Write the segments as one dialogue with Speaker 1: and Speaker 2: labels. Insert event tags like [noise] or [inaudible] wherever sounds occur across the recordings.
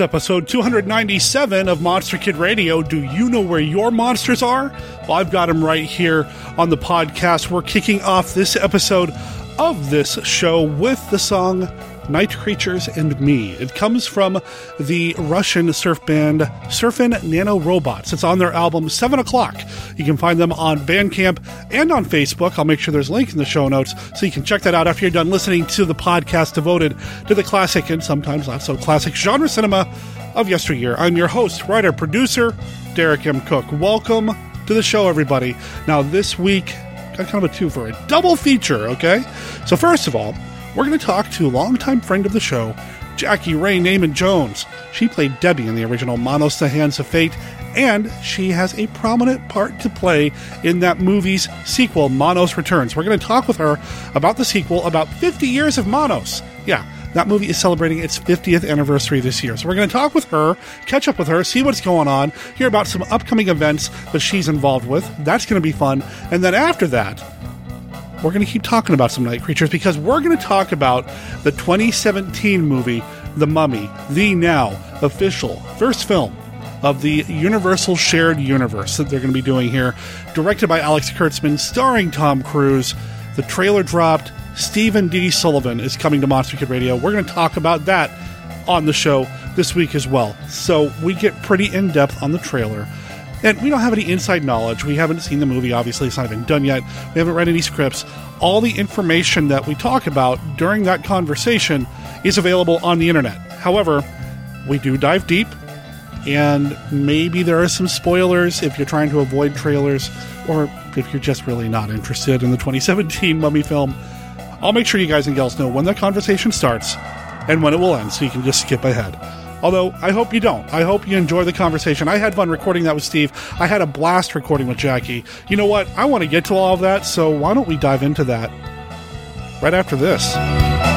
Speaker 1: Episode 297 of Monster Kid Radio. Do you know where your monsters are? Well, I've got them right here on the podcast. We're kicking off this episode of this show with the song Night Creatures and Me. It comes from the Russian surf band Surfin' Nano Robots. It's on their album 7 O'Clock. You can find them on Bandcamp and on Facebook. I'll make sure there's a link in the show notes so you can check that out after you're done listening to the podcast devoted to the classic and sometimes not so classic genre cinema of yesteryear. I'm your host, writer, producer, Derek M. Koch. Welcome to the show, everybody. Now, this week, got kind of a two for a double feature, okay? So, first of all, we're going to talk to a longtime friend of the show, Jackie Ray Neyman Jones. She played Debbie in the original Manos the Hands of Fate, and she has a prominent part to play in that movie's sequel, Manos Returns. We're going to talk with her about the sequel, about 50 years of Manos. Yeah, that movie is celebrating its 50th anniversary this year. So we're going to talk with her, catch up with her, see what's going on, hear about some upcoming events that she's involved with. That's going to be fun. And then after that, we're going to keep talking about some night creatures because we're going to talk about the 2017 movie The Mummy, the now official first film of the Universal Shared Universe that they're going to be doing here, directed by Alex Kurtzman, starring Tom Cruise. The trailer dropped. Stephen D. Sullivan is coming to Monster Kid Radio. We're going to talk about that on the show this week as well. So we get pretty in depth on the trailer. And we don't have any inside knowledge. We haven't seen the movie, obviously, it's not even done yet. We haven't read any scripts. All the information that we talk about during that conversation is available on the internet. However, we do dive deep, and maybe there are some spoilers if you're trying to avoid trailers, or if you're just really not interested in the 2017 Mummy film. I'll make sure you guys and gals know when that conversation starts and when it will end so you can just skip ahead. Although I hope you don't. I hope you enjoy the conversation. I had fun recording that with Steve. I had a blast recording with Jackie. You know what? I want to get to all of that, so why don't we dive into that right after this?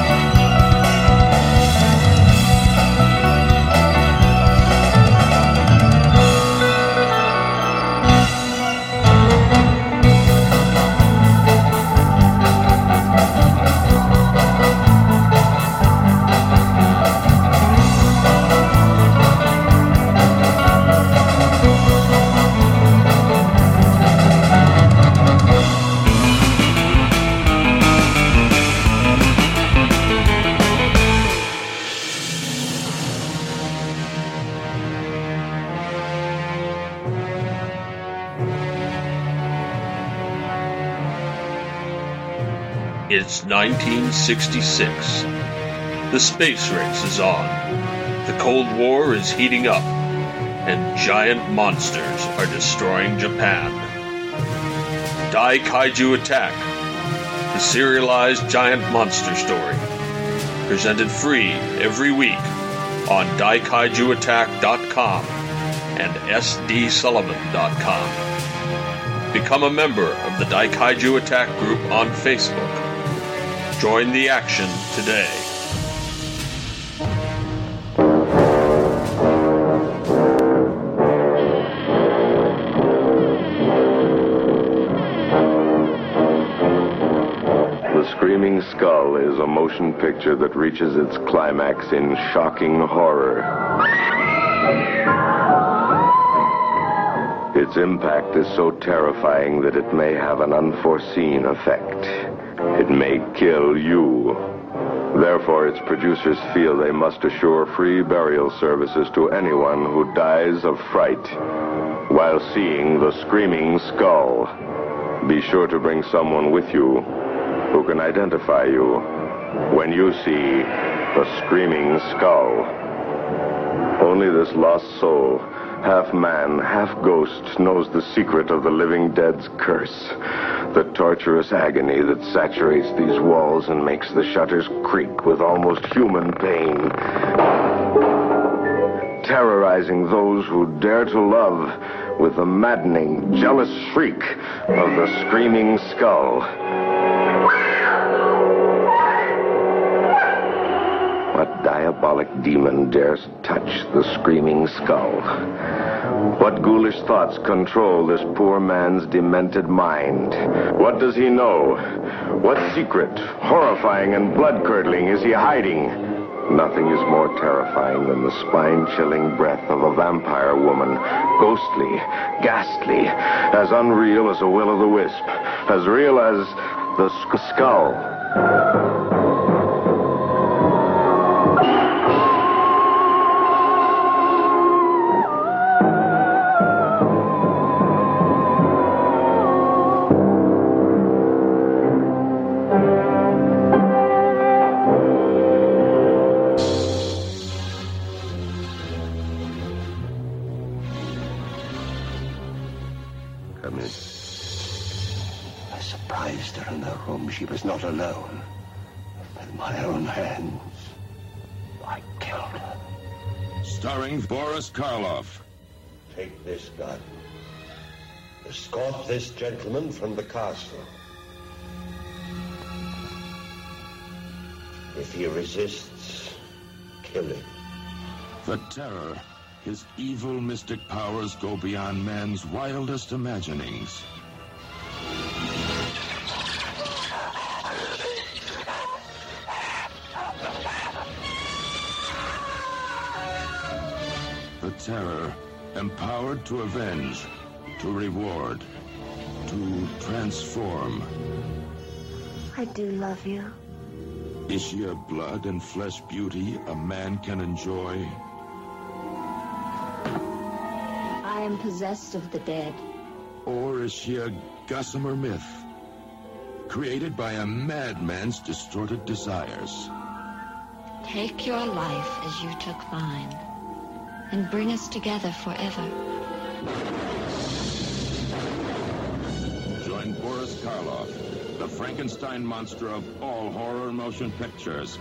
Speaker 2: It's 1966. The space race is on. The Cold War is heating up, and giant monsters are destroying Japan. Dai Kaiju Attack, the serialized giant monster story. Presented free every week on daikaijuattack.com and sdsullivan.com. Become a member of the Daikaiju Attack group on Facebook. Join the action today.
Speaker 3: The Screaming Skull is a motion picture that reaches its climax in shocking horror. Its impact is so terrifying that it may have an unforeseen effect. It may kill you. Therefore, its producers feel they must assure free burial services to anyone who dies of fright while seeing the Screaming Skull. Be sure to bring someone with you who can identify you when you see the Screaming Skull. Only this lost soul, half man, half ghost, knows the secret of the living dead's curse. The torturous agony that saturates these walls and makes the shutters creak with almost human pain. Terrorizing those who dare to love with the maddening, jealous shriek of the Screaming Skull. What diabolic demon dares touch the screaming skull? What ghoulish thoughts control this poor man's demented mind? What does he know? What secret, horrifying and blood curdling, is he hiding? Nothing is more terrifying than the spine-chilling breath of a vampire woman. Ghostly, ghastly, as unreal as a will-o'-the-wisp. As real as the sk- skull.
Speaker 4: Karloff.
Speaker 5: Take this gun. Escort this gentleman from the castle. If he resists, kill him.
Speaker 4: The Terror. His evil mystic powers go beyond man's wildest imaginings. Terror. Empowered to avenge, to reward, to transform.
Speaker 6: I do love you.
Speaker 4: Is she a blood and flesh beauty a man can enjoy?
Speaker 6: I am possessed of the dead.
Speaker 4: Or is she a gossamer myth? Created by a madman's distorted desires.
Speaker 6: Take your life as you took mine, and bring us together forever.
Speaker 4: Join Boris Karloff, the Frankenstein monster of all horror motion pictures,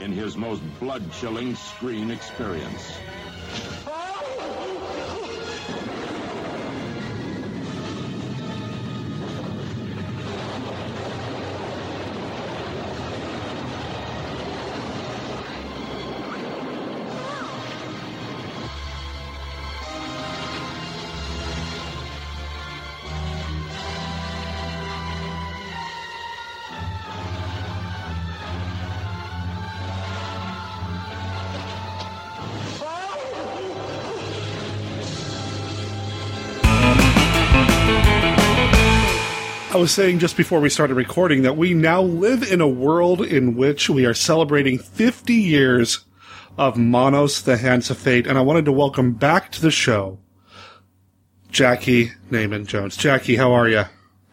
Speaker 4: in his most blood-chilling screen experience.
Speaker 1: Was saying just before we started recording that we now live in a world in which we are celebrating 50 years of Manos, the Hands of Fate, and I wanted to welcome back to the show Jackie Neyman Jones. Jackie, how are you?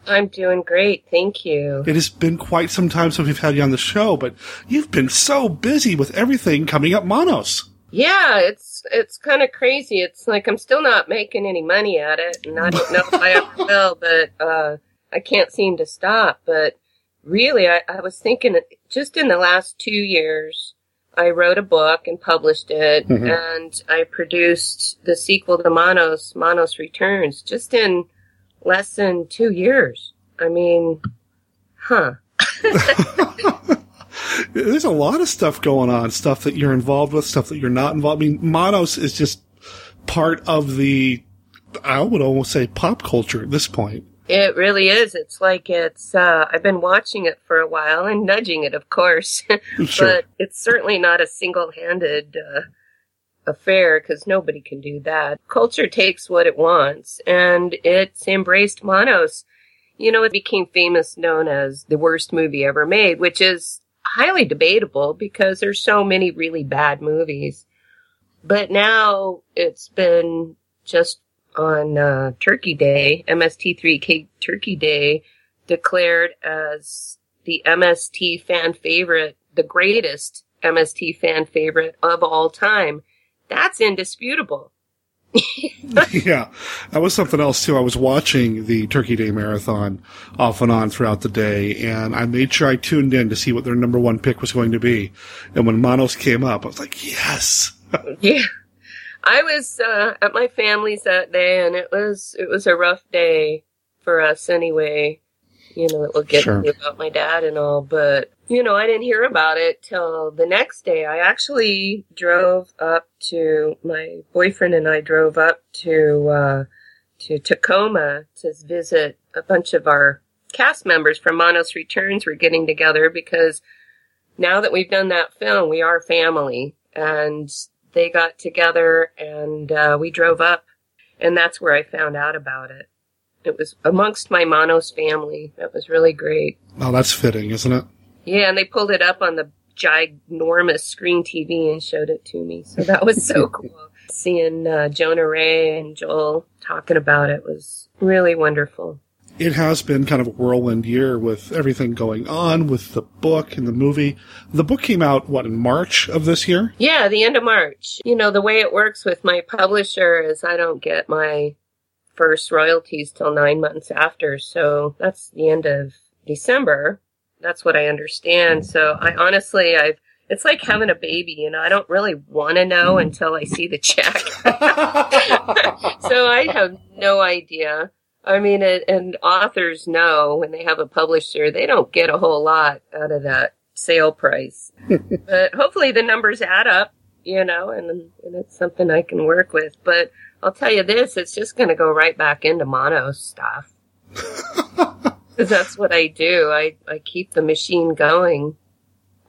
Speaker 7: I'm doing great, thank you.
Speaker 1: It has been quite some time since we've had you on the show, but you've been so busy with everything coming up Manos.
Speaker 7: Yeah, it's it's kind of crazy. It's like I'm still not making any money at it, and I don't know if I ever [laughs] will, but uh, I can't seem to stop. But really, I, I was thinking just in the last two years, I wrote a book and published it,
Speaker 1: Mhm.
Speaker 7: and I produced the sequel to Manos, Manos Returns, just in less than two years. I mean, huh. [laughs]
Speaker 1: There's a lot of stuff going on, stuff that you're involved with, stuff that you're not involved. I mean, Manos is just part of the, I would almost say pop culture at this point.
Speaker 7: It really is. It's like it's, uh, I've been watching it for a while and nudging it, of course. [laughs]
Speaker 1: Sure.
Speaker 7: but it's certainly not a single handed, uh, affair because nobody can do that. Culture takes what it wants and it's embraced Manos. You know, it became famous known as the worst movie ever made, which is highly debatable because there's so many really bad movies. But now it's been just on uh, Turkey Day, MST3K Turkey Day, declared as the MST fan favorite, the greatest MST fan favorite of all time. That's indisputable. [laughs]
Speaker 1: yeah, that was something else too. I was watching the Turkey Day Marathon off and on throughout the day, and I made sure I tuned in to see what their number one pick was going to be. And when Manos came up, I was like, yes. [laughs]
Speaker 7: yeah. I was uh, at my family's that day, and it was it was a rough day for us anyway. You know, it will get
Speaker 1: Sure.
Speaker 7: to about my dad and all, but you know, I didn't hear about it till the next day. I actually drove up to my boyfriend and I drove up to uh, to Tacoma to visit a bunch of our cast members from Manos Returns. We're getting together because now that we've done that film, we are family. And they got together and uh, we drove up, and that's where I found out about it. It was amongst my Manos family. That was really great.
Speaker 1: Oh, that's fitting, isn't it?
Speaker 7: Yeah, and they pulled it up on the ginormous screen TV and showed it to me. So that was so [laughs] cool. Seeing uh, Jonah Ray and Joel talking about it was really wonderful.
Speaker 1: It has been kind of a whirlwind year with everything going on with the book and the movie. The book came out, what, in March of this year?
Speaker 7: Yeah, the end of March. You know, the way it works with my publisher is I don't get my first royalties till nine months after. So that's the end of December. That's what I understand. So I honestly, I've, it's like having a baby, you know, I don't really want to know until I see the check. [laughs] so I have no idea. I mean, it, and authors know when they have a publisher, they don't get a whole lot out of that sale price. [laughs] but hopefully the numbers add up, you know, and, and it's something I can work with. But I'll tell you this, it's just going to go right back into mono stuff. [laughs] Because that's what I do. I, I keep the machine going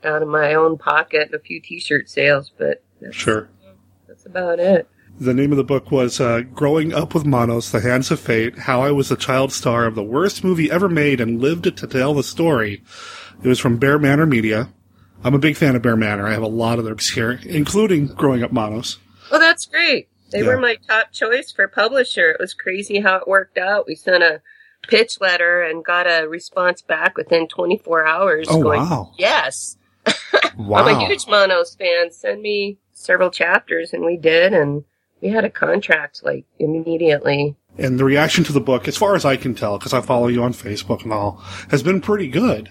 Speaker 7: out of my own pocket and a few t-shirt sales, but that's,
Speaker 1: Sure.
Speaker 7: that's about it.
Speaker 1: The name of the book was uh, Growing Up with Manos, The Hands of Fate, How I Was the Child Star of the Worst Movie Ever Made and Lived to Tell the Story. It was from Bear Manor Media. I'm a big fan of Bear Manor. I have a lot of their books here, including Growing Up Manos.
Speaker 7: Well, that's great. They
Speaker 1: Yeah.
Speaker 7: were my top choice for publisher. It was crazy how it worked out. We sent a pitch letter and got a response back within 24 hours.
Speaker 1: Oh,
Speaker 7: going,
Speaker 1: wow.
Speaker 7: Yes.
Speaker 1: Wow. [laughs]
Speaker 7: I'm a huge Manos fan. Send me several chapters, and we did, and we had a contract like immediately.
Speaker 1: And the reaction to the book, as far as I can tell, because I follow you on Facebook and all, has been pretty good.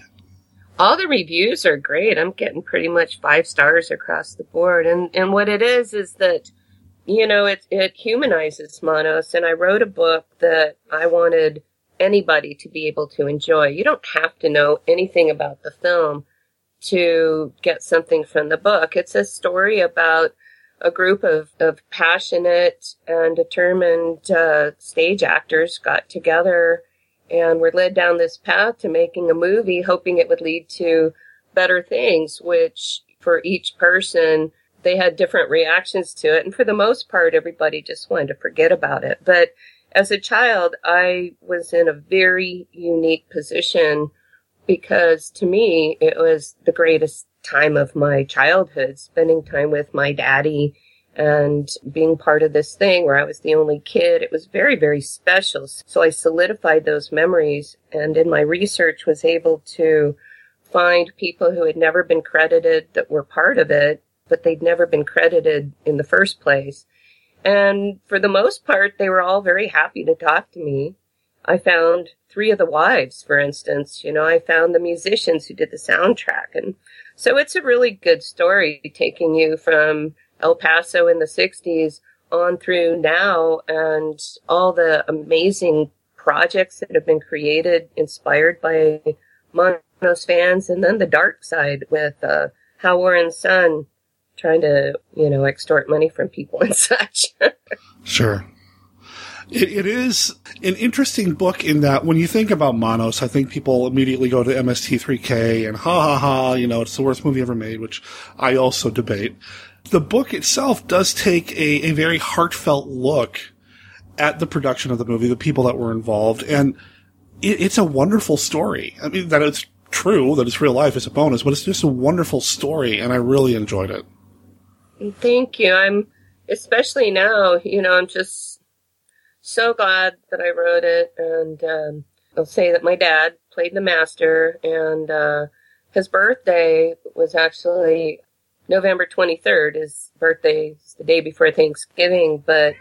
Speaker 7: All the reviews are great. I'm getting pretty much five stars across the board. And and what it is is that you know it it humanizes Manos. And I wrote a book that I wanted anybody to be able to enjoy. You don't have to know anything about the film to get something from the book. It's a story about a group of, of passionate and determined uh, stage actors got together and were led down this path to making a movie, hoping it would lead to better things, which for each person, they had different reactions to it. And for the most part, everybody just wanted to forget about it. But as a child, I was in a very unique position because to me, it was the greatest time of my childhood, spending time with my daddy and being part of this thing where I was the only kid. It was very, very special. So I solidified those memories and in my research was able to find people who had never been credited that were part of it, but they'd never been credited in the first place. And for the most part, they were all very happy to talk to me. I found three of the wives, for instance. You know, I found the musicians who did the soundtrack. And so it's a really good story taking you from El Paso in the 60s on through now and all the amazing projects that have been created, inspired by Manos fans, and then the dark side with uh, Warren's son trying to, you know, extort money from people and [laughs] such.
Speaker 1: Sure. It, it is an interesting book in that when you think about Manos, I think people immediately go to MST3K and ha ha ha, you know, it's the worst movie ever made, which I also debate. The book itself does take a, a very heartfelt look at the production of the movie, the people that were involved, and it, it's a wonderful story. I mean, that it's true, that it's real life is a bonus, but it's just a wonderful story, and I really enjoyed it.
Speaker 7: Thank you. I'm especially now, you know, I'm just so glad that I wrote it. And um, I'll say that my dad played the master, and uh, his birthday was actually November 23rd. His birthday is the day before Thanksgiving, but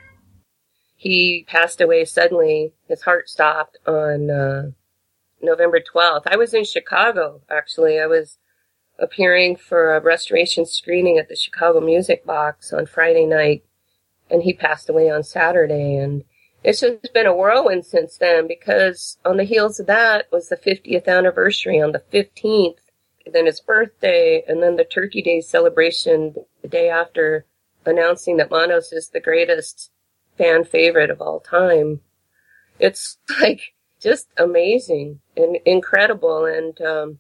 Speaker 7: he passed away suddenly. His heart stopped on uh, November 12th. I was in Chicago, actually. I was appearing for a restoration screening at the Chicago Music Box on Friday night, and he passed away on Saturday. And it's just been a whirlwind since then because on the heels of that was the 50th anniversary on the 15th, then his birthday, and then the Turkey Day celebration the day after announcing that Manos is the greatest fan favorite of all time. It's [laughs] like just amazing and incredible. And, um,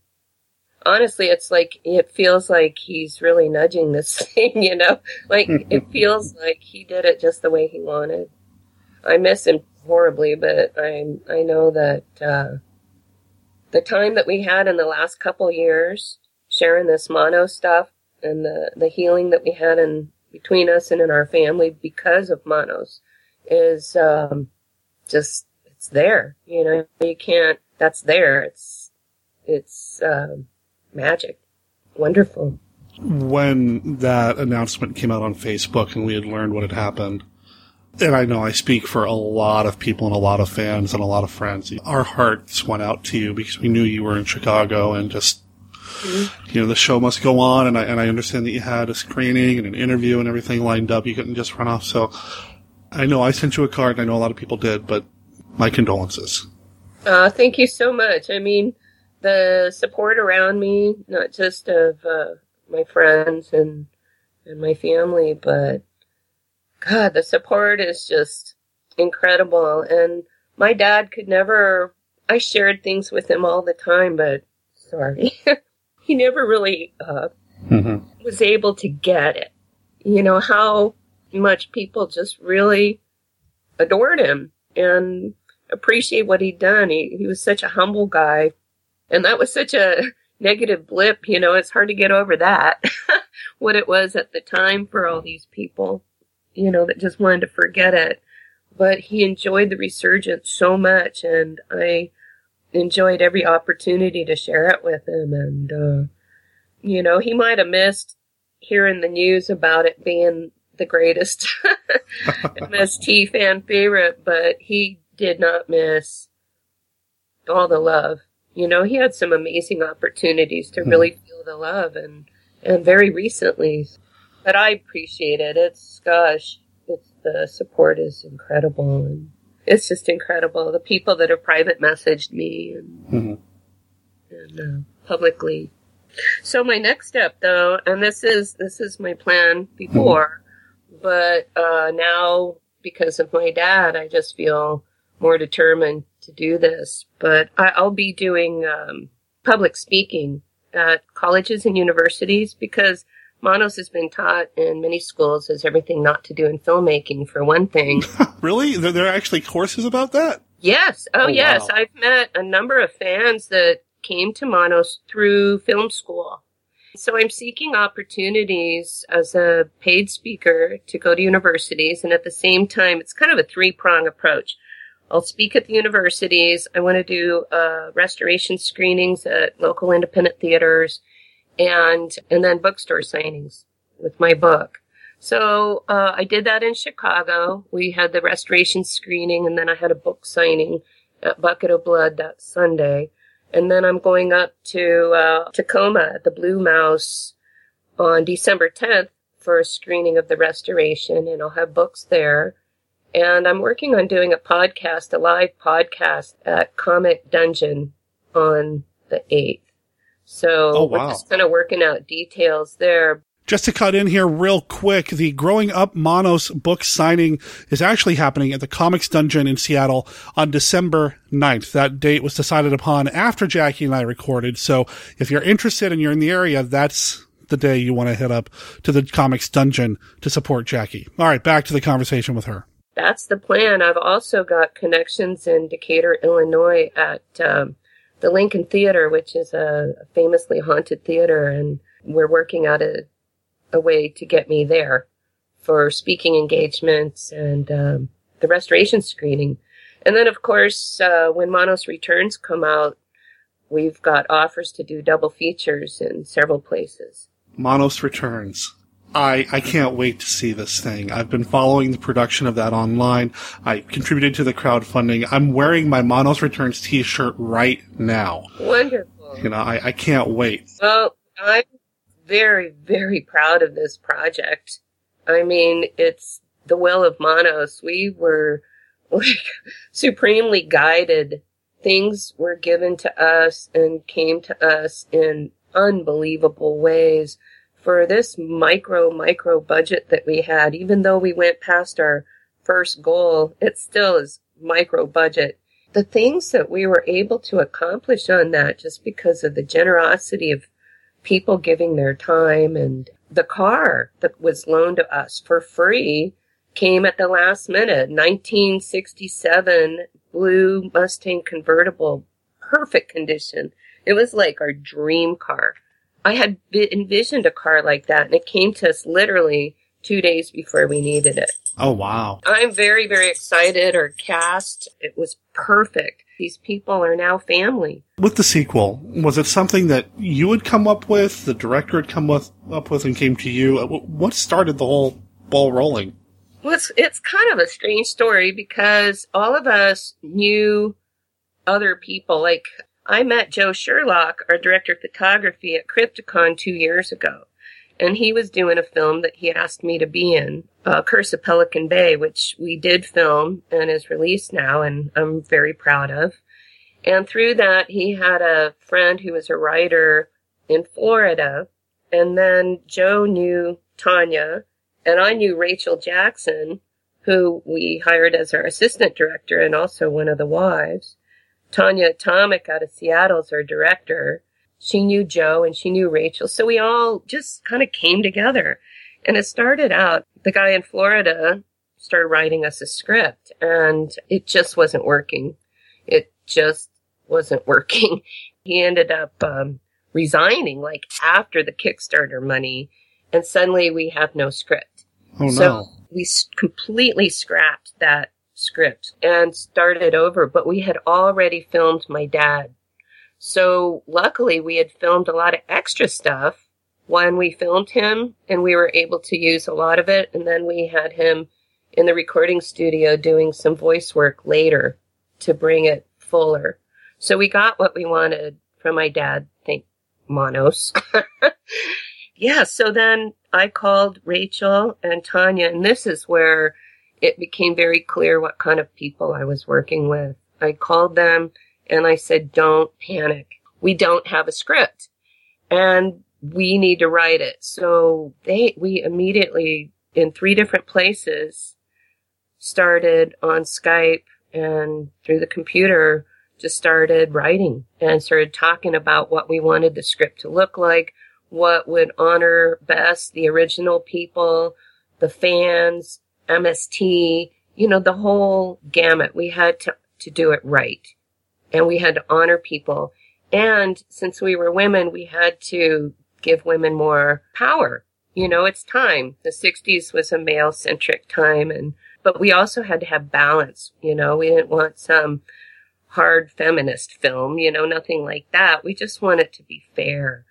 Speaker 7: honestly, it's like it feels like he's really nudging this [laughs] thing, you know? Like it [laughs] feels like he did it just the way he wanted. I miss him horribly, but I I know that uh, the time that we had in the last couple years sharing this mono stuff and the the healing that we had in between us and in our family because of Manos is um, just it's there. You know, you can't. That's there. It's it's um, magic, wonderful.
Speaker 1: When that announcement came out on Facebook and we had learned what had happened, and I know I speak for a lot of people and a lot of fans and a lot of friends. Our hearts went out to you because we knew you were in Chicago and just, mm-hmm. you know, the show must go on. And I, and I understand that you had a screening and an interview and everything lined up. You couldn't just run off. So I know I sent you a card and I know a lot of people did, but my condolences.
Speaker 7: Uh, thank you so much. I mean, the support around me, not just of, uh, my friends and, and my family, but God, the support is just incredible. And my dad could never, I shared things with him all the time, but sorry, [laughs] he never really uh, mm-hmm. was able to get it. You know, how much people just really adored him and appreciate what he'd done. He, he was such a humble guy. And that was such a [laughs] negative blip, you know, it's hard to get over that, [laughs] what it was at the time for all these people you know, that just wanted to forget it. But he enjoyed the resurgence so much, and I enjoyed every opportunity to share it with him. And, uh, you know, he might have missed hearing the news about it being the greatest [laughs] MST fan favorite, but he did not miss all the love. You know, he had some amazing opportunities to hmm. really feel the love and, and very recently but I appreciate it. It's gosh, it's the support is incredible, and it's just incredible. The people that have private messaged me and, mm-hmm. and uh, publicly. So my next step, though, and this is this is my plan before, mm-hmm. but uh, now because of my dad, I just feel more determined to do this. But I, will be doing um, public speaking at colleges and universities because Manos has been taught in many schools as everything not to do in filmmaking, for one thing. [laughs]
Speaker 1: really? There, there, are actually courses about that?
Speaker 7: Yes. Oh, oh yes. Wow. I've met a number of fans that came to Manos through film school. So I'm seeking opportunities as a paid speaker to go to universities. And at the same time, it's kind of a three prong approach. I'll speak at the universities. I want to do uh, restoration screenings at local independent theaters and and then bookstore signings with my book. So uh, I did that in Chicago. We had the restoration screening, and then I had a book signing at Bucket of Blood that Sunday. And then I'm going up to uh, Tacoma at the Blue Mouse on December 10th for a screening of the restoration, and I'll have books there. And I'm working on doing a podcast, a live podcast at Comic Dungeon on the 8th. So oh, wow. we're just kind of working out details there.
Speaker 1: Just to cut in here real quick, the Growing Up Manos book signing is actually happening at the Comics Dungeon in Seattle on December 9th. That date was decided upon after Jackie and I recorded. So if you're interested and you're in the area, that's the day you want to head up to the Comics Dungeon to support Jackie. All right, back to the conversation with her.
Speaker 7: That's the plan. I've also got connections in Decatur, Illinois at um, the Lincoln Theater, which is a famously haunted theater, and we're working out a, a way to get me there for speaking engagements and um, the restoration screening. And then, of course, uh, when Manos Returns come out, we've got offers to do double features in several places.
Speaker 1: Manos Returns. I, I can't wait to see this thing. I've been following the production of that online. I contributed to the crowdfunding. I'm wearing my Manos Returns t-shirt right now.
Speaker 7: Wonderful.
Speaker 1: You know, I, I can't wait.
Speaker 7: Well, I'm very, very proud of this project. I mean, it's the will of Manos. We were [laughs] like supremely guided. Things were given to us and came to us in unbelievable ways for this micro, micro budget that we had, even though we went past our first goal, it still is micro budget. the things that we were able to accomplish on that just because of the generosity of people giving their time and the car that was loaned to us for free came at the last minute. 1967 blue Mustang convertible, perfect condition. It was like our dream car. I had envisioned a car like that and it came to us literally two days before we needed it.
Speaker 1: Oh, wow.
Speaker 7: I'm very, very excited. Our cast, it was perfect. These people are now family.
Speaker 1: With the sequel, was it something that you had come up with, the director had come with, up with and came to you? Uh, what started the whole ball rolling?
Speaker 7: Well, it's, it's kind of a strange story because all of us knew other people. Like, I met Joe Sherlock, our director of photography, at Crypticon two years ago and he was doing a film that he asked me to be in, uh, Curse of Pelican Bay, which we did film and is released now, and I'm very proud of. And through that, he had a friend who was a writer in Florida, and then Joe knew Tonjia, and I knew Rachel Jackson, who we hired as our assistant director and also one of the wives. Tonjia Atomic out of Seattle is our director she knew Joe and she knew Rachel. So we all just kind of came together. And it started out, the guy in Florida started writing us a script and it just wasn't working. It just wasn't working. [laughs] He ended up um, resigning like after the Kickstarter money and suddenly we have no script.
Speaker 1: Oh
Speaker 7: so
Speaker 1: no.
Speaker 7: we completely scrapped that script and started over, but we had already filmed my dad so luckily we had filmed a lot of extra stuff when we filmed him and we were able to use a lot of it. And then we had him in the recording studio doing some voice work later to bring it fuller. So we got what we wanted from my dad. Thank Manos. [laughs] yeah. So then I called Rachel and Tonjia and this is where it became very clear what kind of people I was working with. I called them and I said, don't panic. We don't have a script and we need to write it. So they, we immediately in three different places started on Skype and through the computer just started writing and started talking about what we wanted the script to look like, what would honor best the original people, the fans, MST, you know, the whole gamut. We had to, to do it right and we had to honor people. And since we were women, we had to give women more power. You know, it's time. The 60s was a male centric time and, but we also had to have balance. You know, we didn't want some hard feminist film, you know, nothing like that. We just want it to be fair.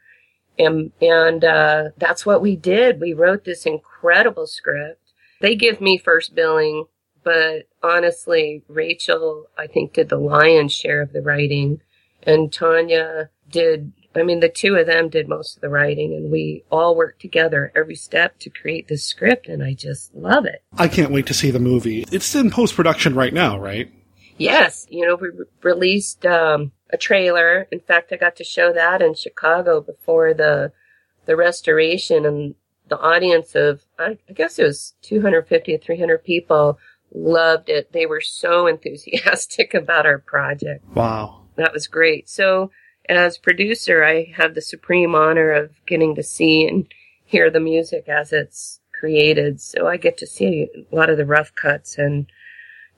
Speaker 7: And, and, uh, that's what we did. We wrote this incredible script. They give me first billing but honestly, Rachel, I think, did the lion's share of the writing, and Tonjia did. I mean, the two of them did most of the writing, and we all worked together every step to create this script, and I just love it.
Speaker 1: I can't wait to see the movie. It's in post production right now, right?
Speaker 7: Yes, you know, we re- released um, a trailer. In fact, I got to show that in Chicago before the the restoration, and the audience of I, I guess it was 250 to 300 people loved it. They were so [laughs] enthusiastic about our project.
Speaker 1: Wow.
Speaker 7: That was great. So as producer, I have the supreme honor of getting to see and hear the music as it's created. So I get to see a lot of the rough cuts and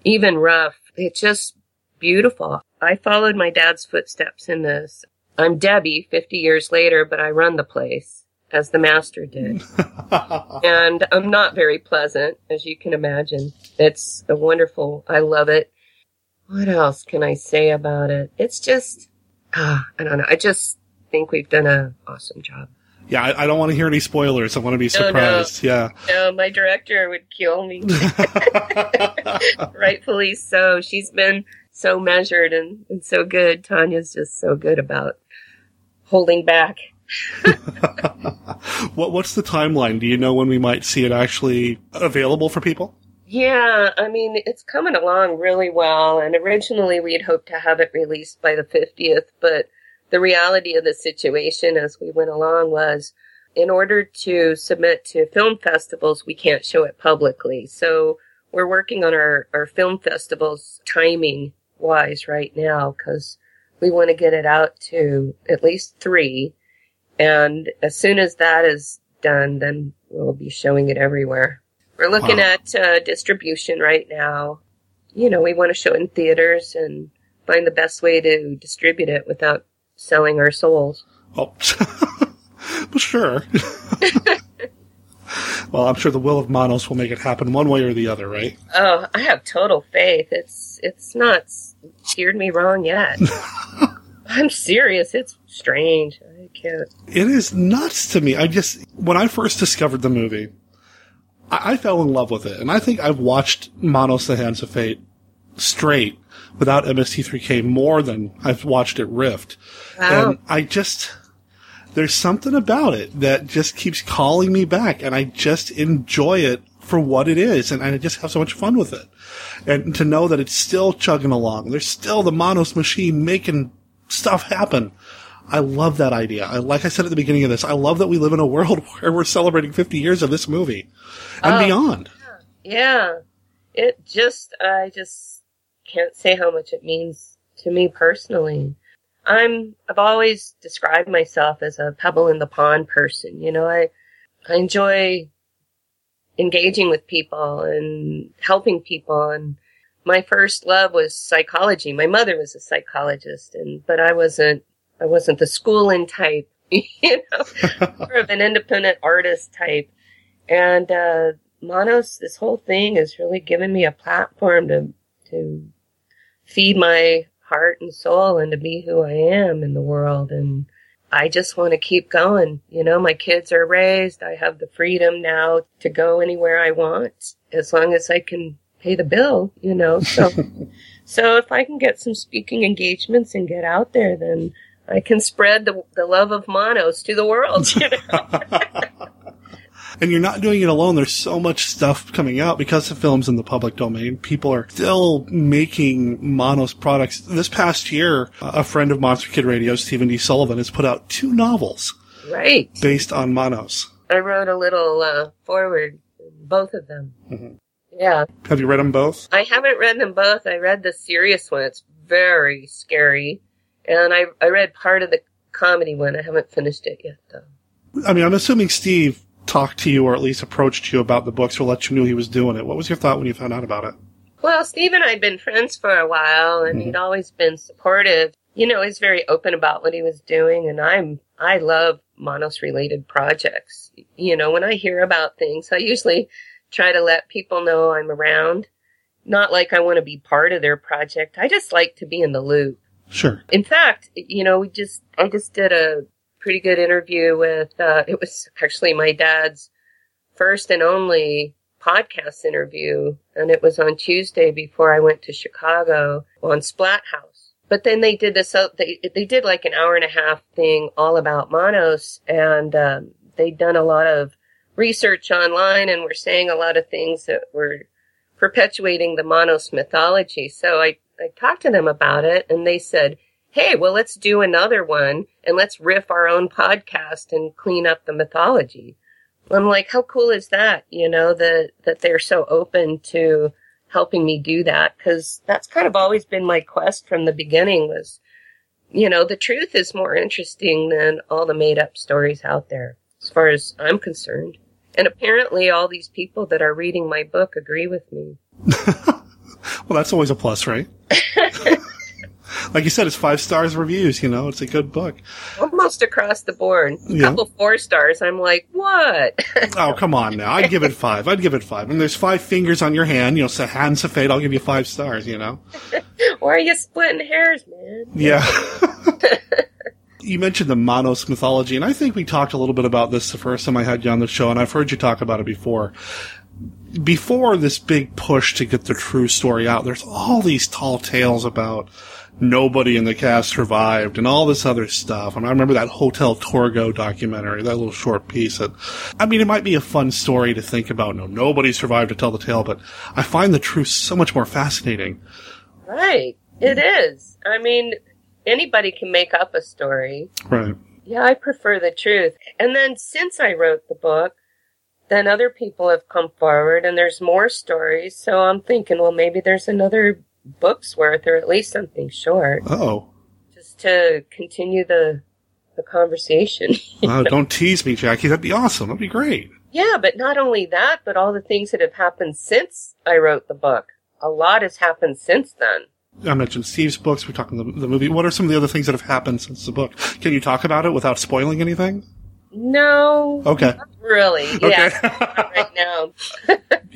Speaker 7: even rough. It's just beautiful. I followed my dad's footsteps in this. I'm Debbie 50 years later, but I run the place as the master did. [laughs] and I'm not very pleasant, as you can imagine. It's a wonderful, I love it. What else can I say about it? It's just, ah, I don't know. I just think we've done an awesome job.
Speaker 1: Yeah, I, I, don't want to hear any spoilers. I want to be surprised.
Speaker 7: No,
Speaker 1: no. Yeah.
Speaker 7: No, my director would kill me. [laughs] Rightfully so. She's been so measured and, and so good. Tonjia's just so good about holding back. [laughs]
Speaker 1: what what's the timeline? Do you know when we might see it actually available for people?
Speaker 7: Yeah, I mean it's coming along really well, and originally we had hoped to have it released by the fiftieth, but the reality of the situation as we went along was in order to submit to film festivals, we can't show it publicly. So we're working on our, our film festivals timing wise right now because we want to get it out to at least three. And as soon as that is done, then we'll be showing it everywhere. We're looking
Speaker 1: Wow.
Speaker 7: at uh, distribution right now. You know, we want to show it in theaters and find the best way to distribute it without selling our souls.
Speaker 1: Oh, [laughs] sure. [laughs] well, I'm sure the will of Manos will make it happen one way or the other, right?
Speaker 7: Oh, I have total faith. It's it's not steered me wrong yet. [laughs] I'm serious. It's strange. I can't.
Speaker 1: It is nuts to me. I just, when I first discovered the movie, I, I fell in love with it. And I think I've watched Manos the Hands of Fate straight without MST3K more than I've watched it rift.
Speaker 7: Wow.
Speaker 1: And I just, there's something about it that just keeps calling me back and I just enjoy it for what it is. And I just have so much fun with it. And to know that it's still chugging along. There's still the Manos machine making stuff happen. I love that idea. I, like I said at the beginning of this, I love that we live in a world [laughs] where we're celebrating 50 years of this movie and
Speaker 7: Oh.
Speaker 1: beyond.
Speaker 7: Yeah. It just, I just can't say how much it means to me personally. I'm, I've always described myself as a pebble in the pond person. You know, I, I enjoy engaging with people and helping people. And my first love was psychology. My mother was a psychologist and, but I wasn't, I wasn't the schooling type, [laughs] you know, [laughs] more of an independent artist type. And, uh, Manos, this whole thing has really given me a platform to, to feed my heart and soul and to be who I am in the world. And I just want to keep going. You know, my kids are raised. I have the freedom now to go anywhere I want as long as I can pay the bill, you know, so, [laughs] so if I can get some speaking engagements and get out there, then I can spread the, the love of Manos to the world, you know. [laughs] [laughs]
Speaker 1: And you're not doing it alone. There's so much stuff coming out because the film's in the public domain. People are still making Manos products. This past year, a friend of Monster Kid Radio, Stephen D. Sullivan, has put out two novels
Speaker 7: right.
Speaker 1: based on Manos.
Speaker 7: I wrote a little uh, foreword, both of them.
Speaker 1: Mhm.
Speaker 7: Yeah,
Speaker 1: Have you read them both?
Speaker 7: I haven't read them both. I read the serious one. It's very scary, and I I read part of the comedy one. I haven't finished it yet, though.
Speaker 1: I mean, I'm assuming Steve talked to you or at least approached you about the books or let you know he was doing it. What was your thought when you found out about it?
Speaker 7: Well, Steve and I had been friends for a while, and mm-hmm. he'd always been supportive. You know, he's very open about what he was doing, and I'm I love Manos related projects. You know, when I hear about things, I usually try to let people know I'm around. Not like I want to be part of their project. I just like to be in the loop.
Speaker 1: Sure.
Speaker 7: In fact, you know, we just I just did a pretty good interview with uh it was actually my dad's first and only podcast interview and it was on Tuesday before I went to Chicago on Splat House. But then they did this, they, they did like an hour and a half thing all about Manos and um they'd done a lot of research online and were saying a lot of things that were perpetuating the Manos mythology. So I, I talked to them about it and they said, Hey, well, let's do another one and let's riff our own podcast and clean up the mythology. I'm like, how cool is that? You know, that, that they're so open to helping me do that. Cause that's kind of always been my quest from the beginning was, you know, the truth is more interesting than all the made up stories out there far as I'm concerned. And apparently all these people that are reading my book agree with me. [laughs]
Speaker 1: Well, that's always a plus, right? [laughs] like you said, it's five stars reviews, you know, it's a good book.
Speaker 7: Almost across the board. A
Speaker 1: Yeah.
Speaker 7: couple four stars. I'm like, what? [laughs]
Speaker 1: Oh, come on now. I'd give it five. I'd give it five. And there's five fingers on your hand, you know, so hands of fate, I'll give you five stars, you know?
Speaker 7: Why are you splitting hairs, man?
Speaker 1: Yeah. You mentioned the Manos mythology, and I think we talked a little bit about this the first time I had you on the show, and I've heard you talk about it before. Before this big push to get the true story out, there's all these tall tales about nobody in the cast survived and all this other stuff. And I remember that Hotel Torgo documentary, that little short piece that, I mean, it might be a fun story to think about. No, nobody survived to tell the tale, but I find the truth so much more fascinating.
Speaker 7: Right. It is. I mean, anybody can make up a story.
Speaker 1: Right.
Speaker 7: Yeah, I prefer the truth. And then since I wrote the book, then other people have come forward and there's more stories. So I'm thinking, well, maybe there's another books worth, or at least something short,
Speaker 1: Oh,
Speaker 7: just to continue the the conversation. [laughs]
Speaker 1: uh, don't tease me, Jackie. That'd be awesome. That'd be great.
Speaker 7: yeah, but not only that, but all the things that have happened since I wrote the book. A lot has happened since then.
Speaker 1: I mentioned Steve's books. We're talking the, the movie. What are some of the other things that have happened since the book? Can you talk about it without spoiling anything?
Speaker 7: No,
Speaker 1: Okay.
Speaker 7: not really. Yeah, [laughs]
Speaker 1: Okay.
Speaker 7: right now.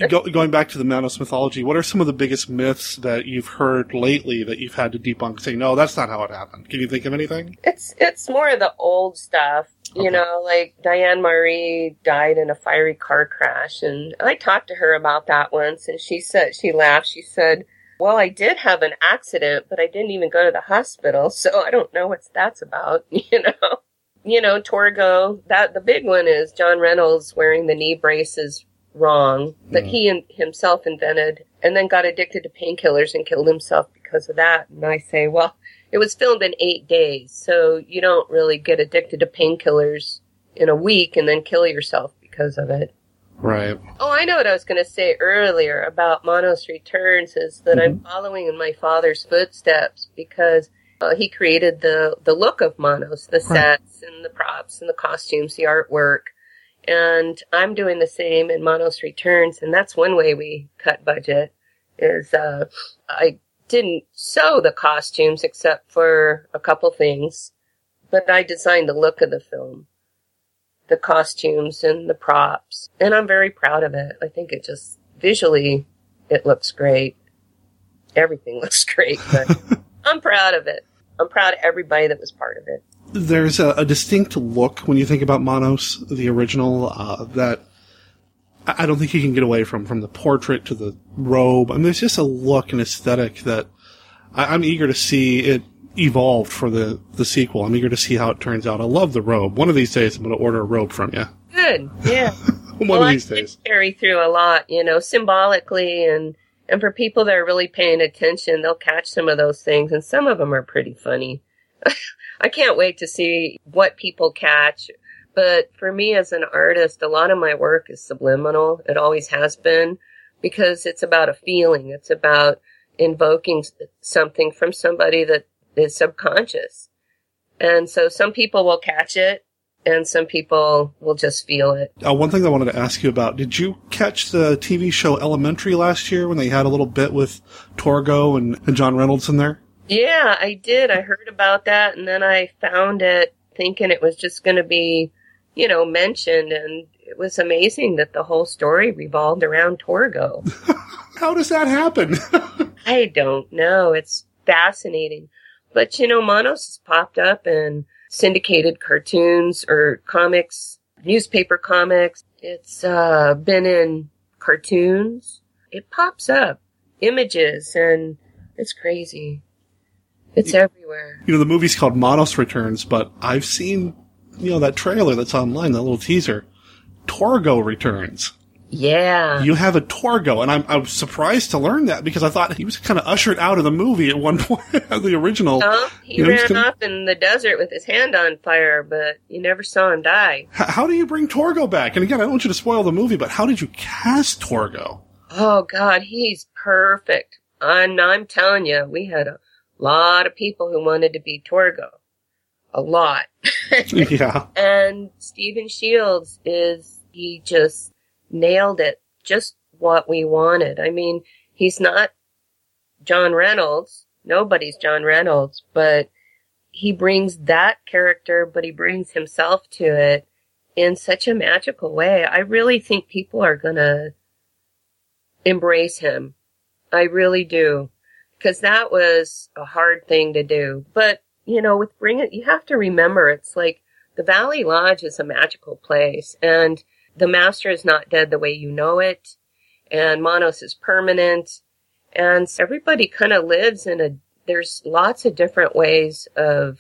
Speaker 1: Go, going back to the Manos mythology, what are some of the biggest myths that you've heard lately that you've had to debunk? Say, no, that's not how it happened. Can you think of anything?
Speaker 7: It's it's more of the old stuff, you
Speaker 1: Okay.
Speaker 7: know, like Diane Marie died in a fiery car crash, and I talked to her about that once, and she said she laughed. She said, "Well, I did have an accident, but I didn't even go to the hospital, so I don't know what that's about." [laughs] You know, you know, Torgo. That the big one is John Reynolds wearing the knee braces wrong that mm. he in, himself invented, and then got addicted to painkillers and killed himself because of that. And I say, well. It was filmed in eight days, so you don't really get addicted to painkillers in a week and then kill yourself because of it.
Speaker 1: Right.
Speaker 7: Oh, I know what I was going to say earlier about Manos Returns is that I'm following in my father's footsteps because uh, he created the the look of Manos, the
Speaker 1: Right.
Speaker 7: sets and the props and the costumes, the artwork, and I'm doing the same in Manos Returns, and that's one way we cut budget. Is uh, I didn't sew the costumes except for a couple things, but I designed the look of the film the costumes and the props. And I'm very proud of it. I think it just visually it looks great. Everything [laughs] looks great, but [laughs] I'm proud of it. I'm proud of everybody that was part of it.
Speaker 1: There's a, a distinct look when you think about Manos, the original, uh, that I don't think you can get away from, from the portrait to the robe. I mean, there's just a look and aesthetic that I, I'm eager to see it evolved for the, the sequel. I'm eager to see how it turns out. I love the robe. One of these days, I'm going to order a robe from you.
Speaker 7: Good. Yeah. [laughs]
Speaker 1: One
Speaker 7: well,
Speaker 1: of these
Speaker 7: did
Speaker 1: days.
Speaker 7: carry through a lot, you know, symbolically and and for people that are really paying attention, they'll catch some of those things and some of them are pretty funny. [laughs] I can't wait to see what people catch. But for me as an artist, a lot of my work is subliminal. It always has been because it's about a feeling. It's about invoking something from somebody that is subconscious. And so some people will catch it and some people will just feel it.
Speaker 1: Uh, one thing I wanted to ask you about, did you catch the TV show Elementary last year when they had a little bit with Torgo and, and John Reynolds in there?
Speaker 7: Yeah, I did. I heard about that and then I found it thinking it was just going to be, you know, mentioned and it was amazing that the whole story revolved around Torgo. [laughs]
Speaker 1: How does that happen? [laughs]
Speaker 7: I don't know. It's fascinating. But you know, Manos has popped up in syndicated cartoons or comics, newspaper comics. It's uh, been in cartoons. It pops up images and it's crazy. It's everywhere.
Speaker 1: you know, the movie's called Manos Returns, but I've seen, you know, that trailer that's online, that little teaser. Torgo returns.
Speaker 7: Yeah.
Speaker 1: You have a Torgo, and I'm, I'm surprised to learn that because I thought he was kind of ushered out of the movie at one [laughs] point, the original.
Speaker 7: Huh? He
Speaker 1: You know,
Speaker 7: ran
Speaker 1: gonna-
Speaker 7: off in the desert with his hand on fire, but you never saw him die.
Speaker 1: H- how do you bring Torgo back? And again, I don't want you to spoil the movie, but how did you cast Torgo?
Speaker 7: Oh God, he's perfect. I'm I'm telling you, we had a lot of people who wanted to be Torgo, a lot. [laughs] [laughs]
Speaker 1: yeah.
Speaker 7: and Stephen Shields is he just nailed it, just what we wanted. I mean, he's not John Reynolds. Nobody's John Reynolds, but he brings that character, but he brings himself to it in such a magical way. I really think people are gonna embrace him. I really do. Cause that was a hard thing to do. But, you know, with Bring It, you have to remember it's like the Valley Lodge is a magical place and the master is not dead the way you know it. And Manos is permanent. And everybody kind of lives in a, there's lots of different ways of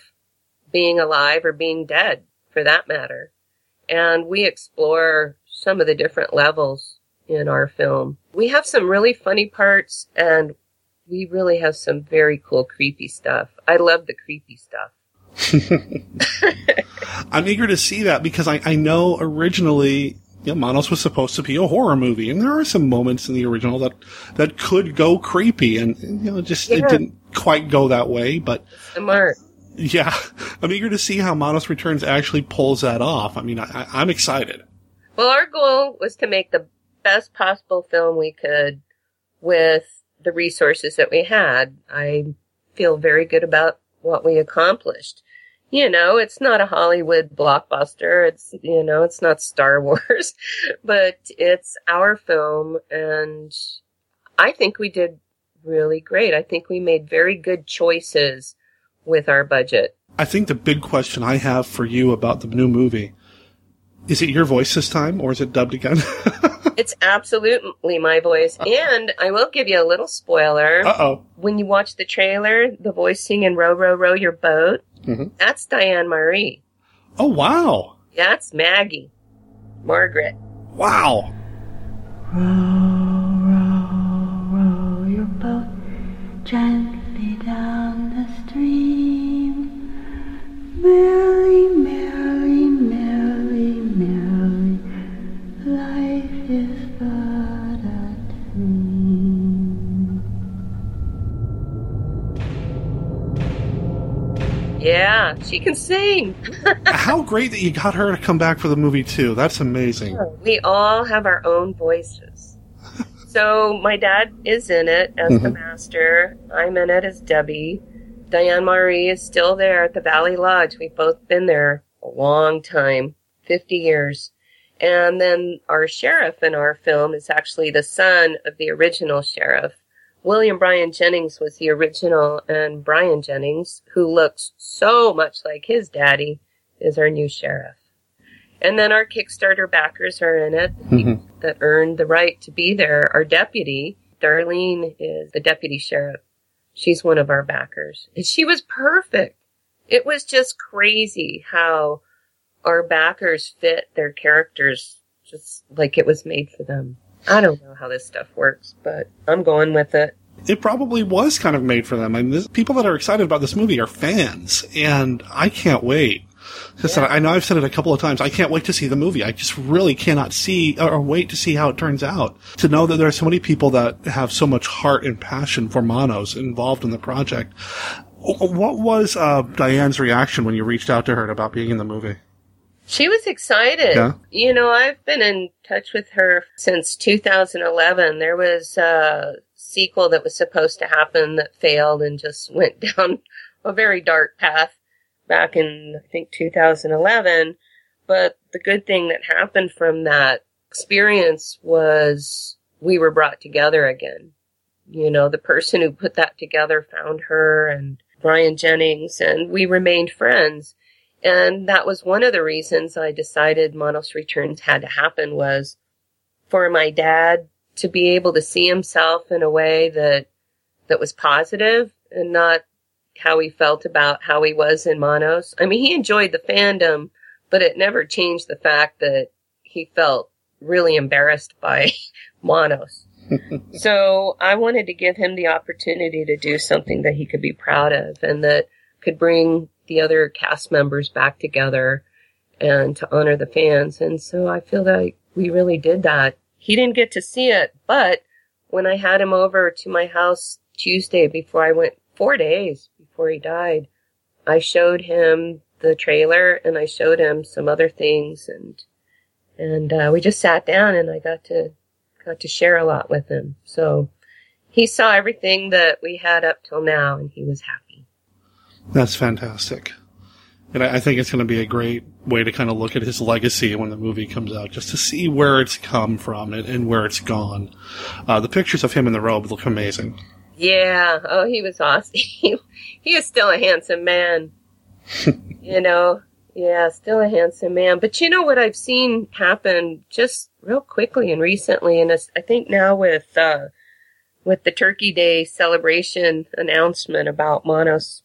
Speaker 7: being alive or being dead for that matter. And we explore some of the different levels in our film. We have some really funny parts and we really have some very cool creepy stuff. I love the creepy stuff. [laughs] [laughs]
Speaker 1: I'm eager to see that because I, I know originally you know, Manos was supposed to be a horror movie, and there are some moments in the original that that could go creepy, and you know, just
Speaker 7: Yeah.
Speaker 1: it didn't quite go that way. But
Speaker 7: Smart.
Speaker 1: yeah, [laughs] I'm eager to see how Manos Returns actually pulls that off. I mean, I, I- I'm excited.
Speaker 7: Well, our goal was to make the best possible film we could with the resources that we had. I feel very good about what we accomplished. You know, it's not a Hollywood blockbuster. It's, you know, it's not Star [laughs] Wars, but it's our film and I think we did really great. I think we made very good choices with our budget.
Speaker 1: I think the big question I have for you about the new movie is it your voice this time, or is it dubbed again? [laughs]
Speaker 7: It's absolutely my voice. And I will give you a little spoiler.
Speaker 1: uh oh.
Speaker 7: when you watch the trailer, the voice singing "Row, row, row your boat,"
Speaker 1: Mhm.
Speaker 7: that's Diane Marie.
Speaker 1: Oh wow,
Speaker 7: That's Maggie, Margaret.
Speaker 1: wow.
Speaker 8: row row, row your boat gently down the stream. Merrily,
Speaker 7: Yeah, she can sing. [laughs]
Speaker 1: How great that you got her to come back for the movie too. That's amazing.
Speaker 7: We all have our own voices. [laughs] So my dad is in it as the mm-hmm. master. I'm in it as Debbie. Diane Marie is still there at the Valley Lodge. We've both been there a long time, 50 years. And then our sheriff in our film is actually the son of the original sheriff. William Bryan Jennings was the original, and Brian Jennings, who looks so much like his daddy, is our new sheriff. And then our Kickstarter backers are in it
Speaker 1: Mhm.
Speaker 7: that earned the right to be there. Our deputy, Darlene, is the deputy sheriff. She's one of our backers. And she was perfect. It was just crazy how our backers fit their characters just like it was made for them. I don't know how this stuff works, but I'm going with it.
Speaker 1: It probably was kind of made for them. I mean, this, people that are excited about this movie are fans, and I can't wait. Just, I know I've said it a couple of times. I can't wait to see the movie. I just really cannot see or wait to see how it turns out. To know that there are so many people that have so much heart and passion for Manos involved in the project. What was uh, Diane's reaction when you reached out to her about being in the movie?
Speaker 7: She was excited.
Speaker 1: Yeah.
Speaker 7: You know, I've been in touch with her since 2011. There was a sequel that was supposed to happen that failed and just [laughs] went down a very dark path back in, I think, 2011. But the good thing that happened from that experience was we were brought together again. You know, the person who put that together found her and Brian Jennings and we remained friends. And that was one of the reasons I decided Manos Returns had to happen was for my dad to be able to see himself in a way that that was positive and not how he felt about how he was in Manos. I mean, he enjoyed the fandom, but it never changed the fact that he felt really embarrassed by [laughs] Manos. [laughs] so I wanted to give him the opportunity to do something that he could be proud of and that could bring the other cast members back together and to honor the fans. And so I feel that we really did that. He didn't get to see it, but when I had him over to my house Tuesday before I went, four days before he died, I showed him the trailer and I showed him some other things and, and, uh, we just sat down and I got to, got to share a lot with him. So he saw everything that we had up till now and he was happy.
Speaker 1: That's fantastic. And I, I think it's going to be a great way to kind of look at his legacy when the movie comes out, just to see where it's come from and, and where it's gone. Uh, the pictures of him in the robe look amazing.
Speaker 7: Yeah. Oh, he was awesome. [laughs] He, he is still a handsome man. [laughs] you know, yeah, still a handsome man. But you know what I've seen happen just real quickly and recently, and I think now with uh, with the Turkey Day celebration announcement about Manos,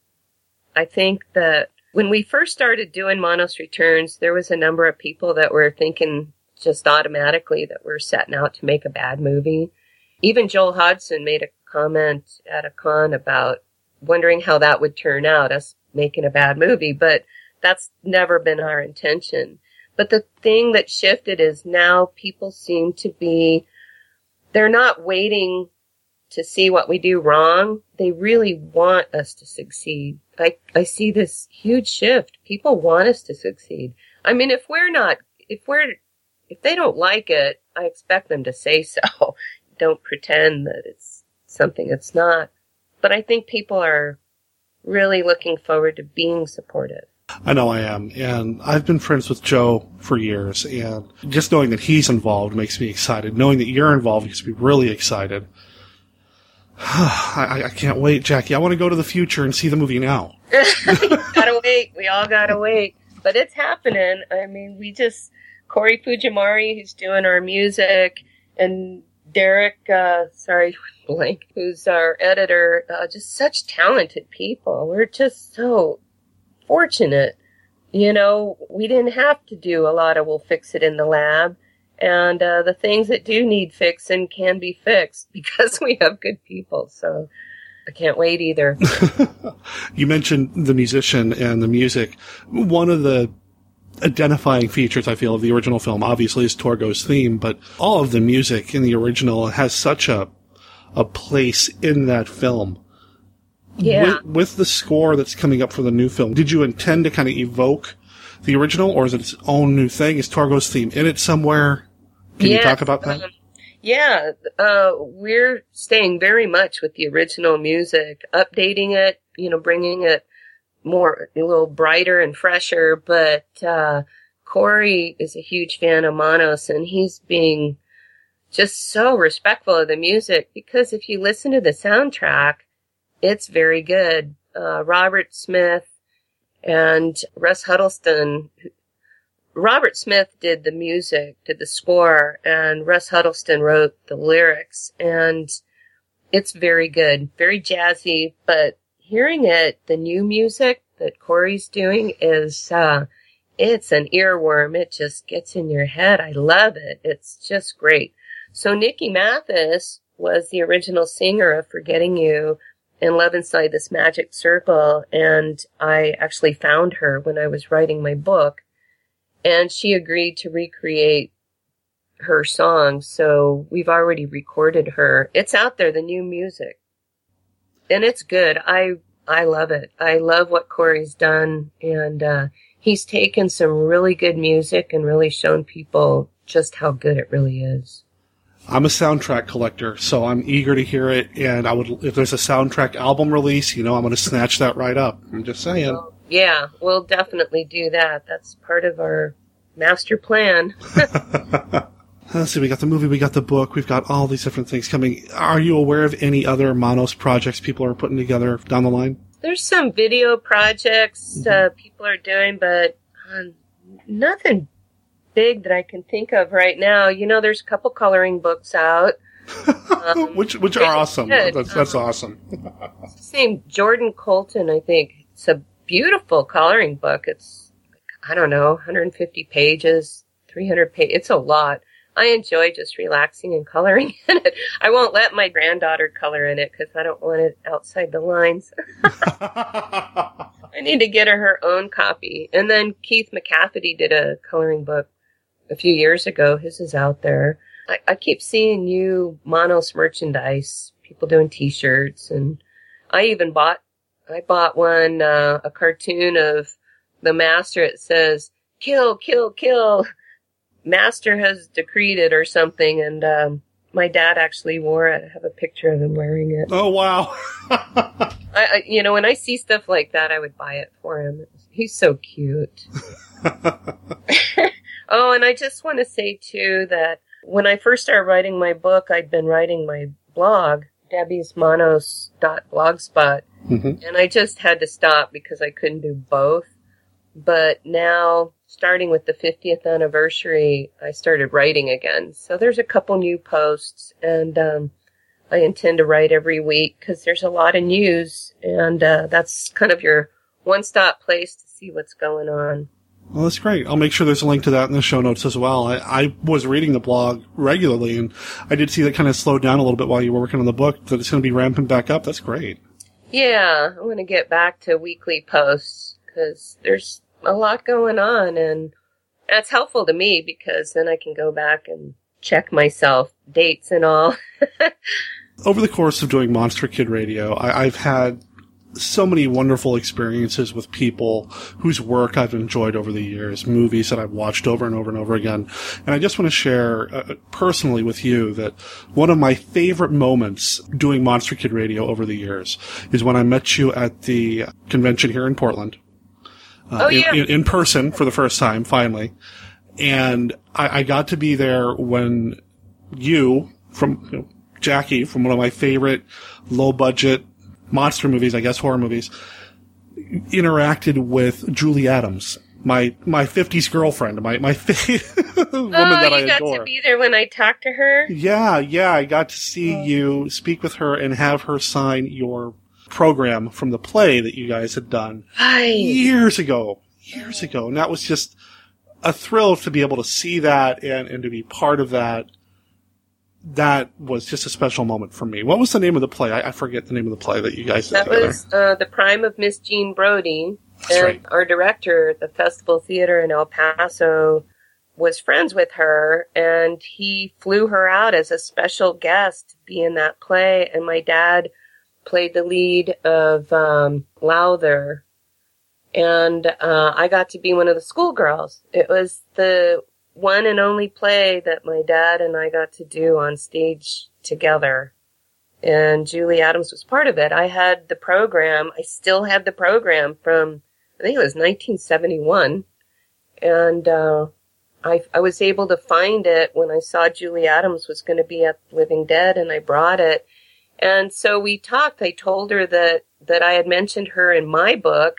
Speaker 7: I think that when we first started doing Manos Returns, there was a number of people that were thinking just automatically that we're setting out to make a bad movie. Even Joel Hodgson made a comment at a con about wondering how that would turn out, us making a bad movie, but that's never been our intention. But the thing that shifted is now people seem to be, they're not waiting to see what we do wrong. They really want us to succeed. I, I see this huge shift. People want us to succeed. I mean, if we're not, if we're, if they don't like it, I expect them to say so. [laughs] don't pretend that it's something it's not. But I think people are really looking forward to being supportive.
Speaker 1: I know I am. And I've been friends with Joe for years. And just knowing that he's involved makes me excited. Knowing that you're involved makes me really excited. [sighs] I, I can't wait, Jackie. I want to go to the future and see the movie now. [laughs] [laughs]
Speaker 7: gotta wait. We all gotta wait. But it's happening. I mean, we just, Corey Fujimori, who's doing our music, and Derek, uh, sorry, [laughs] blank, who's our editor, uh, just such talented people. We're just so fortunate. You know, we didn't have to do a lot of we'll fix it in the lab. And uh, the things that do need fixing can be fixed [laughs] because we have good people. So I can't wait either. [laughs]
Speaker 1: you mentioned the musician and the music. One of the identifying features, I feel, of the original film obviously is Torgo's theme, but all of the music in the original has such a a place in that film.
Speaker 7: Yeah.
Speaker 1: With, with the score that's coming up for the new film, did you intend to kind of evoke the original, or is it its own new thing? Is Torgo's theme in it somewhere? Can you talk about that?
Speaker 7: Um, yeah, uh, we're staying very much with the original music, updating it, you know, bringing it more, a little brighter and fresher, but, uh, Corey is a huge fan of Manos and he's being just so respectful of the music because if you listen to the soundtrack, it's very good. Uh, Robert Smith and Russ Huddleston. Robert Smith did the music, did the score, and Russ Huddleston wrote the lyrics, and it's very good, very jazzy. But hearing it, the new music that Corey's doing is, uh, it's an earworm. It just gets in your head. I love it. It's just great. So Nikki Mathis was the original singer of Forgetting You and Love Inside This Magic Circle. And I actually found her when I was writing my book and she agreed to recreate her song. So we've already recorded her. It's out there, the new music. And it's good. I, I love it. I love what Corey's done and, uh, he's taken some really good music and really shown people just how good it really is.
Speaker 1: I'm a soundtrack collector, so I'm eager to hear it. And I would, if there's a soundtrack album release, you know, I'm going to snatch that right up. I'm just saying.
Speaker 7: Well, yeah, we'll definitely do that. That's part of our master plan. [laughs] [laughs]
Speaker 1: Let's see, we got the movie, we got the book, we've got all these different things coming. Are you aware of any other Manos projects people are putting together down the line?
Speaker 7: There's some video projects mm-hmm. uh, people are doing, but uh, nothing big that I can think of right now. You know, there's a couple coloring books out. [laughs]
Speaker 1: Um, which which are awesome. Good. That's, that's um, awesome.
Speaker 7: Same Jordan Colton, I think. It's a beautiful coloring book. It's I don't know, 150 pages, 300 pages. It's a lot. I enjoy just relaxing and coloring [laughs] in it. I won't let my granddaughter color in it because I don't want it outside the lines. [laughs] [laughs] I need to get her her own copy. And then Keith McCafferty did a coloring book a few years ago. His is out there. I, I keep seeing new Manos merchandise, people doing t-shirts and I even bought, I bought one, uh, a cartoon of the master. It says, kill, kill, kill. Master has decreed it or something. And, um, my dad actually wore it. I have a picture of him wearing it.
Speaker 1: Oh, wow. [laughs]
Speaker 7: I, I, you know, when I see stuff like that, I would buy it for him. He's so cute. [laughs] [laughs] oh, and I just want to say too that when I first started writing my book, I'd been writing my blog, debbiesmanos.blogspot, mm-hmm. and I just had to stop because I couldn't do both. But now, starting with the 50th anniversary, I started writing again. So there's a couple new posts, and um, I intend to write every week because there's a lot of news, and uh, that's kind of your one-stop place to see what's going on.
Speaker 1: Well, that's great. I'll make sure there's a link to that in the show notes as well. I, I was reading the blog regularly, and I did see that kind of slowed down a little bit while you were working on the book. That it's going to be ramping back up. That's great.
Speaker 7: Yeah, I want to get back to weekly posts because there's a lot going on, and That's helpful to me because then I can go back and check myself, dates and all. [laughs]
Speaker 1: Over the course of doing Monster Kid Radio, I, I've had so many wonderful experiences with people whose work I've enjoyed over the years, movies that I've watched over and over and over again. And I just want to share uh, personally with you that one of my favorite moments doing Monster Kid Radio over the years is when I met you at the convention here in Portland. Uh,
Speaker 7: Oh, yeah.
Speaker 1: in, in, in person for the first time, finally. And I, I got to be there when you, from you know, Jackie, from one of my favorite low budget monster movies, I guess horror movies, interacted with Julie Adams, my my fifties girlfriend, my my fa- [laughs] woman
Speaker 7: oh,
Speaker 1: that I
Speaker 7: you got
Speaker 1: adore.
Speaker 7: to be there when I talked to her?
Speaker 1: yeah, yeah, I got to see oh. you speak with her and have her sign your program from the play that you guys had done
Speaker 7: Right.
Speaker 1: years ago, years ago, and that was just a thrill to be able to see that and and to be part of that. That was just a special moment for me. What was the name of the play? I, I forget the name of the play that you guys did
Speaker 7: That
Speaker 1: together.
Speaker 7: was uh, the prime of Miss Jean
Speaker 1: Brodie.
Speaker 7: And
Speaker 1: right.
Speaker 7: our director at the Festival Theater in El Paso was friends with her, and he flew her out as a special guest to be in that play. And my dad played the lead of um, Lowther, and uh, I got to be one of the schoolgirls. It was the one and only play that my dad and I got to do on stage together and Julie Adams was part of it. I had the program. I still had the program from I think it was 1971, and uh, I I was able to find it when I saw Julie Adams was going to be at Living Dead, and I brought it. And so we talked. I told her that that I had mentioned her in my book,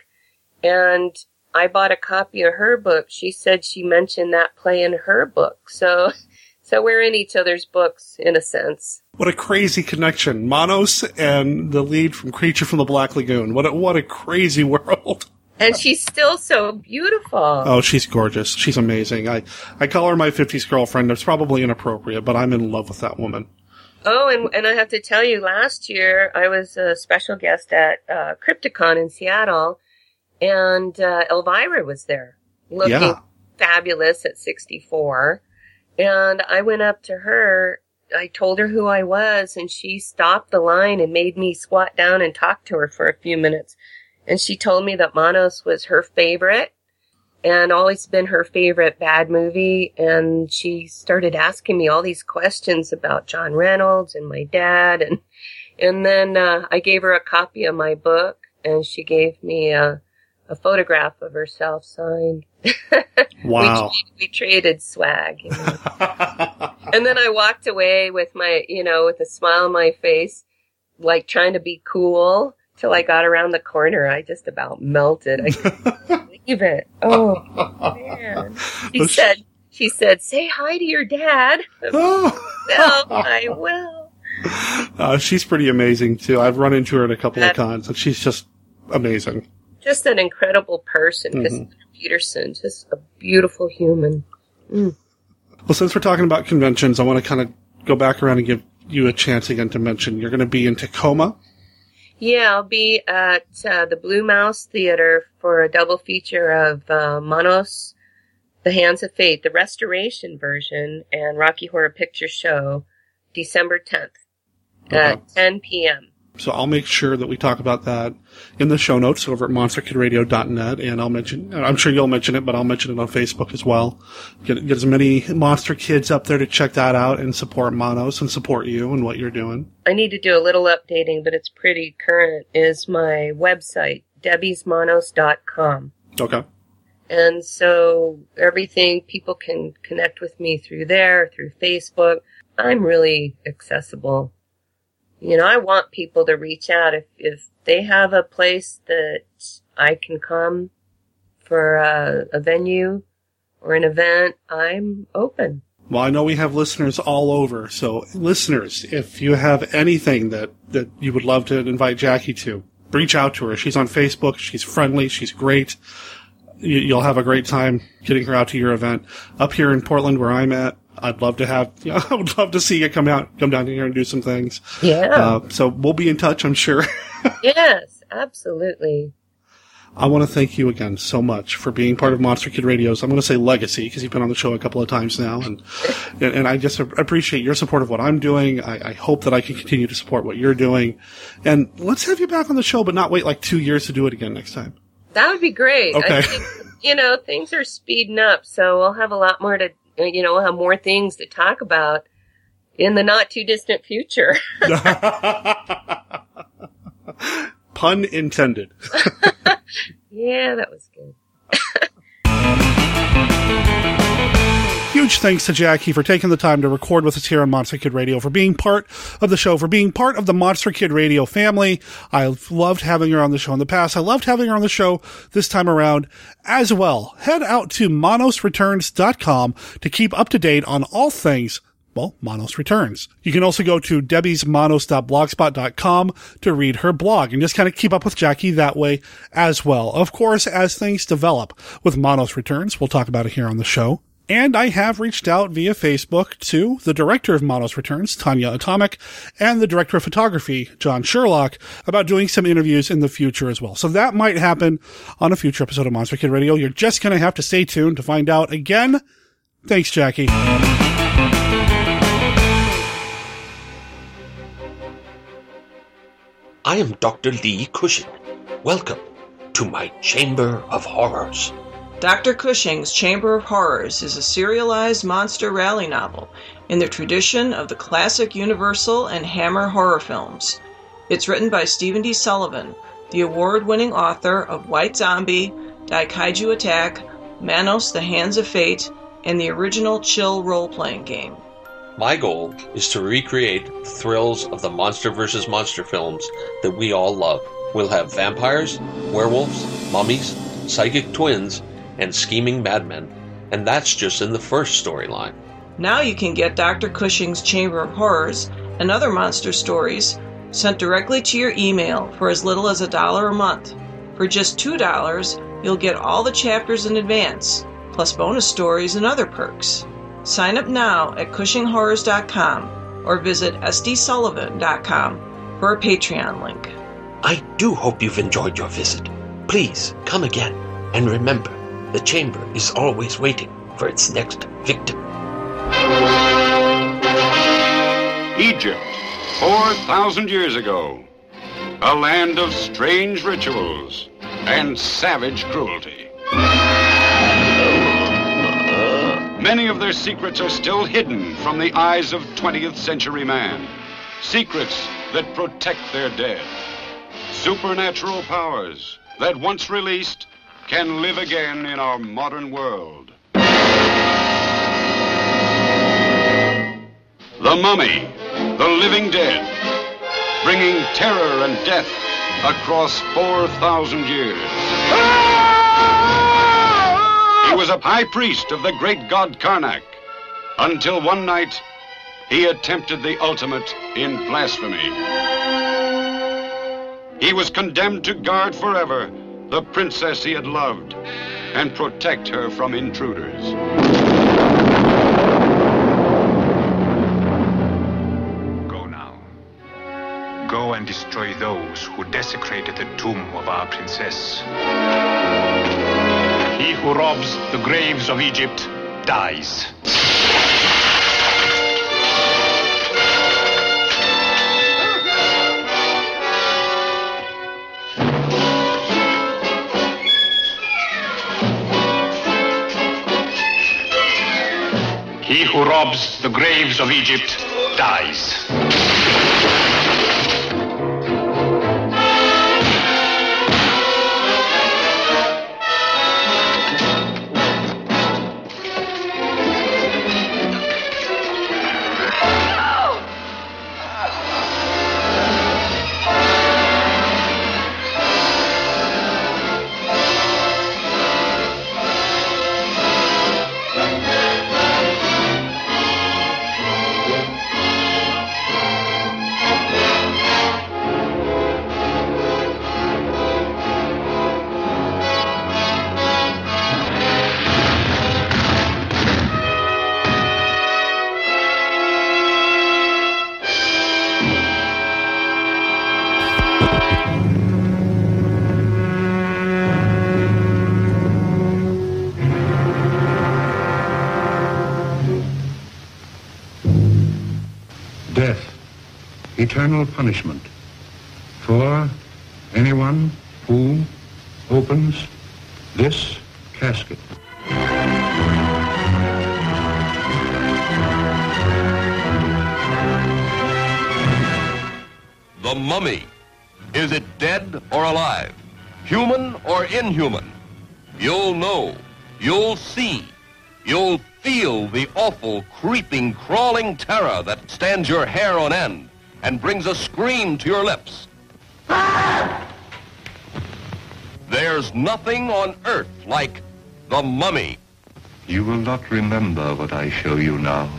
Speaker 7: and I bought a copy of her book. She said she mentioned that play in her book. So. [laughs] So we're in each other's books in a sense.
Speaker 1: What a crazy connection. Manos and the lead from Creature from the Black Lagoon. What a, what a crazy [laughs] world.
Speaker 7: And she's still so beautiful.
Speaker 1: Oh, she's gorgeous. She's amazing. I, I call her my 50s girlfriend. It's probably inappropriate, but I'm in love with that woman.
Speaker 7: Oh, and, and I have to tell you, last year I was a special guest at uh, Crypticon in Seattle, and uh, Elvira was there, looking
Speaker 1: Yeah.
Speaker 7: fabulous at 64. And I went up to her. I told her who I was, and she stopped the line and made me squat down and talk to her for a few minutes. And she told me that Manos was her favorite and always been her favorite bad movie. And she started asking me all these questions about John Reynolds and my dad. And, and then, uh, I gave her a copy of my book and she gave me a, a photograph of herself signed. [laughs]
Speaker 1: Wow.
Speaker 7: we, we traded swag. You know. [laughs] and then I walked away with my, you know, with a smile on my face, like trying to be cool till I got around the corner. I just about melted. I couldn't [laughs] believe it. Oh, man. She said, she said, say hi to your dad.
Speaker 1: Oh.
Speaker 7: well, I will.
Speaker 1: Uh, she's pretty amazing too. I've run into her at a couple of cons and she's just amazing.
Speaker 7: Just an incredible person.
Speaker 1: Mhm.
Speaker 7: Cassandra Peterson, just a beautiful human.
Speaker 1: Well, since we're talking about conventions, I want to kind of go back around and give you a chance again to mention you're going to be in Tacoma.
Speaker 7: Yeah, I'll be at uh, the Blue Mouse Theater for a double feature of uh, Manos, The Hands of Fate, the restoration version, and Rocky Horror Picture Show, December 10th at 10 p.m.
Speaker 1: So I'll make sure that we talk about that in the show notes over at monsterkidradio.net, and I'll mention. I'm sure you'll mention it, but I'll mention it on Facebook as well. Get get as many monster kids up there to check that out and support Manos and support you and what you're doing.
Speaker 7: I need to do a little updating, but it's pretty current, is my website, debbiesmanos.com.
Speaker 1: Okay.
Speaker 7: And so everything, people can connect with me through there, through Facebook. I'm really accessible. You know, I want people to reach out if, if they have a place that I can come for a, a venue or an event, I'm open.
Speaker 1: Well, I know we have listeners all over. So, listeners, if you have anything that, that you would love to invite Jackie to, reach out to her. She's on Facebook. She's friendly. She's great. You, you'll have a great time getting her out to your event up here in Portland, where I'm at. I'd love to have. You [laughs] know, I would love to see you come out, come down here and do some things.
Speaker 7: Yeah.
Speaker 1: Uh, so we'll be in touch, I'm sure. [laughs]
Speaker 7: yes, absolutely.
Speaker 1: I want to thank you again so much for being part of Monster Kid Radio's. I'm going to say legacy because you've been on the show a couple of times now, and [laughs] and, and I just appreciate your support of what I'm doing. I, I, hope that I can continue to support what you're doing, and let's have you back on the show, but not wait like two years to do it again next time.
Speaker 7: That would be great.
Speaker 1: Okay.
Speaker 7: Think, you know, things are speeding up, so we'll have a lot more to, Uh, you know, have more things to talk about in the not too distant future. [laughs] [laughs]
Speaker 1: Pun intended. [laughs]
Speaker 7: yeah, that was good.
Speaker 1: Huge thanks to Jackie for taking the time to record with us here on Monster Kid Radio, for being part of the show, for being part of the Monster Kid Radio family. I've loved having her on the show in the past. I loved having her on the show this time around as well. Head out to manosreturns.com to keep up to date on all things well, Manos returns. You can also go to debbiesmanos.blogspot.com to read her blog and just kind of keep up with Jackie that way as well. Of course, as things develop with Manos returns, we'll talk about it here on the show. And I have reached out via Facebook to the director of Manos Returns, Tonjia Atomic, and the director of photography, John Sherlock, about doing some interviews in the future as well. So that might happen on a future episode of Monster Kid Radio. You're just going to have to stay tuned to find out. Again, thanks, Jackie.
Speaker 9: I am Dr. Lee Cushing. Welcome to my Chamber of Horrors.
Speaker 10: Dr. Cushing's Chamber of Horrors is a serialized monster rally novel in the tradition of the classic Universal and Hammer horror films. It's written by Stephen D. Sullivan, the award winning author of White Zombie, Daikaiju Attack, Manos the Hands of Fate, and the original Chill role playing game.
Speaker 9: My goal is to recreate the thrills of the Monster vs. Monster films that we all love. We'll have vampires, werewolves, mummies, psychic twins, and scheming madmen. And that's just in the first storyline.
Speaker 10: Now you can get Dr. Cushing's Chamber of Horrors and other monster stories sent directly to your email for as little as a dollar a month. For just $2, you'll get all the chapters in advance, plus bonus stories and other perks. Sign up now at CushingHorrors.com or visit sdsullivan.com for a Patreon link.
Speaker 9: I do hope you've enjoyed your visit. Please come again. And remember, the chamber is always waiting for its next victim.
Speaker 11: Egypt, 4,000 years ago. A land of strange rituals and savage cruelty. Many of their secrets are still hidden from the eyes of 20th century man. Secrets that protect their dead. Supernatural powers that once released can live again in our modern world. The Mummy, the living dead, bringing terror and death across 4,000 years. He was a high priest of the great god Karnak until one night he attempted the ultimate in blasphemy. He was condemned to guard forever the princess he had loved and protect her from intruders.
Speaker 12: Go now. Go and destroy those who desecrated the tomb of our princess. He who robs the graves of Egypt dies. He who robs the graves of Egypt dies.
Speaker 13: Eternal punishment for anyone who opens this casket.
Speaker 14: The mummy. Is it dead or alive? Human or inhuman? You'll know. You'll see. You'll feel the awful, creeping, crawling terror that stands your hair on end and brings a scream to your lips. There's nothing on earth like the mummy.
Speaker 13: You will not remember what I show you now,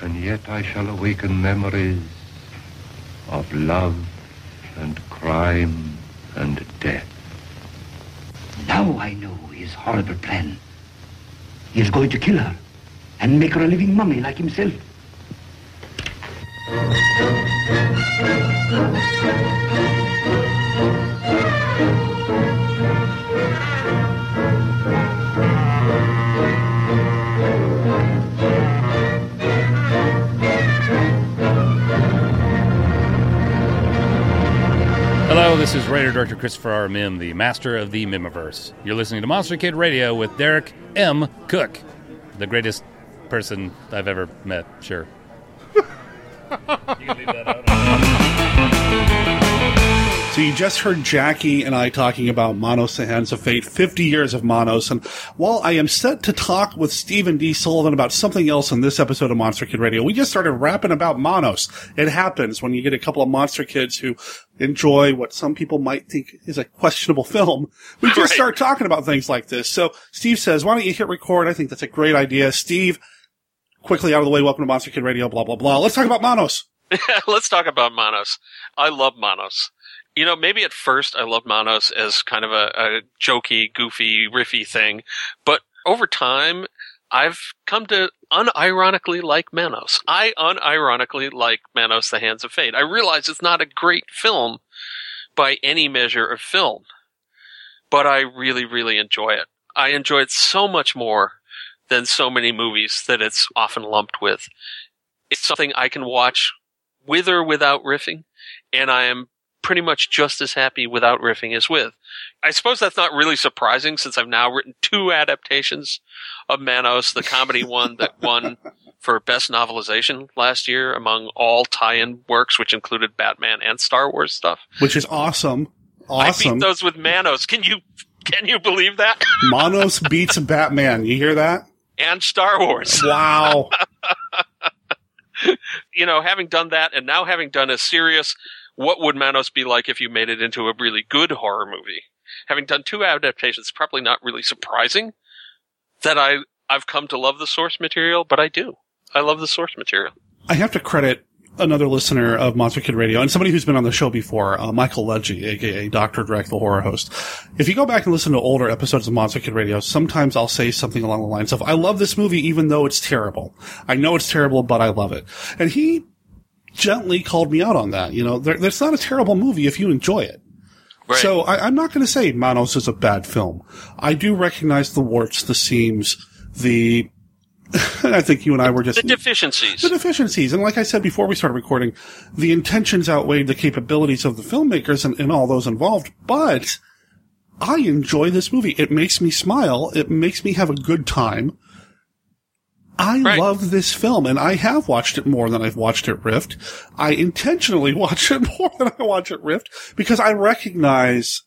Speaker 13: and yet I shall awaken memories of love and crime and death.
Speaker 15: Now I know his horrible plan. He is going to kill her and make her a living mummy like himself.
Speaker 16: Hello, this is writer director Christopher R. Mihm, the master of the Mihmiverse. You're listening to Monster Kid Radio with Derek M. Koch, the greatest person I've ever met. Sure. [laughs]
Speaker 1: So you just heard Jackie and I talking about Manos, the Hands of Fate, 50 years of Manos. And while I am set to talk with Stephen D. Sullivan about something else in this episode of Monster Kid Radio, we just started rapping about Manos. It happens when you get a couple of monster kids who enjoy what some people might think is a questionable film. We just
Speaker 9: Right.
Speaker 1: start talking about things like this. So Steve says, why don't you hit record? I think that's a great idea. Steve, quickly out of the way, welcome to Monster Kid Radio, blah, blah, blah. Let's talk about Manos. [laughs]
Speaker 9: Let's talk about Manos. I love Manos. You know, maybe at first I loved Manos as kind of a, a jokey, goofy, riffy thing, but over time, I've come to unironically like Manos. I unironically like Manos, The Hands of Fate. I realize it's not a great film by any measure of film, but I really, really enjoy it. I enjoy it so much more than so many movies that it's often lumped with. It's something I can watch with or without riffing, and I am pretty much just as happy without riffing as with. I suppose that's not really surprising since I've now written two adaptations of Manos, the comedy [laughs] one that won for best novelization last year among all tie-in works, which included Batman and Star Wars stuff.
Speaker 1: which is awesome.
Speaker 9: I
Speaker 1: Awesome.
Speaker 9: beat those with Manos. Can you can you believe that?
Speaker 1: Manos beats [laughs] Batman. You hear that?
Speaker 9: And Star Wars.
Speaker 1: Wow. [laughs]
Speaker 9: you know, having done that and now having done a serious, what would Manos be like if you made it into a really good horror movie? Having done two adaptations, probably not really surprising that I, I've come to love the source material, but I do. I love the source material.
Speaker 1: I have to credit another listener of Monster Kid Radio and somebody who's been on the show before, uh, Michael Ledgy, aka Dr. Drek, the horror host. If you go back and listen to older episodes of Monster Kid Radio, sometimes I'll say something along the lines of, I love this movie even though it's terrible. I know it's terrible, but I love it. And he gently called me out on that. You know, there, there's not a terrible movie if you enjoy it. So I, I'm not going to say Manos is a bad film. I do recognize the warts, the seams, the. [laughs] I think you and I were just
Speaker 9: The deficiencies.
Speaker 1: the deficiencies. And like I said before we started recording, the intentions outweighed the capabilities of the filmmakers and, and all those involved. But I enjoy this movie. It makes me smile. It makes me have a good time. I love this film and I have watched it more than I've watched it Rift. I intentionally [laughs] watch it more than I watch it Rift because I recognize,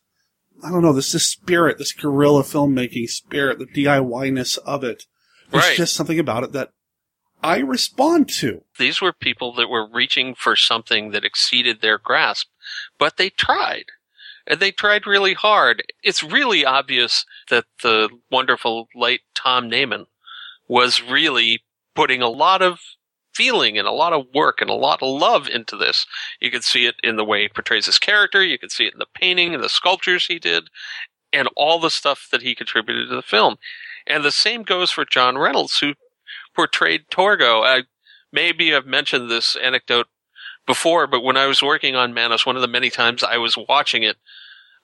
Speaker 1: I don't know, this, this spirit, this guerrilla filmmaking spirit, the DIY-ness of it. There's
Speaker 9: Right.
Speaker 1: just something about it that I respond to.
Speaker 9: These were people that were reaching for something that exceeded their grasp, but they tried. And they tried really hard. It's really obvious that the wonderful late Tom Neyman was really putting a lot of feeling and a lot of work and a lot of love into this. You can see it in the way he portrays his character. You can see it in the painting and the sculptures he did and all the stuff that he contributed to the film. And the same goes for John Reynolds, who portrayed Torgo. I maybe I've mentioned this anecdote before, but when I was working on Manos, one of the many times I was watching it,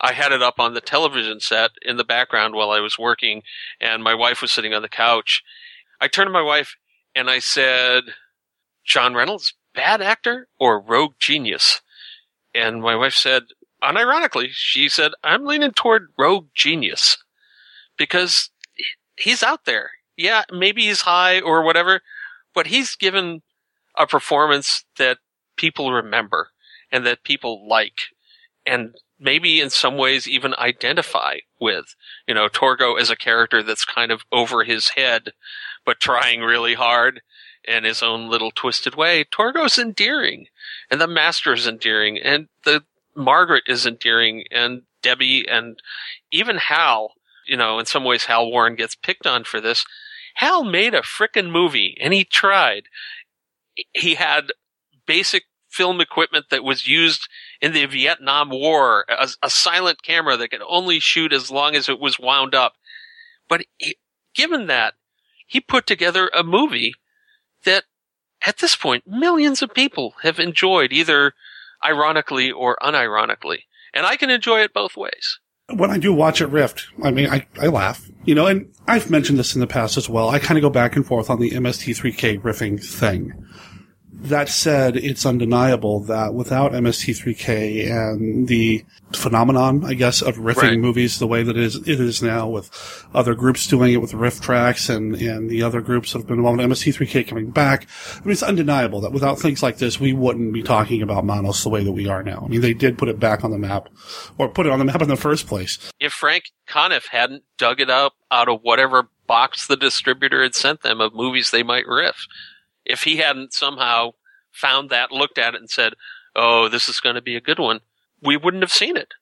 Speaker 9: I had it up on the television set in the background while I was working, and my wife was sitting on the couch. I turned to my wife and I said, John Reynolds bad actor or rogue genius? And my wife said, unironically, she said, I'm leaning toward rogue genius because he's out there. Yeah, maybe he's high or whatever, but he's given a performance that people remember and that people like and maybe in some ways even identify with. You know, Torgo as a character that's kind of over his head, but trying really hard in his own little twisted way. Torgo's endearing and the master is endearing and the Margaret is endearing and Debbie and even Hal, you know, in some ways Hal Warren gets picked on for this. Hal made a frickin' movie and he tried. He had basic film equipment that was used in the Vietnam War, a, a silent camera that could only shoot as long as it was wound up. But he, given that, he put together a movie that at this point millions of people have enjoyed either ironically or unironically. And I can enjoy it both ways.
Speaker 1: When I do watch it rift, I mean, I, I laugh, you know, and I've mentioned this in the past as well. I kind of go back and forth on the MST3K riffing thing. That said, it's undeniable that without MST3K and the phenomenon, I guess, of riffing
Speaker 9: Right.
Speaker 1: movies the way that it is, it is now with other groups doing it with RiffTrax and, and the other groups that have been involved in MST3K coming back. I mean, it's undeniable that without things like this, we wouldn't be talking about Manos the way that we are now. I mean, they did put it back on the map or put it on the map in the first place.
Speaker 9: If Frank Conniff hadn't dug it up out of whatever box the distributor had sent them of movies they might riff, if he hadn't somehow found that, looked at it and said, oh, this is going to be a good one, we wouldn't have seen it.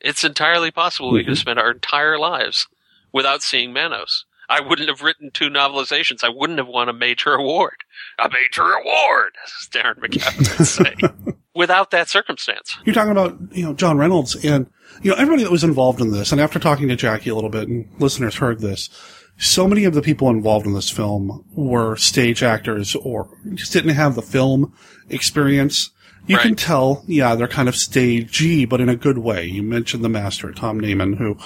Speaker 9: It's entirely possible we could have mm-hmm. spent our entire lives without seeing Manos. I wouldn't have written two novelizations. I wouldn't have won a major award. A major award, as Darren McGavin would say. [laughs] without that circumstance.
Speaker 1: You're talking about, you know, John Reynolds and, you know, everybody that was involved in this. And after talking to Jackie a little bit and listeners heard this, so many of the people involved in this film were stage actors or just didn't have the film experience. You can tell, yeah, they're kind of stagey, but in a good way. You mentioned the master, Tom Neyman, who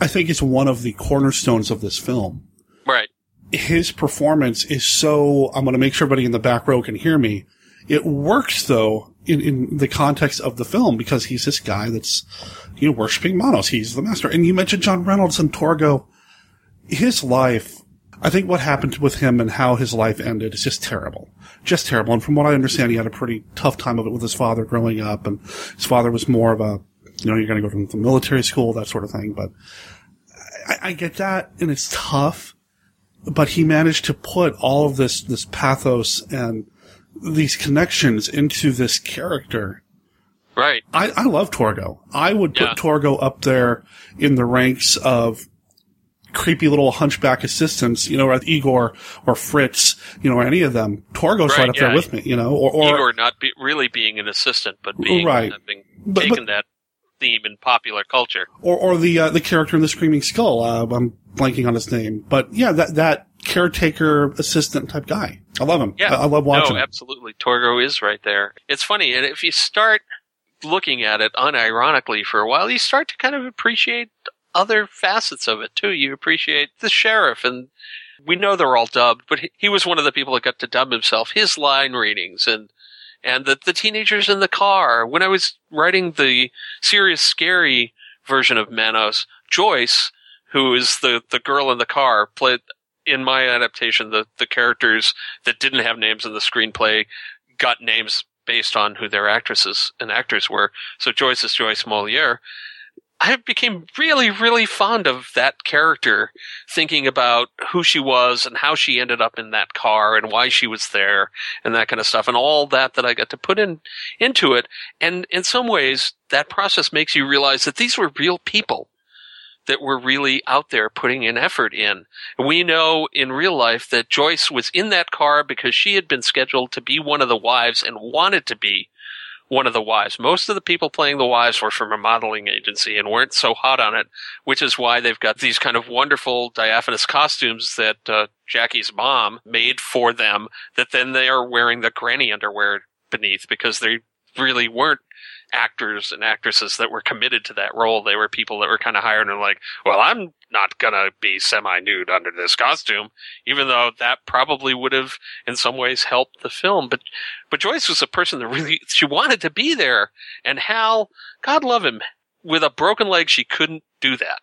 Speaker 1: I think is one of the cornerstones of this film.
Speaker 9: Right.
Speaker 1: His performance is so, I'm going to make sure everybody in the back row can hear me. It works though in, in the context of the film because he's this guy that's, you know, worshiping Manos. He's the master. And you mentioned John Reynolds and Torgo. His life, I think what happened with him and how his life ended is just terrible. Just terrible. And from what I understand, he had a pretty tough time of it with his father growing up and his father was more of a, you know, you're going to go to the military school, that sort of thing. But I, I get that and it's tough, but he managed to put all of this, this pathos and these connections into this character.
Speaker 9: Right.
Speaker 1: I, I love Torgo. I would put Torgo up there in the ranks of creepy little hunchback assistants, you know, or Igor or Fritz, you know, or any of them. Torgo's right,
Speaker 9: Right,
Speaker 1: up there with me, you know, or, or
Speaker 9: Igor not be, really being an assistant, but being
Speaker 1: Right.
Speaker 9: having
Speaker 1: But-
Speaker 9: taken
Speaker 1: but-
Speaker 9: that theme in popular culture.
Speaker 1: or, or the uh, the character in the Screaming Skull. Uh, I'm blanking on his name, but yeah, that that caretaker assistant type guy. I love him.
Speaker 9: Yeah,
Speaker 1: I, I love watching
Speaker 9: No, absolutely. Torgo is right there. It's funny, and if you start looking at it unironically for a while, you start to kind of appreciate other facets of it too. You appreciate the sheriff, and we know they're all dubbed, but he, he was one of the people that got to dub himself. His line readings and and the the teenagers in the car. When I was writing the serious, scary version of Manos, Joyce, who is the the girl in the car, played in my adaptation the the characters that didn't have names in the screenplay got names based on who their actresses and actors were. So Joyce is Joyce Molleur. I became really, really fond of that character, thinking about who she was and how she ended up in that car and why she was there and that kind of stuff and all that that I got to put in into it. And in some ways, that process makes you realize that these were real people that were really out there putting an effort in. We know in real life that Joyce was in that car because she had been scheduled to be one of the wives and wanted to be one of the wives. Most of the people playing the wives were from a modeling agency and weren't so hot on it, which is why they've got these kind of wonderful diaphanous costumes that uh, Jackie's mom made for them that then they are wearing the granny underwear beneath because they really weren't actors and actresses that were committed to that role. They were people that were kind of hired and like, well, I'm not gonna be semi-nude under this costume, even though that probably would have in some ways helped the film. But, but Joyce was a person that really, [laughs] she wanted to be there. And Hal, God love him, with a broken leg, she couldn't do that.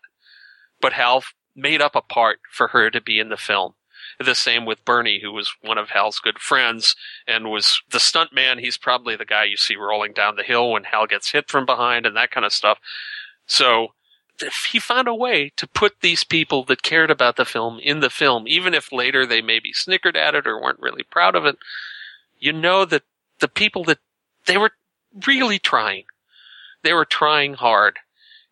Speaker 9: But Hal made up a part for her to be in the film. The same with Bernie, who was one of Hal's good friends and was the stunt man. He's probably the guy you see rolling down the hill when Hal gets hit from behind and that kind of stuff. So he found a way to put these people that cared about the film in the film, even if later they maybe snickered at it or weren't really proud of it. You know that the people that they were really trying. They were trying hard.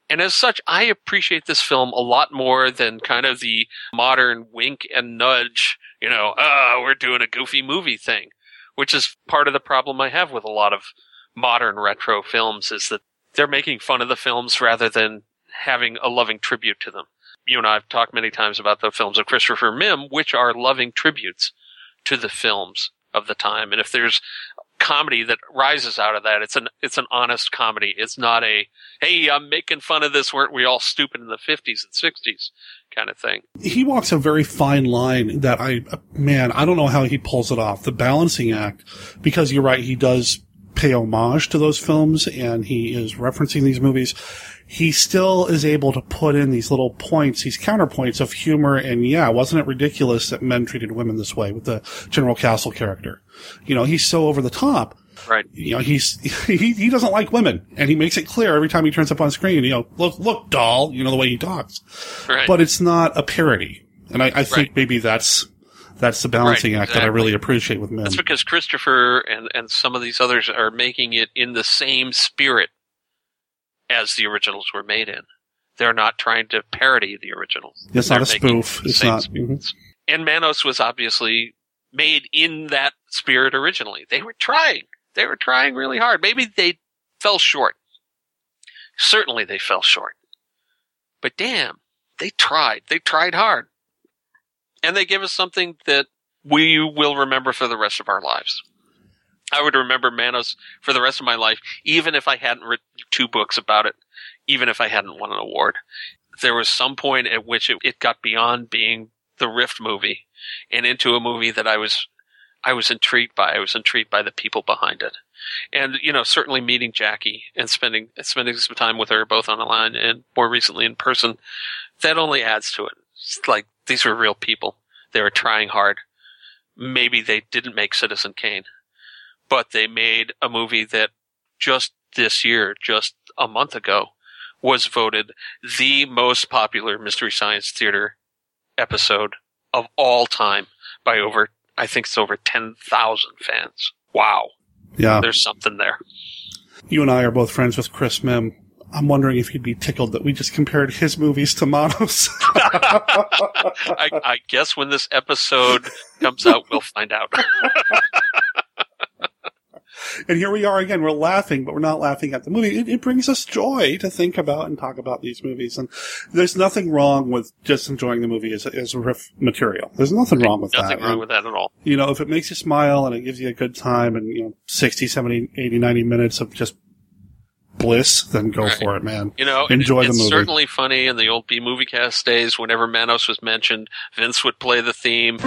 Speaker 9: And as such, I appreciate this film a lot more than kind of the modern wink and nudge, you know, ah, we're doing a goofy movie thing, which is part of the problem I have with a lot of modern retro films is that they're making fun of the films rather than having a loving tribute to them. You and I have talked many times about the films of Christopher Mihm, which are loving tributes to the films of the time. And if there's comedy that rises out of that. It's an it's an honest comedy. It's not a hey, I'm making fun of this. Weren't we all stupid in the 50s and 60s kind of thing?
Speaker 1: He walks a very fine line that I man, I don't know how he pulls it off. The balancing act because you're right, he does pay homage to those films and he is referencing these movies. He still is able to put in these little points, these counterpoints of humor. And yeah, wasn't it ridiculous that men treated women this way with the General Castle character? You know, he's so over the top.
Speaker 9: Right.
Speaker 1: You know, he's, [laughs] he, he doesn't like women and he makes it clear every time he turns up on screen, you know, look, look, doll, you know, the way he talks.
Speaker 9: Right.
Speaker 1: But it's not a parody. And I, I think
Speaker 9: Right.
Speaker 1: maybe that's, that's the balancing
Speaker 9: Right,
Speaker 1: act that I really appreciate with men.
Speaker 9: That's because Christopher and, and some of these others are making it in the same spirit as the originals were made in. They're not trying to parody the originals.
Speaker 1: It's not
Speaker 9: They're
Speaker 1: a spoof. It's not. mhm.
Speaker 9: And Manos was obviously made in that spirit originally. They were trying. They were trying really hard. Maybe they fell short. Certainly they fell short. But damn, they tried. They tried hard. And they give us something that we will remember for the rest of our lives. I would remember Manos for the rest of my life, even if I hadn't written two books about it, even if I hadn't won an award. There was some point at which it, it got beyond being the Rift movie and into a movie that I was, I was intrigued by. I was intrigued by the people behind it. And, you know, certainly meeting Jackie and spending, spending some time with her both on the line and more recently in person, that only adds to it. It's like, these were real people. They were trying hard. Maybe they didn't make Citizen Kane, but they made a movie that just this year, just a month ago, was voted the most popular Mystery Science Theater episode of all time by over, I think it's over 10,000 fans. Wow.
Speaker 1: Yeah.
Speaker 9: There's something there.
Speaker 1: You and I are both friends with Chris Mihm. I'm wondering if he'd be tickled that we just compared his movies to Manos. [laughs]
Speaker 9: I, I guess when this episode comes out, we'll find out. [laughs]
Speaker 1: and here we are again. We're laughing, but we're not laughing at the movie. It, it brings us joy to think about and talk about these movies. And there's nothing wrong with just enjoying the movie as, as riff material. There's nothing wrong with
Speaker 9: Nothing
Speaker 1: that.
Speaker 9: Nothing wrong
Speaker 1: And,
Speaker 9: with that at all.
Speaker 1: You know, if it makes you smile and it gives you a good time and, you know, 60, 70, 80, 90 minutes of just bliss, then go for it, man.
Speaker 9: You know,
Speaker 1: enjoy
Speaker 9: it-
Speaker 1: the
Speaker 9: it's
Speaker 1: movie.
Speaker 9: certainly funny in the old B movie cast days. Whenever Manos was mentioned, Vince would play the theme.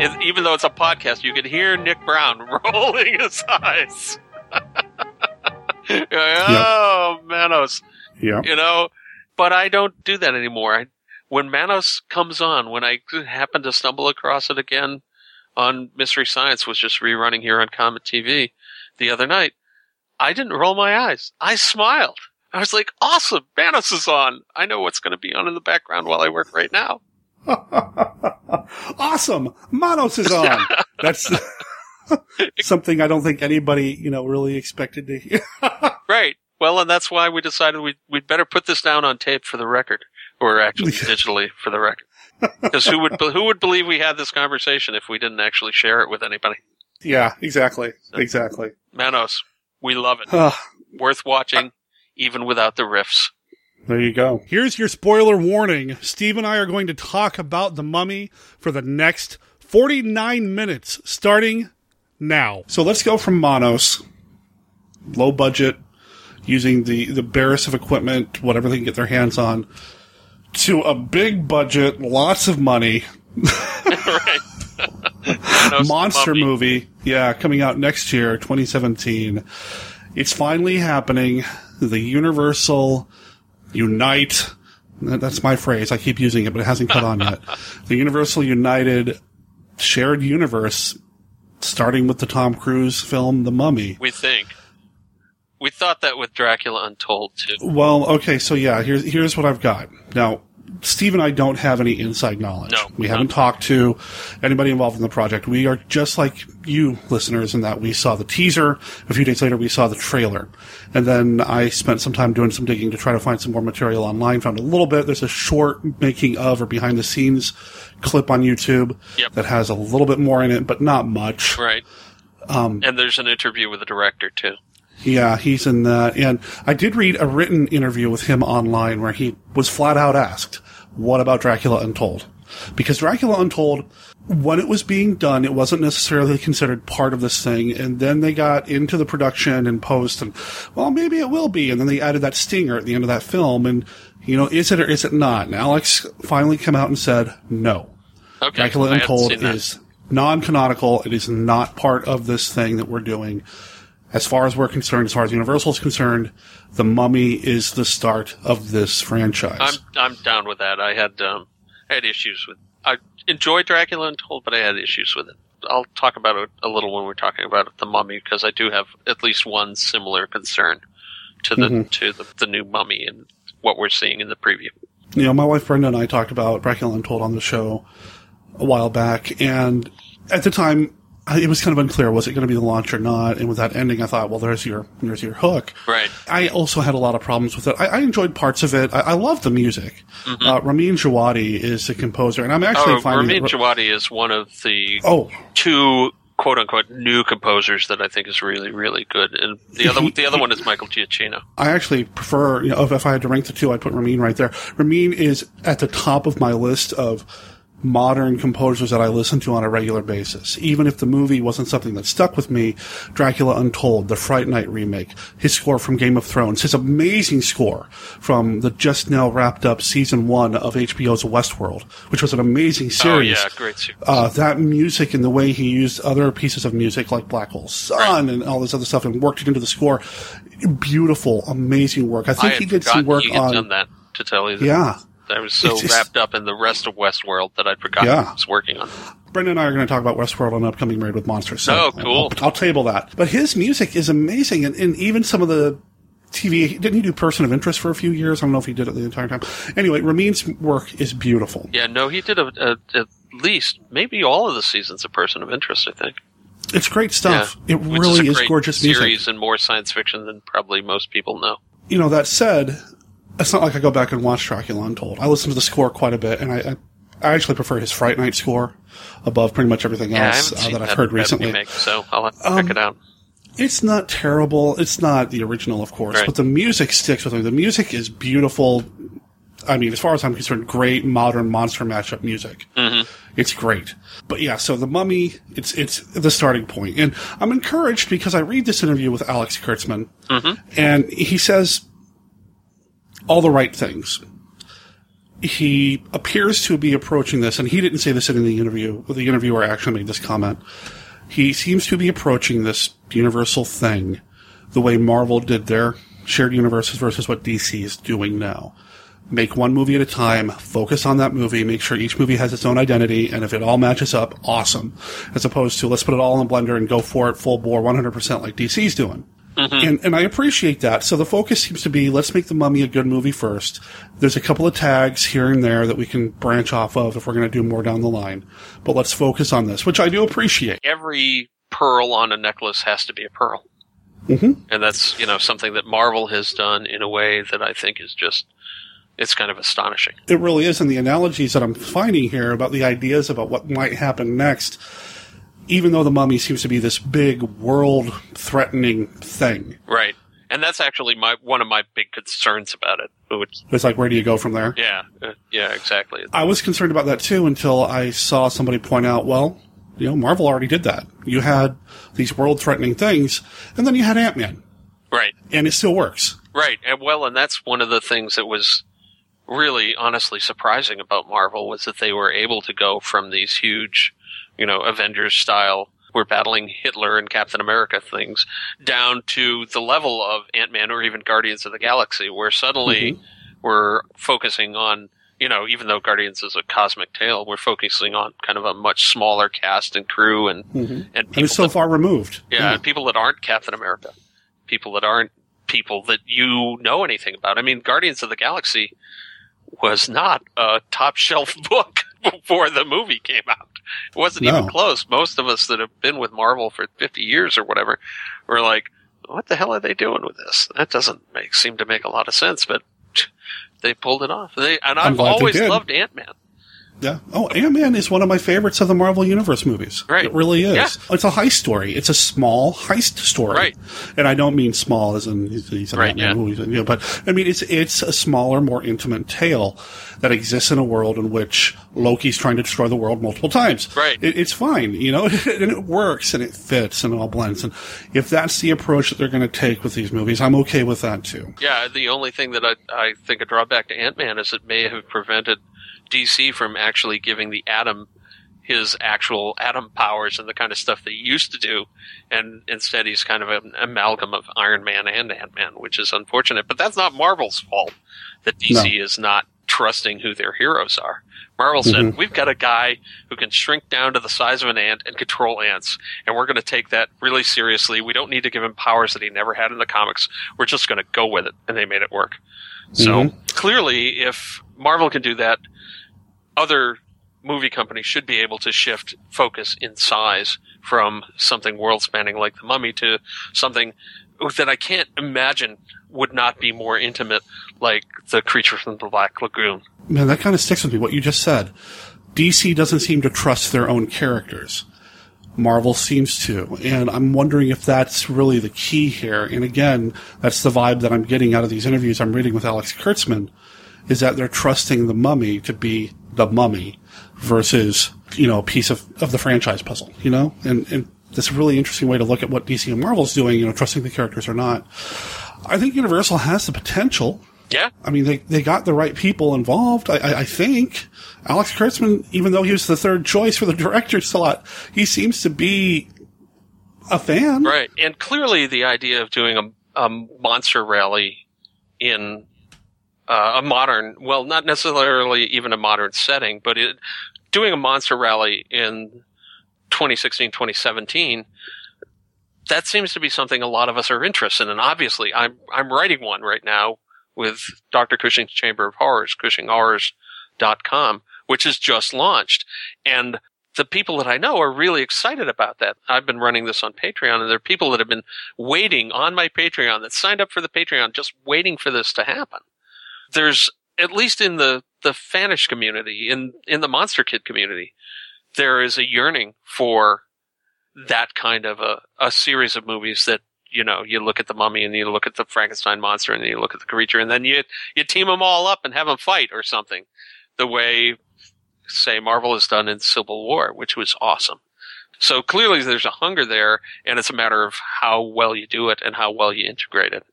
Speaker 9: It- even though it's a podcast, you can hear Nick Brown [laughs] rolling his eyes. [laughs] oh, Manos.
Speaker 1: Yeah.
Speaker 9: You know, but I don't do that anymore. I, when Manos comes on, when I happen to stumble across it again on Mystery Science, was just rerunning here on Comet TV the other night, I didn't roll my eyes. I smiled. I was like, awesome, Manos is on. I know what's going to be on in the background while I work right now. [laughs]
Speaker 1: awesome. Manos is on. [laughs] That's [laughs] something I don't think anybody, you know, really expected to hear.
Speaker 9: Right. Well, and that's why we decided we'd, we'd better put this down on tape for the record, or actually digitally for the record. Because who would who would believe we had this conversation if we didn't actually share it with anybody?
Speaker 1: yeah, exactly. Exactly.
Speaker 9: Manos, we love it. Worth watching, even without the riffs.
Speaker 1: There you go. Here's your spoiler warning. Steve and I are going to talk about the mummy for the next 49 minutes, starting now. So let's go from Manos, low budget, using the, the barest of equipment, whatever they can get their hands on, to a big budget, lots of money. [laughs] right. [laughs]
Speaker 9: Monster
Speaker 1: movie. Yeah, coming out next year, 2017. It's finally happening. The Universal Unite. that- That's my phrase. I keep using it, but it hasn't caught on yet. [laughs] The Universal United shared universe, starting with the Tom Cruise film, The Mummy.
Speaker 9: We think. We thought that with Dracula Untold too.
Speaker 1: Well, okay, so yeah, here's here's what I've got. Now, Steve and I don't have any inside knowledge.
Speaker 9: No,
Speaker 1: we haven't talked to anybody involved in the project. We are just like you listeners in that we saw the teaser. A few days later, we saw the trailer. And then I spent some time doing some digging to try to find some more material online. Found a little bit. There's a short making of or behind the scenes clip on YouTube that has a little bit more in it, but not much.
Speaker 9: Right.
Speaker 1: Um,
Speaker 9: And there's an interview with the director too.
Speaker 1: Yeah, he's in that. And I did read a written interview with him online where he was flat out asked, what about Dracula Untold? Because Dracula Untold, when it was being done, it wasn't necessarily considered part of this thing. And then they got into the production and post and, well, maybe it will be. And then they added that stinger at the end of that film. And, you know, is it or is it not? And Alex finally came out and said, no.
Speaker 9: Okay.
Speaker 1: Dracula Untold is non-canonical. It is not part of this thing that we're doing. As far as we're concerned, as far as Universal is concerned, The Mummy is the start of this franchise.
Speaker 9: I'm I'm down with that. I had um I had issues with I enjoyed Dracula Untold, but I had issues with it. I'll talk about it a little when we're talking about the Mummy because I do have at least one similar concern to the
Speaker 1: Mhm.
Speaker 9: to the, the new Mummy and what we're seeing in the preview.
Speaker 1: you know, my wife Brenda and I talked about Dracula Untold on the show a while back, and at the time, it was kind of unclear was it going to be the launch or not. And with that ending, I thought, well, there's your there's your hook.
Speaker 9: Right.
Speaker 1: I also had a lot of problems with it. I, I enjoyed parts of it. I, I love the music. Uh, Ramin Djawadi is the composer, and I'm actually
Speaker 9: oh,
Speaker 1: finding
Speaker 9: Ramin
Speaker 1: it,
Speaker 9: Djawadi is one of the
Speaker 1: Oh.
Speaker 9: two quote unquote new composers that I think is really really good, and the other the other one is Michael Giacchino.
Speaker 1: I actually prefer, you know, if, if I had to rank the two, I'd put Ramin right there. Ramin is at the top of my list of modern composers that I listen to on a regular basis. Even if the movie wasn't something that stuck with me, Dracula Untold, the Fright Night remake, his score from Game of Thrones, his amazing score from the just now wrapped up season one of HBO's Westworld, which was an amazing series.
Speaker 9: Oh yeah, great series.
Speaker 1: Uh, that music and the way he used other pieces of music like Black Hole Sun and all this other stuff and worked it into the score. Beautiful, amazing work. I think
Speaker 9: had
Speaker 1: he did some work on.
Speaker 9: done that. To tell you, the
Speaker 1: Yeah.
Speaker 9: I was so
Speaker 1: just-
Speaker 9: wrapped up in the rest of Westworld that I'd forgotten
Speaker 1: Yeah.
Speaker 9: he was working on.
Speaker 1: Brenda and I are going to talk about Westworld on upcoming Married with Monsters. So
Speaker 9: Oh, cool.
Speaker 1: I'll, I'll table that. But his music is amazing, and, and even some of the TV. Didn't he do Person of Interest for a few years? I don't know if he did it the entire time. Anyway, Ramin's work is beautiful.
Speaker 9: Yeah, no, he did a, a, at least maybe all of the seasons of Person of Interest. I think.
Speaker 1: It's great stuff.
Speaker 9: Yeah,
Speaker 1: it really
Speaker 9: is,
Speaker 1: is, gorgeous
Speaker 9: series
Speaker 1: music.
Speaker 9: and more science fiction than probably most people know.
Speaker 1: You know, that said, it's not like I go back and watch Dracula Untold. I listen to the score quite a bit, and I, I, I actually prefer his Fright Night score above pretty much everything
Speaker 9: Yeah,
Speaker 1: else uh, that I've
Speaker 9: that,
Speaker 1: heard
Speaker 9: that
Speaker 1: recently.
Speaker 9: remake, so I'll have to
Speaker 1: Um,
Speaker 9: check it out.
Speaker 1: It's not terrible. It's not the original, of course,
Speaker 9: Right.
Speaker 1: but the music sticks with me. The music is beautiful. I mean, as far as I'm concerned, great modern monster mashup music.
Speaker 9: Mhm.
Speaker 1: It's great. But yeah, so the mummy, it's it's the starting point, and I'm encouraged because I read this interview with Alex Kurtzman,
Speaker 9: Mhm.
Speaker 1: and he says all the right things. He appears to be approaching this, and he didn't say this in the interview. The interviewer actually made this comment. He seems to be approaching this universal thing the way Marvel did their shared universes versus what DC is doing now. Make one movie at a time, focus on that movie, make sure each movie has its own identity, and if it all matches up, awesome. As opposed to let's put it all in a blender and go for it full bore 100% like DC's doing. And, and I appreciate that. So the focus seems to be let's make the mummy a good movie first. There's a couple of tags here and there that we can branch off of if we're going to do more down the line. But let's focus on this, which I do appreciate.
Speaker 9: Every pearl on a necklace has to be a pearl,
Speaker 1: hmm
Speaker 9: and that's you know something that Marvel has done in a way that I think is just it's kind of astonishing.
Speaker 1: It really is. And the analogies that I'm finding here about the ideas about what might happen next, even though the mummy seems to be this big world threatening thing,
Speaker 9: Right. And that's actually my one of my big concerns about it.
Speaker 1: It's like, where do you go from there?
Speaker 9: yeah, uh, yeah, exactly.
Speaker 1: I was concerned about that too until I saw somebody point out, well, You know, Marvel already did that. You had these world threatening things, and then you had Ant Man.
Speaker 9: Right.
Speaker 1: And it still works.
Speaker 9: Right. And well, and that's one of the things that was really honestly surprising about Marvel was that they were able to go from these huge, you know, Avengers style we're battling Hitler and Captain America things down to the level of Ant-Man or even Guardians of the Galaxy where suddenly
Speaker 1: Mhm.
Speaker 9: we're focusing on you know, even though Guardians is a cosmic tale, we're focusing on kind of a much smaller cast and crew and
Speaker 1: Mm-hmm.
Speaker 9: and people
Speaker 1: so far removed.
Speaker 9: yeah, and people that aren't Captain America, people that aren't people that you know anything about. I mean, Guardians of the Galaxy was not a top shelf [laughs] book before the movie came out. It wasn't even close. Most of us that have been with Marvel for 50 years or whatever were like, what the hell are they doing with this? That doesn't make, seem to make a lot of sense, but they pulled it off. They, and I've always loved Ant-Man.
Speaker 1: Yeah. Oh, Ant Man is one of my favorites of the Marvel Universe movies.
Speaker 9: Right.
Speaker 1: It really is.
Speaker 9: Yeah.
Speaker 1: It's a heist story. It's a small heist story.
Speaker 9: Right.
Speaker 1: And I don't mean small as in he's, he's an
Speaker 9: Right,
Speaker 1: Ant-Man
Speaker 9: yeah.
Speaker 1: movie, you know, but I mean it's it's a smaller, more intimate tale that exists in a world in which Loki's trying to destroy the world multiple times.
Speaker 9: Right.
Speaker 1: It, it's fine, you know, [laughs] and it works and it fits and it all blends. And if that's the approach that they're going to take with these movies, I'm okay with that too.
Speaker 9: Yeah, the only thing that I, I think a drawback to Ant Man is it may have prevented DC from actually giving the Atom his actual atom powers and the kind of stuff they used to do, and instead he's kind of an amalgam of Iron Man and Ant Man, which is unfortunate. But that's not Marvel's fault that DC is not trusting who their heroes are. Marvel said,
Speaker 1: Mhm.
Speaker 9: we've got a guy who can shrink down to the size of an ant and control ants, and we're going to take that really seriously. We don't need to give him powers that he never had in the comics. We're just going to go with it. And they made it work. So
Speaker 1: Mhm.
Speaker 9: clearly, if Marvel can do that, other movie companies should be able to shift focus in size from something world spanning like The Mummy to something that I can't imagine would not be more intimate like The Creature from the Black Lagoon.
Speaker 1: Man, that kind of sticks with me. What you just said. DC doesn't seem to trust their own characters. Marvel seems to. And I'm wondering if that's really the key here. And again, that's the vibe that I'm getting out of these interviews I'm reading with Alex Kurtzman, is that they're trusting the mummy to be the mummy versus, you know, a piece of, of the franchise puzzle, you know? And, and that's a really interesting way to look at what DC and Marvel's doing, you know, trusting the characters or not. I think Universal has the potential.
Speaker 9: Yeah.
Speaker 1: I mean, they, they got the right people involved. I, I, I think Alex Kurtzman, even though he was the third choice for the [laughs] director slot, he seems to be a fan.
Speaker 9: Right. And clearly the idea of doing a, a monster rally in uh, a modern, well, not necessarily even a modern setting, but it, doing a monster rally in 2016, 2017, that seems to be something a lot of us are interested in. And obviously, I'm, I'm writing one right now with Dr. Cushing's Chamber of Horrors, CushingHorrors.com, which is just launched. And the people that I know are really excited about that. I've been running this on Patreon and there are people that have been waiting on my Patreon that signed up for the Patreon just waiting for this to happen. There's at least in the the fanish community, in in the Monster Kid community, there is a yearning for that kind of a, a series of movies that you know you look at the mummy and you look at the Frankenstein monster and you look at the creature and then you you team them all up and have them fight or something, the way say Marvel has done in Civil War, which was awesome. So clearly there's a hunger there and it's a matter of how well you do it and how well you integrate it.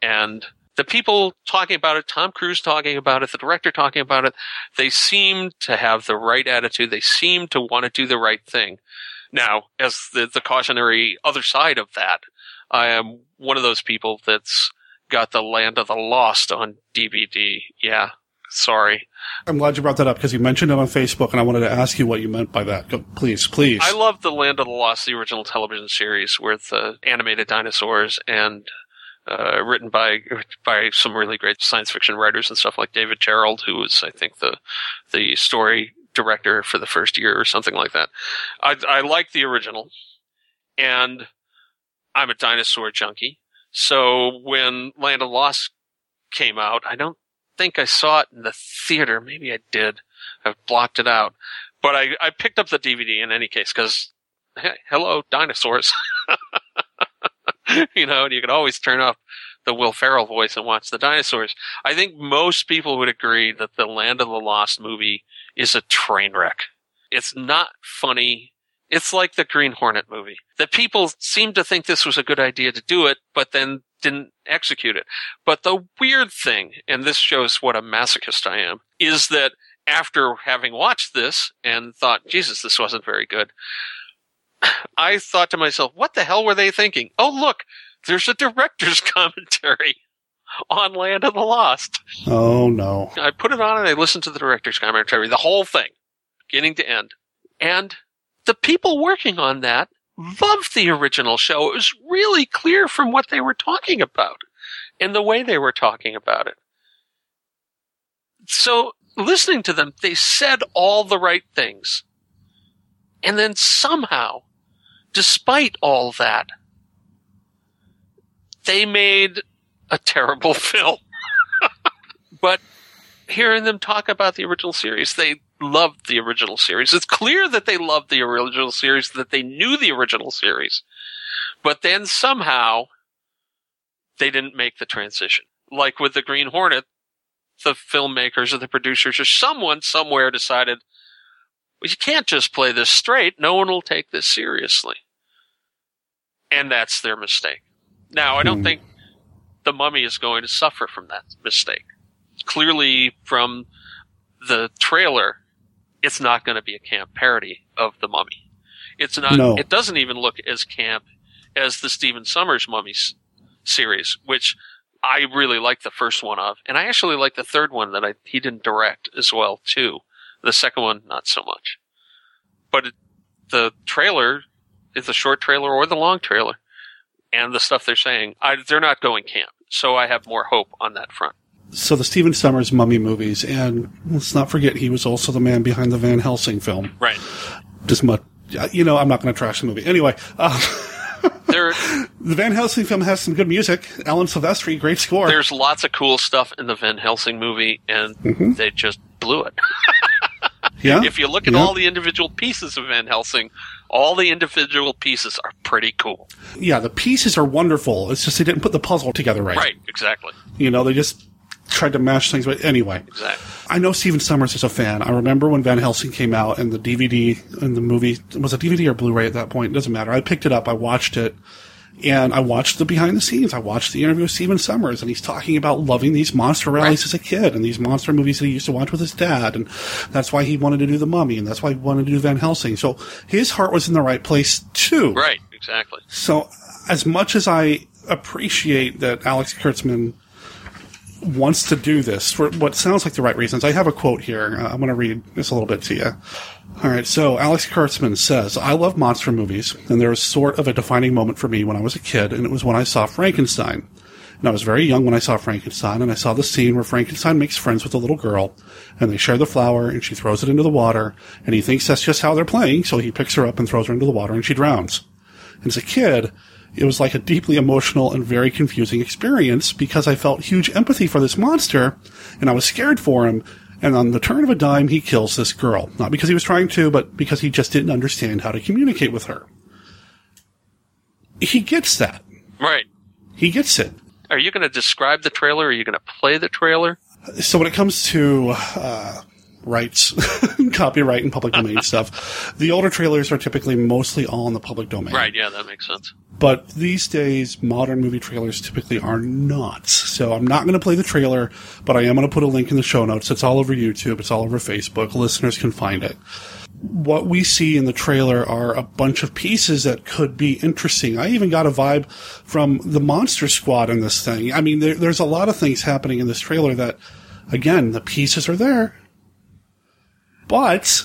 Speaker 9: And the people talking about it, Tom Cruise talking about it, the director talking about it, they seem to have the right attitude. They seem to want to do the right thing. Now, as the, the cautionary other side of that, I am one of those people that's got the Land of the Lost on DVD. Yeah, sorry.
Speaker 1: I'm glad you brought that up because you mentioned it on Facebook, and I wanted to ask you what you meant by that. Go, please, please.
Speaker 9: I love the Land of the Lost, the original television series with the animated dinosaurs and uh, written by by some really great science fiction writers and stuff like David Gerrold, who was I think the the story director for the first year or something like that. I, I like the original, and I'm a dinosaur junkie. So when Land of Lost came out, I don't think I saw it in the theater. Maybe I did. I've blocked it out. But I, I picked up the DVD in any case because, hey, hello, dinosaurs. [laughs] [laughs] you know, and you can always turn off the Will Ferrell voice and watch the dinosaurs. I think most people would agree that the Land of the Lost movie is a train wreck. It's not funny. It's like the Green Hornet movie. The people seem to think this was a good idea to do it, but then didn't execute it. But the weird thing, and this shows what a masochist I am, is that after having watched this and thought, Jesus, this wasn't very good, [sighs] I thought to myself, what the hell were they thinking? Oh, look, there's a director's [laughs] commentary on Land of the Lost.
Speaker 1: Oh no.
Speaker 9: I put it on and I listened to the director's commentary, the whole thing, beginning to end. And the people working on that loved the original show. It was really clear from what they were talking about and the way they were talking about it. So listening to them, they said all the right things. And then somehow, despite all that, they made a terrible [laughs] film. but hearing them talk about the original series, they loved the original series. It's clear that they loved the original series, that they knew the original series. But then somehow they didn't make the transition. Like with the Green Hornet, the filmmakers or the producers or someone somewhere decided, well, you can't just play this straight. No one will take this seriously. And that's their mistake. Now, I don't
Speaker 1: Hmm.
Speaker 9: think the mummy is going to suffer from that mistake. Clearly, from the trailer, it's not going to be a camp parody of the mummy. It's not,
Speaker 1: No.
Speaker 9: it doesn't even look as camp as the Stephen Sommers Mummies series, which I really like the first one of, and I actually like the third one that I, he didn't direct as well too. The second one, not so much. But it, the trailer is the short trailer or the long trailer, and the stuff they're saying, I, they're not going camp. So I have more hope on that front.
Speaker 1: So the Stephen Sommers mummy movies, and let's not forget he was also the man behind the Van Helsing film.
Speaker 9: Right.
Speaker 1: Just much, you know, I'm not going to trash the movie anyway. Uh, [laughs]
Speaker 9: There,
Speaker 1: the Van Helsing film has some good music. Alan Silvestri, great score.
Speaker 9: there's lots of cool stuff in the Van Helsing movie, and
Speaker 1: Mhm.
Speaker 9: they just blew it. [laughs]
Speaker 1: yeah,
Speaker 9: if you look at
Speaker 1: yeah.
Speaker 9: all the individual pieces of Van Helsing, all the individual pieces are pretty cool.
Speaker 1: yeah, the pieces are wonderful. It's just they didn't put the puzzle together right.
Speaker 9: Right, exactly.
Speaker 1: You know, they just tried to mash things. But anyway,
Speaker 9: Exactly.
Speaker 1: I know Stephen Sommers is a fan. I remember when Van Helsing came out and the DVD and the movie was a DVD or Blu-ray at that point. It doesn't matter. I picked it up. I watched it. And I watched the behind the scenes. I watched the interview with Stephen Sommers, and he's talking about loving these monster rallies as a kid and these monster movies that he used to watch with his dad, and that's why he wanted to do the Mummy, and that's why he wanted to do Van Helsing. So his heart was in the right place too.
Speaker 9: Right, exactly.
Speaker 1: So, as much as I appreciate that Alex Kurtzman wants to do this for what sounds like the right reasons, I have a quote here. Uh, I'm going to read this a little bit to you. All right, so Alex Kurtzman says, I love monster movies, and there was sort of a defining moment for me when I was a kid, and it was when I saw Frankenstein. And I was very young when I saw Frankenstein, and I saw the scene where Frankenstein makes friends with a little girl, and they share the flower, and she throws it into the water, and he thinks that's just how they're playing, so he picks her up and throws her into the water, and she drowns. And as a kid, it was like a deeply emotional and very confusing experience because I felt huge empathy for this monster, and I was scared for him. And on the turn of a dime, he kills this girl. Not because he was trying to, but because he just didn't understand how to communicate with her. He gets that.
Speaker 9: Right.
Speaker 1: He gets it.
Speaker 9: Are you going to describe the trailer? Are you going to play the trailer?
Speaker 1: So when it comes to uh, rights, [laughs] copyright, and public domain [laughs] stuff, the older trailers are typically mostly all in the public domain.
Speaker 9: Right, yeah, that makes sense.
Speaker 1: But these days, modern movie trailers typically are not. So I'm not going to play the trailer, but I am going to put a link in the show notes. It's all over YouTube. It's all over Facebook. Listeners can find it. What we see in the trailer are a bunch of pieces that could be interesting. I even got a vibe from the Monster Squad in this thing. I mean, there, there's a lot of things happening in this trailer that, again, the pieces are there. But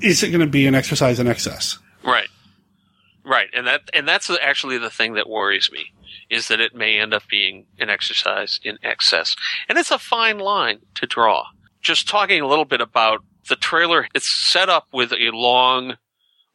Speaker 1: is it going to be an exercise in excess?
Speaker 9: Right. Right. And that and that's actually the thing that worries me is that it may end up being an exercise in excess. And it's a fine line to draw. Just talking a little bit about the trailer, it's set up with a long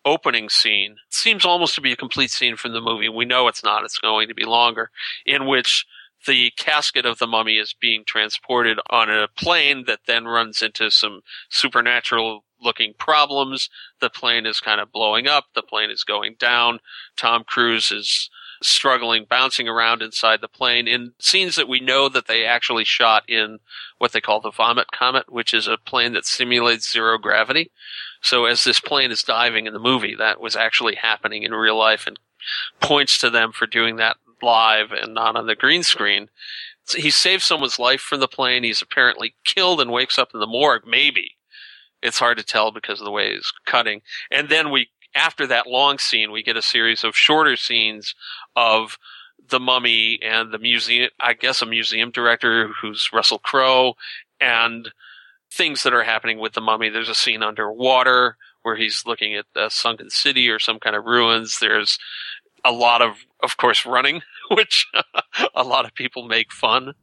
Speaker 9: opening scene. It seems almost to be a complete scene from the movie. We know it's not. It's going to be longer in which the casket of the mummy is being transported on a plane that then runs into some supernatural looking problems. The plane is kind of blowing up. The plane is going down. Tom Cruise is struggling, bouncing around inside the plane in scenes that we know that they actually shot in what they call the Vomit Comet, which is a plane that simulates zero gravity. So as this plane is diving in the movie, that was actually happening in real life and points to them for doing that live and not on the green screen. He saves someone's life from the plane. He's apparently killed and wakes up in the morgue, maybe. It's hard to tell because of the way he's cutting. And then we, after that long scene, we get a series of shorter scenes of the mummy and the museum, I guess a museum director who's Russell Crowe and things that are happening with the mummy. There's a scene underwater where he's looking at a sunken city or some kind of ruins. There's a lot of, of course, running, [laughs] which [laughs] a lot of people make fun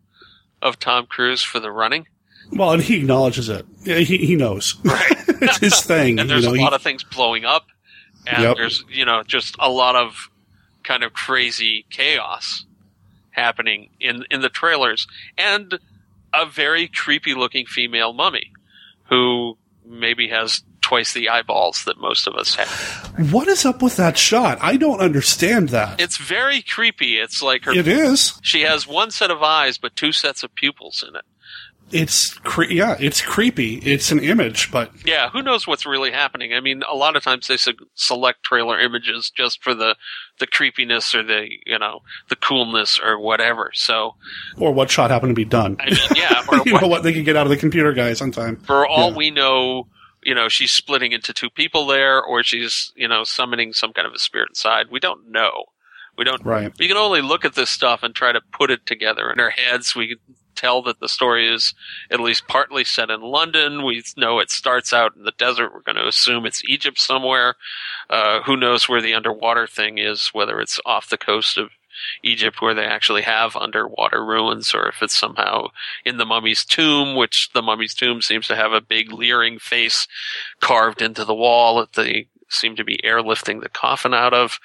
Speaker 9: of Tom Cruise for the running.
Speaker 1: Well, and he acknowledges it. Yeah, he, he knows. [laughs] it's his thing.
Speaker 9: and there's
Speaker 1: you know,
Speaker 9: a
Speaker 1: he-
Speaker 9: lot of things blowing up, and
Speaker 1: Yep.
Speaker 9: there's you know just a lot of kind of crazy chaos happening in in the trailers, and a very creepy looking female mummy who maybe has twice the eyeballs that most of us have.
Speaker 1: What is up with that shot? I don't understand that.
Speaker 9: It's very creepy. It's like her.
Speaker 1: It is.
Speaker 9: She has one set of eyes, but two sets of pupils in it.
Speaker 1: It's cre- yeah, it's creepy. It's an image, but
Speaker 9: Yeah, who knows what's really happening? I mean, a lot of times they se- select trailer images just for the the creepiness or the you know the coolness or whatever. So
Speaker 1: or what shot happened to be done.
Speaker 9: I mean, yeah, [laughs] or
Speaker 1: you know what they can get out of the computer guys on time.
Speaker 9: for all
Speaker 1: Yeah.
Speaker 9: we know, you know, she's splitting into two people there, or she's you know summoning some kind of a spirit inside. We don't know. We don't.
Speaker 1: Right.
Speaker 9: We can only look at this stuff and try to put it together in our heads. We can tell that the story is at least partly set in London. We know it starts out in the desert. We're going to assume it's Egypt somewhere. Uh, who knows where the underwater thing is? Whether it's off the coast of Egypt where they actually have underwater ruins, or if it's somehow in the mummy's tomb, which the mummy's tomb seems to have a big leering face carved into the wall that they seem to be airlifting the coffin out of.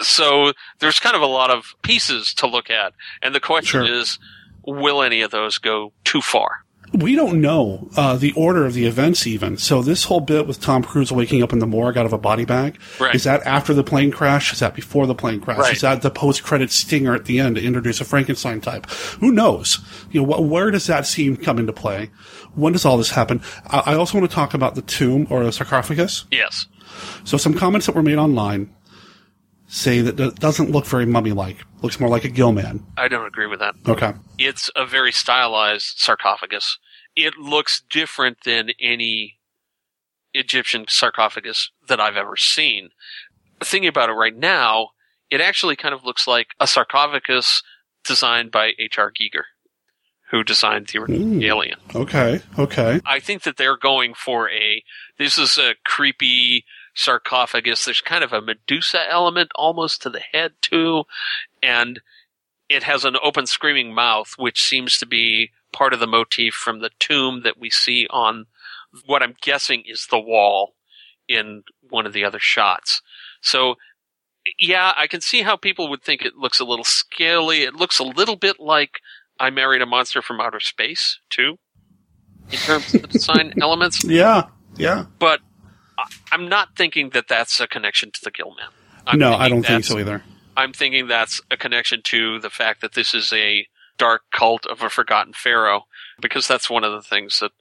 Speaker 9: So there's kind of a lot of pieces to look at, and the question
Speaker 1: Sure.
Speaker 9: is, will any of those go too far?
Speaker 1: We don't know uh, the order of the events even. So this whole bit with Tom Cruise waking up in the morgue out of a body bag
Speaker 9: Right.
Speaker 1: is that after the plane crash? Is that before the plane crash?
Speaker 9: Right.
Speaker 1: Is that the post-credit stinger at the end to introduce a Frankenstein type? Who knows? You know, wh- where does that scene come into play? When does all this happen? I, I also want to talk about the tomb or the sarcophagus.
Speaker 9: Yes.
Speaker 1: So some comments that were made online say that it doesn't look very mummy-like. Looks more like a Gill-man.
Speaker 9: I don't agree with that.
Speaker 1: Okay.
Speaker 9: It's a very stylized sarcophagus. It looks different than any Egyptian sarcophagus that I've ever seen. Thinking about it right now, it actually kind of looks like a sarcophagus designed by H.R. Giger, who designed the
Speaker 1: Ooh.
Speaker 9: Alien.
Speaker 1: Okay. Okay.
Speaker 9: I think that they're going for a this is a creepy sarcophagus. There's kind of a Medusa element almost to the head too, and it has an open screaming mouth, which seems to be part of the motif from the tomb that we see on what I'm guessing is the wall in one of the other shots. So yeah, I can see how people would think it looks a little scaly. It looks a little bit like I Married a Monster from Outer Space, too, in terms of the design [laughs] elements.
Speaker 1: Yeah. Yeah.
Speaker 9: But I'm not thinking that that's a connection to the Gillman. I'm
Speaker 1: no, I don't think so either.
Speaker 9: I'm thinking that's a connection to the fact that this is a dark cult of a forgotten pharaoh, because that's one of the things that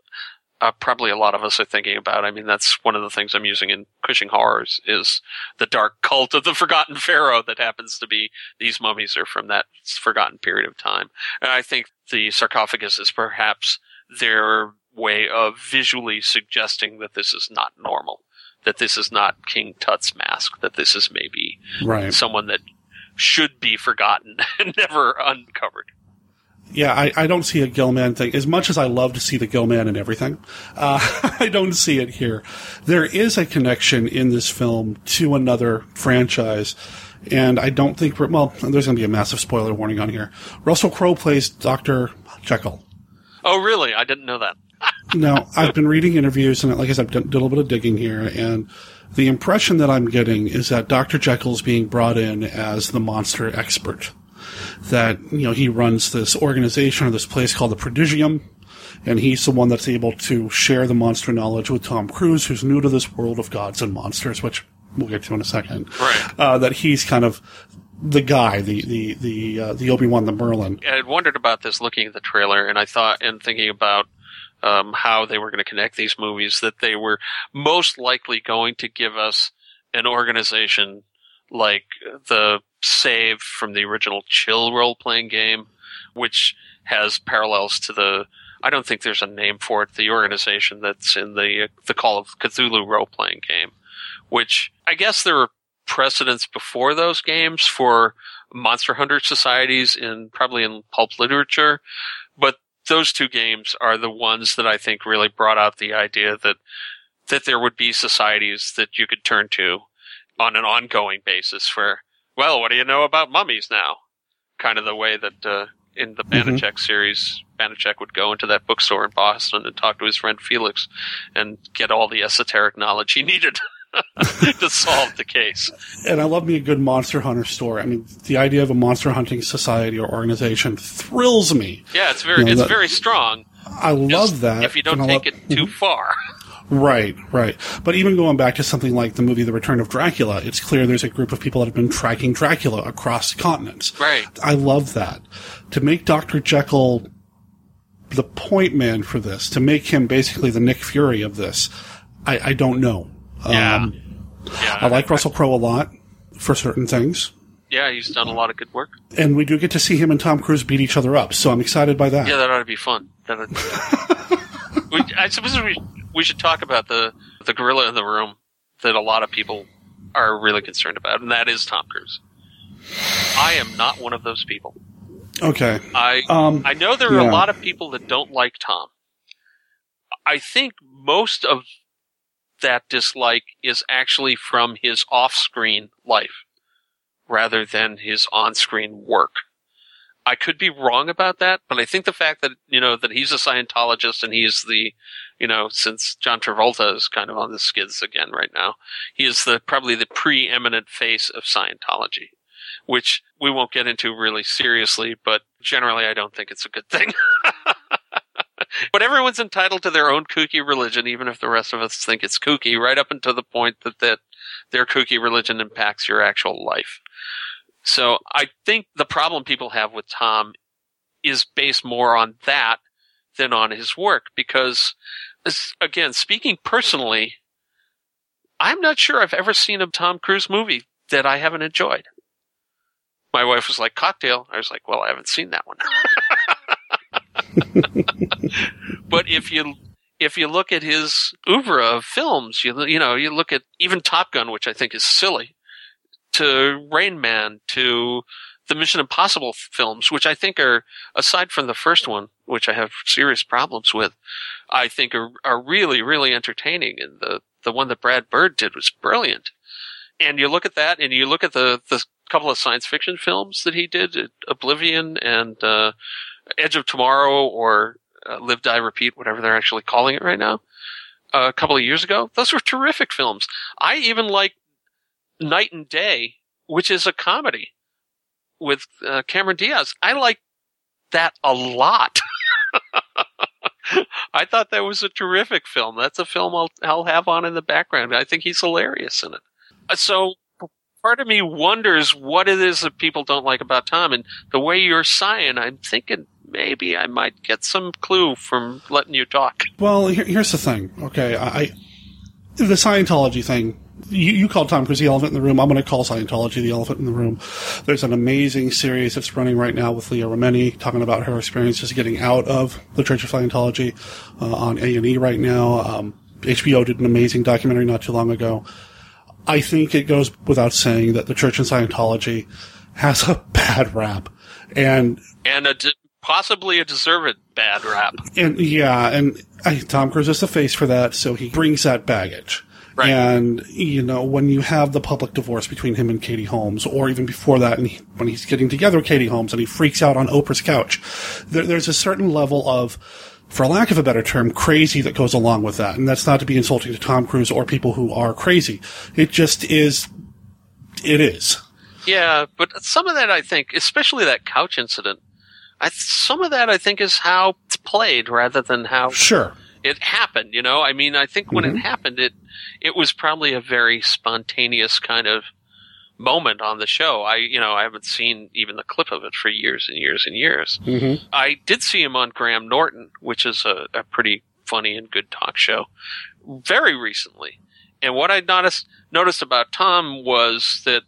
Speaker 9: uh, probably a lot of us are thinking about. I mean, that's one of the things I'm using in Cushing Horrors is the dark cult of the [laughs] forgotten pharaoh that happens to be these mummies are from that forgotten period of time. And I think the sarcophagus is perhaps their way of visually suggesting that this is not normal, that this is not King Tut's mask, that this is maybe
Speaker 1: Right.
Speaker 9: someone that should be forgotten [laughs] and never uncovered.
Speaker 1: Yeah, I, I don't see a Gill-man thing. As much as I love to see the Gill-man and everything, uh, [laughs] I don't see it here. There is a connection in this film to another franchise, and I don't think well, there's going to be a massive spoiler warning on here. Russell Crowe plays Dr. Jekyll.
Speaker 9: Oh, really? I didn't know that.
Speaker 1: Now, I've been reading interviews, and like I said, I've done, did a little bit of digging here, and the impression that I'm getting is that Dr. Jekyll is being brought in as the monster expert. That, you know, he runs this organization or this place called the Prodigium, and he's the one that's able to share the monster knowledge with Tom Cruise, who's new to this world of gods and monsters, which we'll get to in a second.
Speaker 9: Right.
Speaker 1: Uh, that he's kind of the guy, the, the, the, uh, the Obi-Wan, the Merlin.
Speaker 9: I had wondered about this looking at the trailer, and I thought, and thinking about um, how they were going to connect these movies, that they were most likely going to give us an organization like the Save from the original Chill role playing game, which has parallels to the. I don't think there's a name for it. The organization that's in the the Call of Cthulhu role playing game, which I guess there were precedents before those games for monster hunter societies in probably in pulp literature, but those two games are the ones that I think really brought out the idea that that there would be societies that you could turn to on an ongoing basis for well, what do you know about mummies now? Kind of the way that uh, in the
Speaker 1: Mhm.
Speaker 9: Banachek series, Banachek would go into that bookstore in Boston and talk to his friend Felix and get all the esoteric knowledge he needed [laughs] [laughs] to solve the case.
Speaker 1: And I love me a good monster hunter story. I mean, the idea of a monster hunting society or organization thrills me.
Speaker 9: Yeah, it's very
Speaker 1: You know,
Speaker 9: it's
Speaker 1: that-
Speaker 9: very strong.
Speaker 1: I love that.
Speaker 9: If you don't take
Speaker 1: love-
Speaker 9: it too mhm. far. [laughs]
Speaker 1: Right, right. But even going back to something like the movie The Return of Dracula, it's clear there's a group of people that have been tracking Dracula across continents.
Speaker 9: Right.
Speaker 1: I love that. To make Dr. Jekyll the point man for this, to make him basically the Nick Fury of this, I, I don't know.
Speaker 9: Yeah.
Speaker 1: Um, I like Russell Crowe a lot for certain things.
Speaker 9: Yeah, he's done a lot of good work.
Speaker 1: And we do get to see him and Tom Cruise beat each other up, so I'm excited by that.
Speaker 9: Yeah, that ought to be fun. That ought- [laughs] we, I suppose we, we should talk about the the gorilla in the room that a lot of people are really concerned about, and that is Tom Cruise. I am not one of those people.
Speaker 1: Okay.
Speaker 9: I
Speaker 1: Um,
Speaker 9: I know there are
Speaker 1: yeah.
Speaker 9: a lot of people that don't like Tom. I think most of that dislike is actually from his off-screen life rather than his on-screen work. I could be wrong about that, but I think the fact that, you know, that he's a Scientologist and he's the, you know, since John Travolta is kind of on the skids again right now, he is the, probably the preeminent face of Scientology, which we won't get into really seriously, but generally I don't think it's a good thing. [laughs] but everyone's entitled to their own kooky religion, even if the rest of us think it's kooky, right up until the point that, that their kooky religion impacts your actual life. So I think the problem people have with Tom is based more on that than on his work because, again, speaking personally, I'm not sure I've ever seen a Tom Cruise movie that I haven't enjoyed. My wife was like, cocktail. I was like, well, I haven't seen that one. [laughs] [laughs] but if you if you look at his oeuvre of films, you you know you look at even Top Gun, which I think is silly, to Rain Man, to the Mission Impossible films, which I think are aside from the first one, which I have serious problems with, I think are are really really entertaining, and the the one that Brad Bird did was brilliant. And you look at that, and you look at the the couple of science fiction films that he did, Oblivion and uh, Edge of Tomorrow, or uh, Live Die Repeat, whatever they're actually calling it right now. Uh, a couple of years ago, those were terrific films. I even like Knight and Day, which is a comedy with uh, Cameron Diaz. I like that a lot. [laughs] I thought that was a terrific film. That's a film I'll, I'll have on in the background. I think he's hilarious in it. Uh, So part of me wonders what it is that people don't like about Tom. And the way you're sighing, I'm thinking maybe I might get some clue from letting you talk.
Speaker 1: Well, here, here's the thing. Okay, I, the Scientology thing. You, you call Tom Cruise the elephant in the room. I'm going to call Scientology the elephant in the room. There's an amazing series that's running right now with Leah Remini talking about her experiences getting out of the Church of Scientology uh, on A and E right now. Um, HBO did an amazing documentary not too long ago. I think it goes without saying that the Church of Scientology has a [laughs] bad rap, and
Speaker 9: And a de- possibly a deserved bad rap.
Speaker 1: and yeah, and I, Tom Cruise is the face for that, so he brings that baggage. And you know, when you have the public divorce between him and Katie Holmes, or even before that, and he, when he's getting together with Katie Holmes and he freaks out on Oprah's couch, there, there's a certain level of, for lack of a better term, crazy that goes along with that. And that's not to be insulting to Tom Cruise or people who are crazy. It just is. It is.
Speaker 9: Yeah, but some of that I think, especially that couch incident, I, some of that I think is how it's played rather than how
Speaker 1: Sure.
Speaker 9: it happened. You know, I mean, I think when
Speaker 1: Mhm.
Speaker 9: it happened, it it was probably a very spontaneous kind of moment on the show. I, you know, I haven't seen even the clip of it for years and years and years.
Speaker 1: Mm-hmm.
Speaker 9: I did see him on Graham Norton, which is a, a pretty funny and good talk show very recently. And what I noticed noticed about Tom was that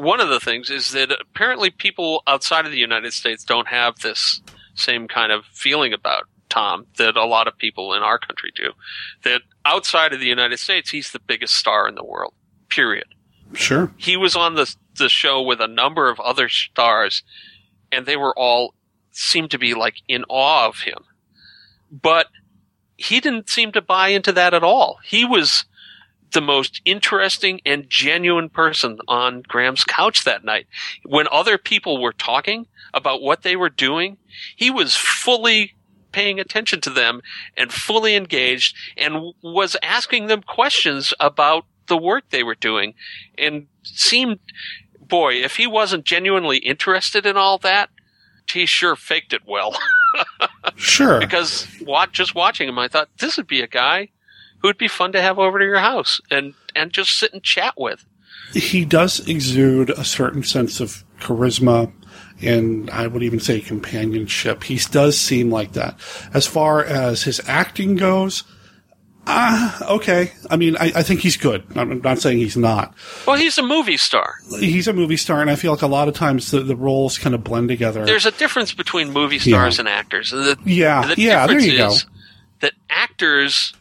Speaker 9: one of the things is that apparently people outside of the United States don't have this same kind of feeling about Tom that a lot of people in our country do. That outside of the United States, he's the biggest star in the world. Period.
Speaker 1: Sure.
Speaker 9: He was on the the show with a number of other stars, and they were all seemed to be like in awe of him. But he didn't seem to buy into that at all. He was the most interesting and genuine person on Graham's couch that night. When other people were talking about what they were doing, he was fully paying attention to them and fully engaged and was asking them questions about the work they were doing and seemed, boy, if he wasn't genuinely interested in all that, he sure faked it well. [laughs]
Speaker 1: Sure.
Speaker 9: because just watching him, I thought this would be a guy who'd be fun to have over to your house and, and just sit and chat with.
Speaker 1: he does exude a certain sense of charisma and I would even say companionship. He does seem like that. As far as his acting goes, ah, okay. I mean, I, I think he's good. I'm not saying he's not.
Speaker 9: Well, he's a movie star.
Speaker 1: He's a movie star, and I feel like a lot of times the, the roles kind of blend together.
Speaker 9: There's a difference between movie stars
Speaker 1: Yeah.
Speaker 9: and actors. The,
Speaker 1: Yeah,
Speaker 9: the
Speaker 1: yeah, there you go.
Speaker 9: that actors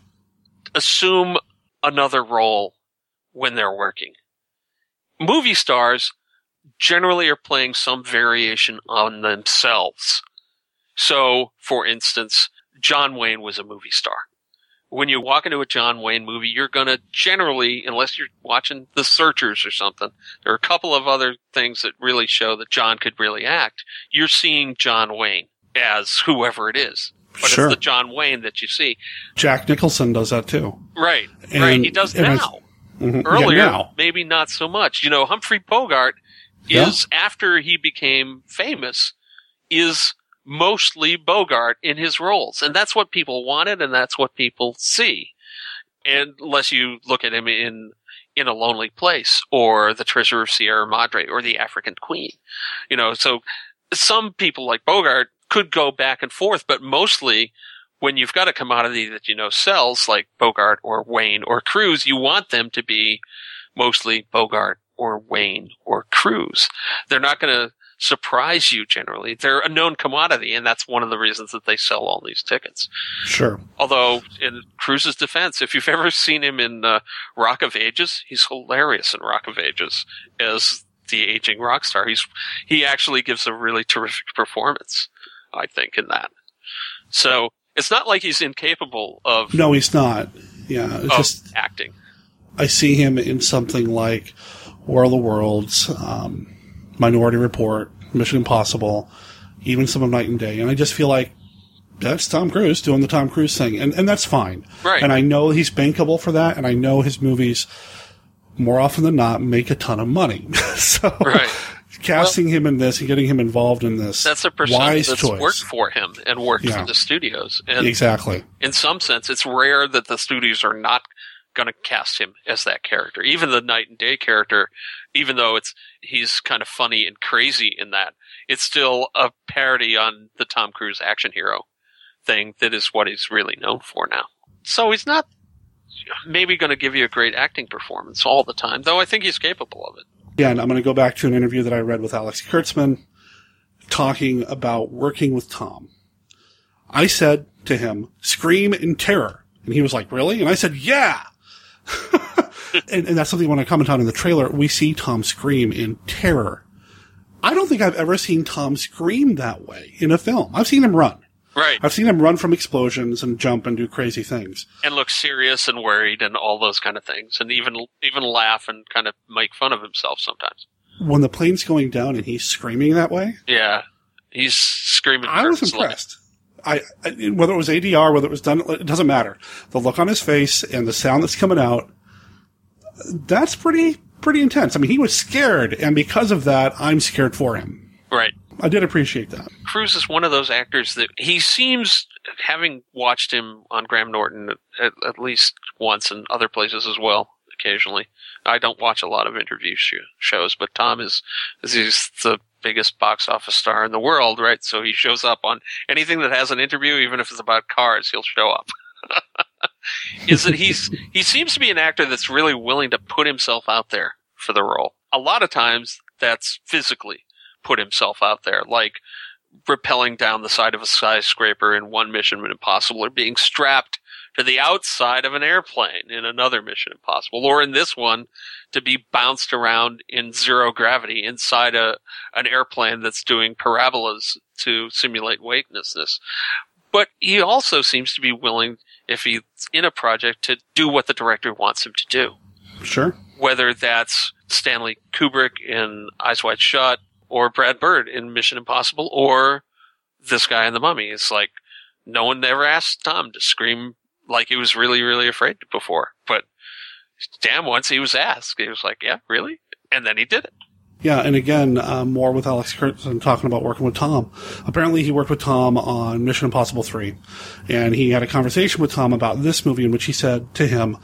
Speaker 9: assume another role when they're working. Movie stars generally are playing some variation on themselves. So, for instance, John Wayne was a movie star. When you walk into a John Wayne movie, you're gonna generally, unless you're watching The Searchers or something, there are a couple of other things that really show that John could really act. You're seeing John Wayne as whoever it is. But
Speaker 1: Sure.
Speaker 9: it's the John Wayne that you see.
Speaker 1: Jack Nicholson does that too.
Speaker 9: Right.
Speaker 1: And-
Speaker 9: right. He does now.
Speaker 1: Mhm. Yeah,
Speaker 9: Earlier,
Speaker 1: now.
Speaker 9: maybe not so much. You know, Humphrey Bogart
Speaker 1: Yeah.
Speaker 9: is after he became famous is mostly Bogart in his roles, and that's what people wanted, and that's what people see. And unless you look at him in in a lonely place, or the Treasure of Sierra Madre, or the African Queen, you know. So some people like Bogart could go back and forth, but mostly when you've got a commodity that you know sells, like Bogart or Wayne or Cruise, you want them to be mostly Bogart or Wayne or Cruise. They're not going to surprise you generally. They're a known commodity, and that's one of the reasons that they sell all these tickets.
Speaker 1: Sure.
Speaker 9: Although, in Cruise's defense, if you've ever seen him in uh, Rock of Ages, he's hilarious in Rock of Ages as the aging rock star. He's he actually gives a really terrific performance, I think, in that. So it's not like he's incapable of,
Speaker 1: No, he's not. Yeah, it's just
Speaker 9: acting.
Speaker 1: I see him in something like War of the Worlds, um, Minority Report, Mission Impossible, even some of Knight and Day, and I just feel like that's Tom Cruise doing the Tom Cruise thing, and and that's fine.
Speaker 9: Right.
Speaker 1: And I know he's bankable for that, and I know his movies more often than not make a ton of money. [laughs] so
Speaker 9: Right.
Speaker 1: Casting him in this and getting him involved in this,
Speaker 9: That's a persona
Speaker 1: wise
Speaker 9: that's
Speaker 1: choice.
Speaker 9: worked for him and worked
Speaker 1: Yeah.
Speaker 9: for the studios. And
Speaker 1: Exactly.
Speaker 9: in some sense, it's rare that the studios are not going to cast him as that character. Even the night and day character, even though it's he's kind of funny and crazy in that, it's still a parody on the Tom Cruise action hero thing that is what he's really known for now. So he's not maybe going to give you a great acting performance all the time, though I think he's capable of it.
Speaker 1: And I'm going to go back to an interview that I read with Alex Kurtzman talking about working with Tom. I said to him, scream in terror. And he was like, really? And I said, yeah. [laughs] and, and that's something I comment on in the trailer, we see Tom scream in terror. I don't think I've ever seen Tom scream that way in a film. I've seen him run.
Speaker 9: Right.
Speaker 1: I've seen him run from explosions and jump and do crazy things.
Speaker 9: and look serious and worried and all those kind of things, and even even laugh and kind of make fun of himself sometimes.
Speaker 1: When the plane's going down and he's screaming that way,
Speaker 9: Yeah, he's screaming.
Speaker 1: I was impressed. I, I whether it was ADR, whether it was done, it doesn't matter. The look on his face and the sound that's coming out, that's pretty pretty intense. I mean, he was scared, and because of that, I'm scared for him.
Speaker 9: Right.
Speaker 1: I did appreciate that.
Speaker 9: Cruise is one of those actors that he seems, having watched him on Graham Norton at, at least once and other places as well, occasionally. I don't watch a lot of interview sh- shows, but Tom is, is he's the biggest box office star in the world, right? So he shows up on anything that has an interview, even if it's about cars, he'll show up. [laughs] is that he's he seems to be an actor that's really willing to put himself out there for the role. A lot of times that's physically put himself out there, like rappelling down the side of a skyscraper in one Mission Impossible, or being strapped to the outside of an airplane in another Mission Impossible, or in this one, to be bounced around in zero gravity inside a an airplane that's doing parabolas to simulate weightlessness. But he also seems to be willing, if he's in a project, to do what the director wants him to do.
Speaker 1: Sure.
Speaker 9: Whether that's Stanley Kubrick in Eyes Wide Shut, or Brad Bird in Mission Impossible, or this guy in The Mummy. It's like no one ever asked Tom to scream like he was really, really afraid before. But damn, once he was asked, he was like, "Yeah, really," and then he did it.
Speaker 1: Yeah, and again, uh, more with Alex Kurtzman talking about working with Tom. Apparently, he worked with Tom on Mission Impossible 3, and he had a conversation with Tom about this movie in which he said to him,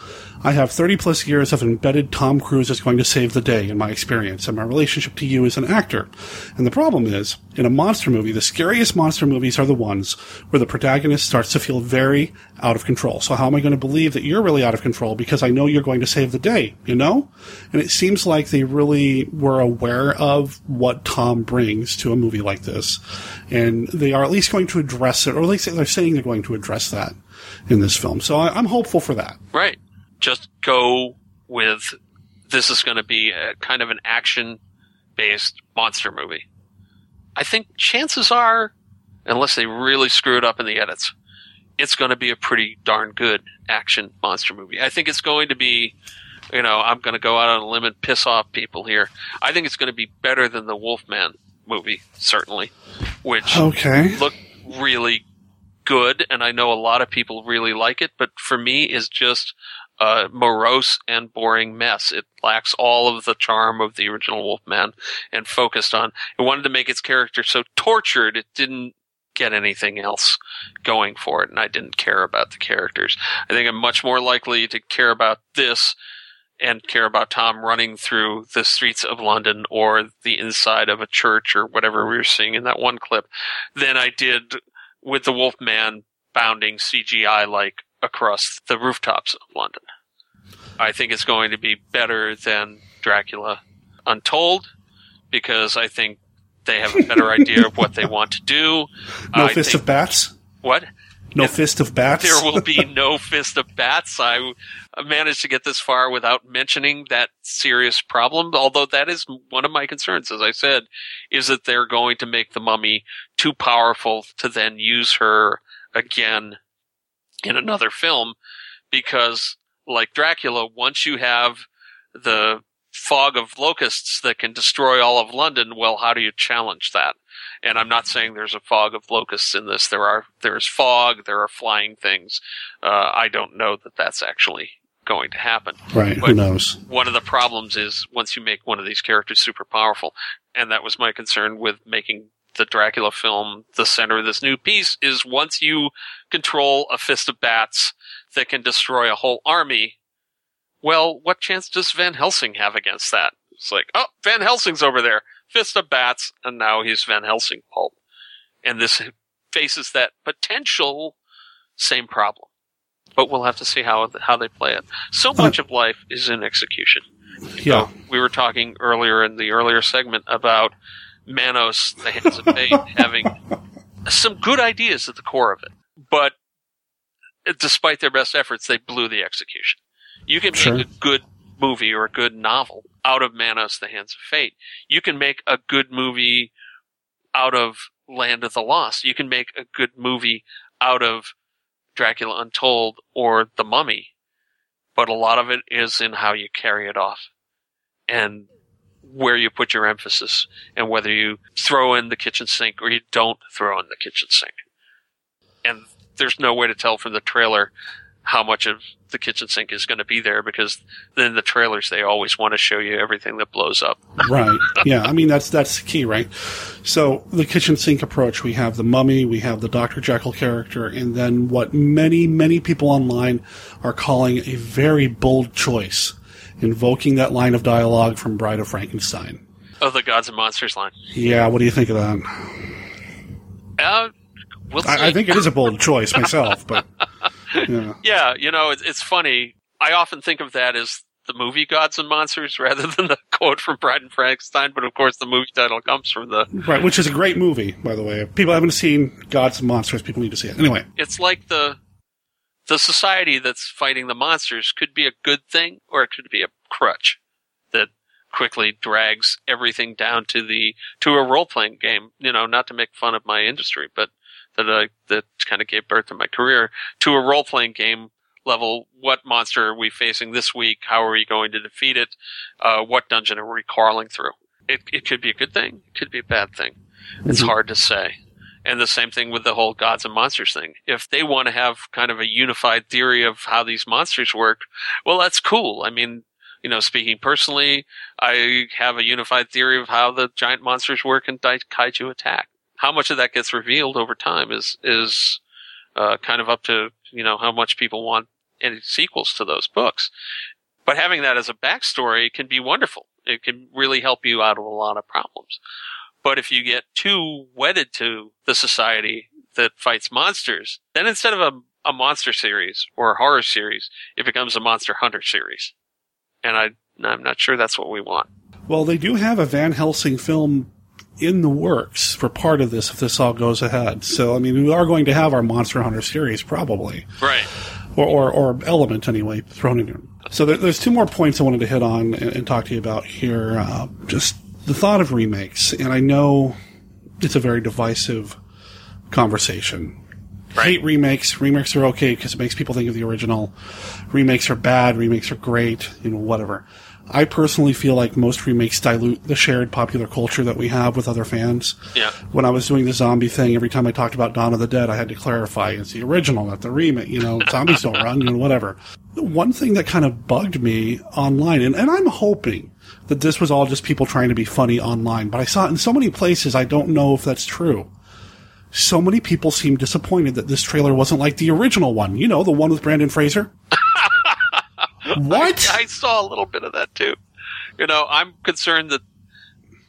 Speaker 1: I have 30 plus years of embedded Tom Cruise as going to save the day in my experience and my relationship to you as an actor. And the problem is, in a monster movie, the scariest monster movies are the ones where the protagonist starts to feel very out of control. So how am I going to believe that you're really out of control because I know you're going to save the day, you know? And it seems like they really were aware of what Tom brings to a movie like this. And they are at least going to address it, or at least they're saying they're going to address that in this film. So I, I'm hopeful for that.
Speaker 9: Right. Just go with this is going to be a kind of an action based monster movie. I think chances are, unless they really screw it up in the edits, it's going to be a pretty darn good action monster movie. I think it's going to be, you know, I'm going to go out on a limb and piss off people here. I think it's going to be better than the Wolfman movie, certainly, which
Speaker 1: Okay.
Speaker 9: looked really good, and I know a lot of people really like it, but for me is just a morose and boring mess. It lacks all of the charm of the original Wolfman and focused on, it wanted to make its character so tortured it didn't get anything else going for it, and I didn't care about the characters. I think I'm much more likely to care about this and care about Tom running through the streets of London or the inside of a church or whatever we were seeing in that one clip than I did with the Wolfman bounding CGI like across the rooftops of London. I think it's going to be better than Dracula Untold because I think they have a better idea of what they want to do.
Speaker 1: No
Speaker 9: I
Speaker 1: fist
Speaker 9: think-
Speaker 1: of bats?
Speaker 9: What?
Speaker 1: No fist of bats?
Speaker 9: There will be no fist of bats. I managed to get this far without mentioning that serious problem. Although that is one of my concerns, as I said, is that they're going to make the mummy too powerful to then use her again in another film because like Dracula, once you have the fog of locusts that can destroy all of London, well, how do you challenge that? And I'm not saying there's a fog of locusts in this. There are, there's fog, there are flying things. Uh, I don't know that that's actually going to happen.
Speaker 1: Right, who knows?
Speaker 9: One of the problems is once you make one of these characters super powerful, and that was my concern with making the Dracula film the center of this new piece, is once you control a fist of bats that can destroy a whole army, well, what chance does Van Helsing have against that? It's like, oh, Van Helsing's over there, fist of bats, and now he's Van Helsing pulp. And this faces that potential same problem. But we'll have to see how how they play it. So much of life is in execution.
Speaker 1: Yeah.
Speaker 9: We were talking earlier in the earlier segment about Manos, the Hands of Fate, [laughs] having some good ideas at the core of it, but despite their best efforts, they blew the execution. You can make
Speaker 1: Sure.
Speaker 9: a good movie or a good novel out of Manos, the Hands of Fate. You can make a good movie out of Land of the Lost. You can make a good movie out of Dracula Untold or The Mummy. But a lot of it is in how you carry it off and where you put your emphasis and whether you throw in the kitchen sink or you don't throw in the kitchen sink. And there's no way to tell from the trailer how much of the kitchen sink is going to be there because then the trailers they always want to show you everything that blows up.
Speaker 1: right. Yeah. I mean, that's that's the key, right? So the kitchen sink approach. We have the mummy, we have the Doctor Jekyll character, and then what many many people online are calling a very bold choice, invoking that line of dialogue from Bride of Frankenstein.
Speaker 9: Oh, the Gods and Monsters line.
Speaker 1: Yeah. What do you think of that?
Speaker 9: Uh, we'll.
Speaker 1: I, I think it is a bold [laughs] choice myself, but Yeah.
Speaker 9: Yeah, you know, it's, it's funny. I often think of that as the movie Gods and Monsters [laughs] rather than the quote from Bride and Frankenstein, but of course the movie title comes from the.
Speaker 1: Right, which is a great movie, by the way. If people haven't seen Gods and Monsters, people need to see it. Anyway,
Speaker 9: It's like the the society that's fighting the monsters could be a good thing or it could be a crutch that quickly drags everything down to the to a role playing game. You know, not to make fun of my industry, but that I that kind of gave birth to my career to a role playing game level. What monster are we facing this week? How are we going to defeat it? Uh, what dungeon are we crawling through? It it could be a good thing. It could be a bad thing. It's
Speaker 1: Mhm.
Speaker 9: hard to say. And the same thing with the whole gods and monsters thing. If they want to have kind of a unified theory of how these monsters work, well, that's cool. I mean, you know, speaking personally, I have a unified theory of how the giant monsters work in Dai- Kaiju Attack. How much of that gets revealed over time is is uh, kind of up to you know how much people want any sequels to those books. But having that as a backstory can be wonderful. It can really help you out of a lot of problems. But if you get too wedded to the society that fights monsters, then instead of a, a monster series or a horror series, it becomes a monster hunter series. And I, I'm not sure that's what we want.
Speaker 1: well, they do have a Van Helsing film in the works for part of this if this all goes ahead. So, I mean, we are going to have our Monster Hunter series probably.
Speaker 9: Right.
Speaker 1: or, or, or element anyway thrown in. So there, there's two more points I wanted to hit on and, and talk to you about here. Uh, just the thought of remakes, and I know it's a very divisive conversation. Hate remakes. Remakes are okay because it makes people think of the original. Remakes are bad. Remakes are great. You know, whatever. I personally feel like most remakes dilute the shared popular culture that we have with other fans.
Speaker 9: Yeah.
Speaker 1: When I was doing the zombie thing, every time I talked about Dawn of the Dead, I had to clarify it's the original, not the remake. You know, zombies don't [laughs] run, you know, whatever. One thing that kind of bugged me online, and, and I'm hoping that this was all just people trying to be funny online, but I saw it in so many places, I don't know if that's true. So many people seem disappointed that this trailer wasn't like the original one. You know, the one with Brendan Fraser. [laughs] what?
Speaker 9: I, I saw a little bit of that too. You know, I'm concerned that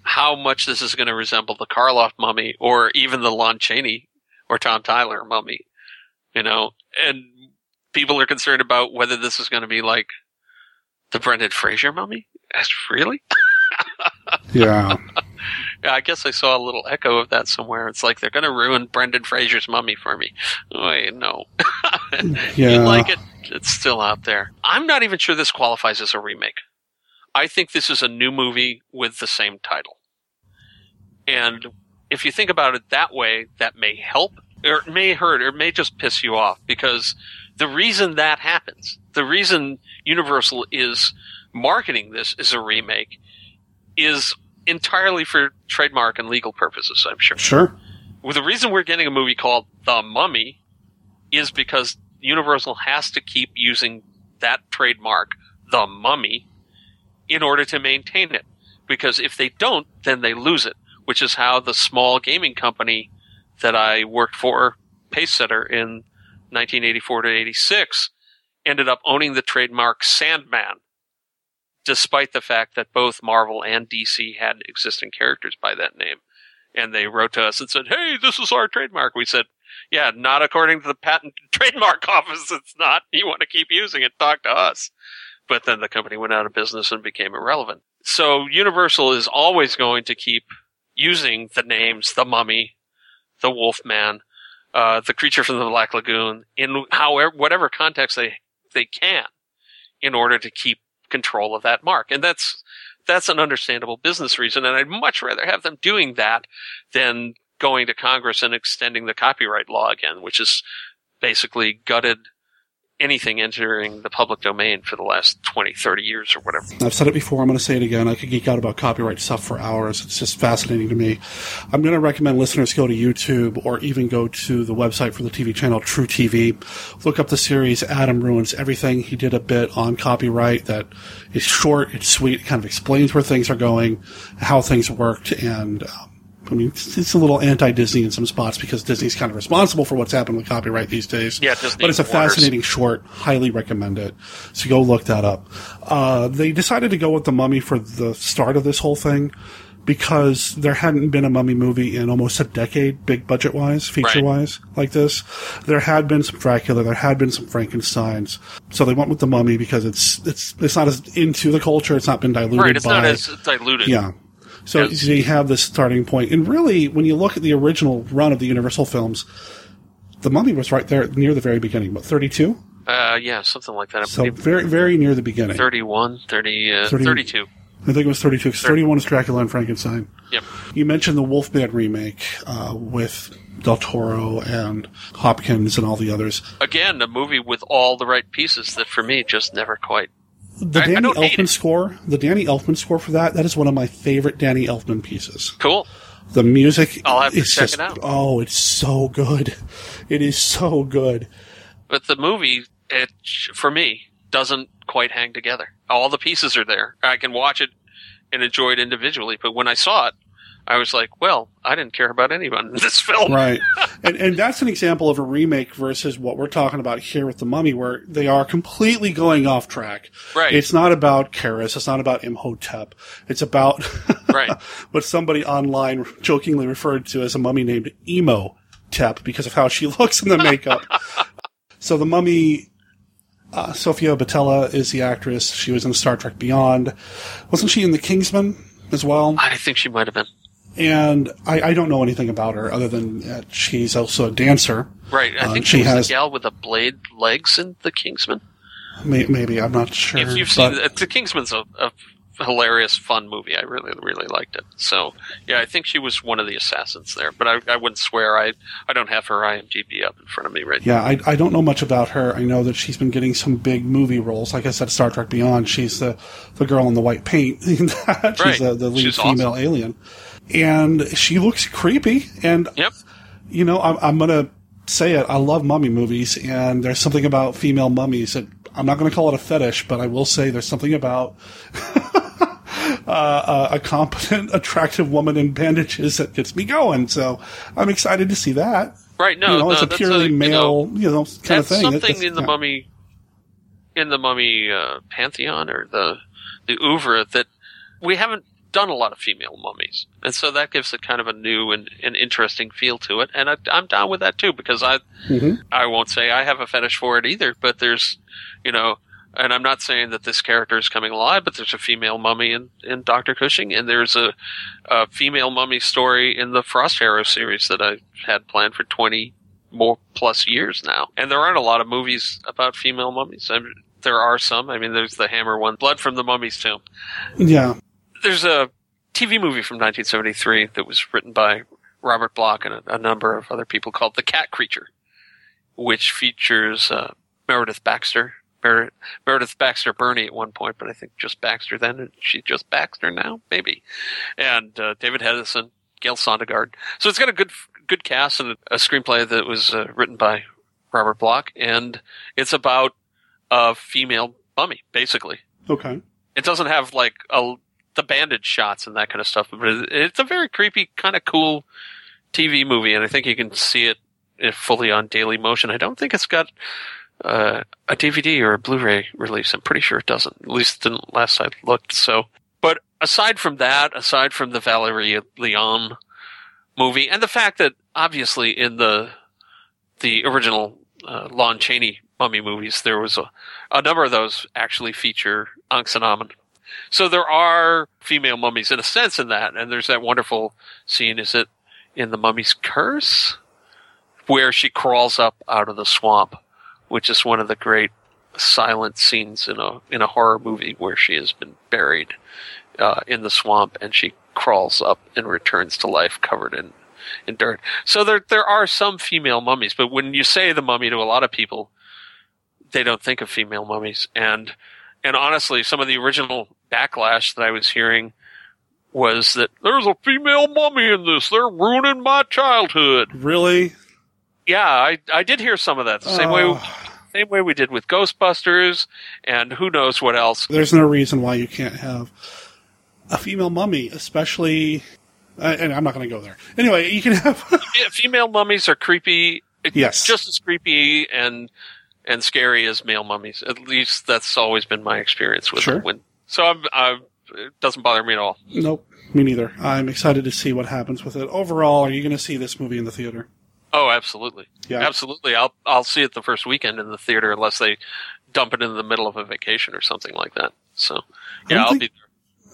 Speaker 9: how much this is going to resemble the Karloff mummy or even the Lon Chaney or Tom Tyler mummy. You know, and people are concerned about whether this is going to be like the Brendan Fraser mummy. That's really? [laughs]
Speaker 1: Yeah.
Speaker 9: Yeah, I guess I saw a little echo of that somewhere. It's like they're going to ruin Brendan Fraser's mummy for me. Oh, Wait, no. [laughs]
Speaker 1: Yeah.
Speaker 9: You like it? It's still out there. I'm not even sure this qualifies as a remake. I think this is a new movie with the same title. And if you think about it that way, that may help, or it may hurt, or it may just piss you off because the reason that happens, the reason Universal is marketing this as a remake is entirely for trademark and legal purposes, I'm sure.
Speaker 1: Sure.
Speaker 9: Well, the reason we're getting a movie called The Mummy is because Universal has to keep using that trademark, The Mummy, in order to maintain it. Because if they don't, then they lose it, which is how the small gaming company that I worked for, Pacesetter, in 1984 to 86, ended up owning the trademark Sandman, despite the fact that both Marvel and DC had existing characters by that name. And they wrote to us and said, Hey, this is our trademark. We said, Yeah, not according to the patent [laughs] trademark office. It's not. You want to keep using it, talk to us. But then the company went out of business and became irrelevant. So Universal is always going to keep using the names, the mummy, the Wolfman, uh, the creature from the Black Lagoon in however, whatever context they, they can in order to keep control of that mark. And that's, that's an understandable business reason. And I'd much rather have them doing that than going to Congress and extending the copyright law again, which is basically gutted anything entering the public domain for the last 20, 30 years or whatever.
Speaker 1: I've said it before. I'm going to say it again. I could geek out about copyright stuff for hours. It's just fascinating to me. I'm going to recommend listeners go to YouTube or even go to the website for the TV channel True TV. Look up the series Adam Ruins Everything. He did a bit on copyright that is short, it's sweet, it kind of explains where things are going, how things worked, and um, I mean, it's, it's a little anti-Disney in some spots because Disney's kind of responsible for what's happened with copyright these days.
Speaker 9: Yeah, Disney
Speaker 1: but it's a fascinating short. Highly recommend it. So go look that up. Uh, they decided to go with the mummy for the start of this whole thing because there hadn't been a mummy movie in almost a decade, big budget wise, feature wise, like this. There had been some Dracula, there had been some Frankenstein's. So they went with the mummy because it's it's it's not as into the culture, it's not been diluted
Speaker 9: right, it's
Speaker 1: by
Speaker 9: not as diluted.
Speaker 1: Yeah. So, so you have this starting point. And really, when you look at the original run of the Universal films, the mummy was right there near the very beginning. What, 32?
Speaker 9: Uh, yeah, something like that. I
Speaker 1: So very, very near the beginning.
Speaker 9: 31, 30, uh,
Speaker 1: 30
Speaker 9: 32.
Speaker 1: I think it was 32, because 31 is Dracula and Frankenstein.
Speaker 9: Yep.
Speaker 1: You mentioned the Wolfman remake uh, with Del Toro and Hopkins and all the others.
Speaker 9: Again, a movie with all the right pieces that for me just never quite.
Speaker 1: The
Speaker 9: I- I
Speaker 1: Danny
Speaker 9: don't
Speaker 1: Elfman score, the Danny Elfman score for that, that is one of my favorite Danny Elfman pieces.
Speaker 9: Cool.
Speaker 1: The music,
Speaker 9: I'll have to check
Speaker 1: just,
Speaker 9: it out.
Speaker 1: oh, it's so good. It is so good.
Speaker 9: But the movie, it for me doesn't quite hang together. All the pieces are there. I can watch it and enjoy it individually, but when I saw it, I was like, "Well, I didn't care about anyone in this film."
Speaker 1: Right. [laughs] and and that's an example of a remake versus what we're talking about here with the mummy where they are completely going off track.
Speaker 9: Right.
Speaker 1: It's not about Kharis, it's not about Imhotep. It's about [laughs]
Speaker 9: right.
Speaker 1: what somebody online jokingly referred to as a mummy named Emo Tep because of how she [laughs] looks in the makeup. so the mummy uh, Sofia Boutella is the actress. She was in Star Trek Beyond. Wasn't she in The Kingsman as well?
Speaker 9: I think she might have been.
Speaker 1: And I, I don't know anything about her other than that she's also a dancer.
Speaker 9: Right. I
Speaker 1: Uh,
Speaker 9: think
Speaker 1: she has
Speaker 9: the gal with the blade legs in The Kingsman.
Speaker 1: may, maybe I'm not sure.
Speaker 9: if you've seen uh, The Kingsman's a, a hilarious, fun movie. I really, really liked it. So, yeah, I think she was one of the assassins there. But I, I wouldn't swear. I, I don't have her IMDb up in front of me right now.
Speaker 1: yeah, I, I don't know much about her. I know that she's been getting some big movie roles. Like I said, Star Trek Beyond. She's the the girl in the white paint. [laughs] she's
Speaker 9: Right.
Speaker 1: the, the lead
Speaker 9: She's
Speaker 1: female
Speaker 9: awesome.
Speaker 1: alien, and she looks creepy. And
Speaker 9: Yep.
Speaker 1: you know, I'm, I'm gonna say it. I love mummy movies, and there's something about female mummies that I'm not going to call it a fetish, but I will say there's something about [laughs] uh, a competent, attractive woman in bandages that gets me going. So I'm excited to see that.
Speaker 9: Right, no,
Speaker 1: you know,
Speaker 9: no,
Speaker 1: it's a
Speaker 9: that's
Speaker 1: purely
Speaker 9: a, you
Speaker 1: male,
Speaker 9: know,
Speaker 1: you know, kind of
Speaker 9: that's
Speaker 1: thing.
Speaker 9: something in the
Speaker 1: yeah.
Speaker 9: mummy, in the mummy uh, pantheon or the the oeuvre that we haven't done a lot of female mummies, and so that gives it kind of a new and, and interesting feel to it. And I, I'm down with that too because I
Speaker 1: Mhm.
Speaker 9: I won't say I have a fetish for it either, but there's you know. And I'm not saying that this character is coming alive, but there's a female mummy in, in Doctor Cushing, and there's a, a female mummy story in the Frost Arrow series that I had planned for 20 more plus years now. And there aren't a lot of movies about female mummies. I mean, there are some. I mean, there's the Hammer one, Blood from the Mummy's Tomb.
Speaker 1: Yeah.
Speaker 9: There's a TV movie from 1973 that was written by Robert Bloch and a, a number of other people called The Cat Creature, which features uh, Meredith Baxter. Mer- Meredith Baxter Birney at one point, but I think just Baxter then, and she's just Baxter now, maybe. And uh, David Hedison, Gale Sondergaard. So it's got a good good cast and a screenplay that was uh, written by Robert Bloch, and it's about a female mummy, basically.
Speaker 1: Okay.
Speaker 9: It doesn't have like a, the bandage shots and that kind of stuff, but it's a very creepy, kind of cool TV movie, and I think you can see it fully on Daily Motion. I don't think it's got uh, a DVD or a Blu-ray release. I'm pretty sure it doesn't. At least the last I looked. So, but aside from that, aside from the Valerie Leon movie, and the fact that obviously in the the original uh, Lon Chaney mummy movies, there was a, a number of those actually feature Ankhsenamen. So there are female mummies in a sense in that, and there's that wonderful scene. Is it in the Mummy's Curse, where she crawls up out of the swamp, which is one of the great silent scenes in a in a horror movie where she has been buried uh, in the swamp and she crawls up and returns to life covered in in dirt. So there there are some female mummies, but when you say the mummy to a lot of people, they don't think of female mummies. And and honestly, some of the original backlash that I was hearing was that there's a female mummy in this. They're ruining my childhood.
Speaker 1: Really?
Speaker 9: Yeah, I I did hear some of that. The same way same way we did with Ghostbusters and who knows what else.
Speaker 1: There's no reason why you can't have a female mummy, especially. Uh, and I'm not going to go there. Anyway, you can have. [laughs]
Speaker 9: Yeah, female mummies are creepy.
Speaker 1: Yes.
Speaker 9: just as creepy and and scary as male mummies. At least that's always been my experience with
Speaker 1: Sure.
Speaker 9: them. When so I'm, I'm, it doesn't bother me at all.
Speaker 1: nope. Me neither. I'm excited to see what happens with it. Overall, are you going to see this movie in the theater?
Speaker 9: Oh, absolutely.
Speaker 1: Yeah.
Speaker 9: Absolutely. I'll I'll see it the first weekend in the theater unless they dump it in the middle of a vacation or something like that. So, yeah, I'll
Speaker 1: think-
Speaker 9: be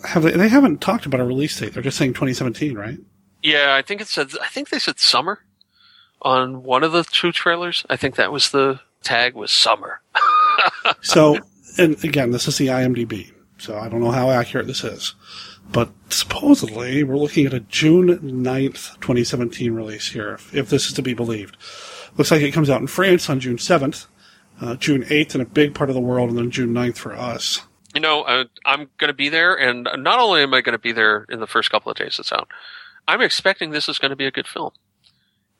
Speaker 9: there.
Speaker 1: Have they, they haven't talked about a release date. They're just saying 2017, right?
Speaker 9: Yeah, I think it said I think they said summer on one of the two trailers. I think that was the tag was summer. [laughs]
Speaker 1: So, and again, this is the IMDb, so I don't know how accurate this is. But supposedly, we're looking at a June 9th, 2017 release here, if, if this is to be believed. Looks like it comes out in France on June 7th, uh, June 8th in a big part of the world, and then June 9th for us.
Speaker 9: You know, uh, I'm going to be there, and not only am I going to be there in the first couple of days it's out, I'm expecting this is going to be a good film.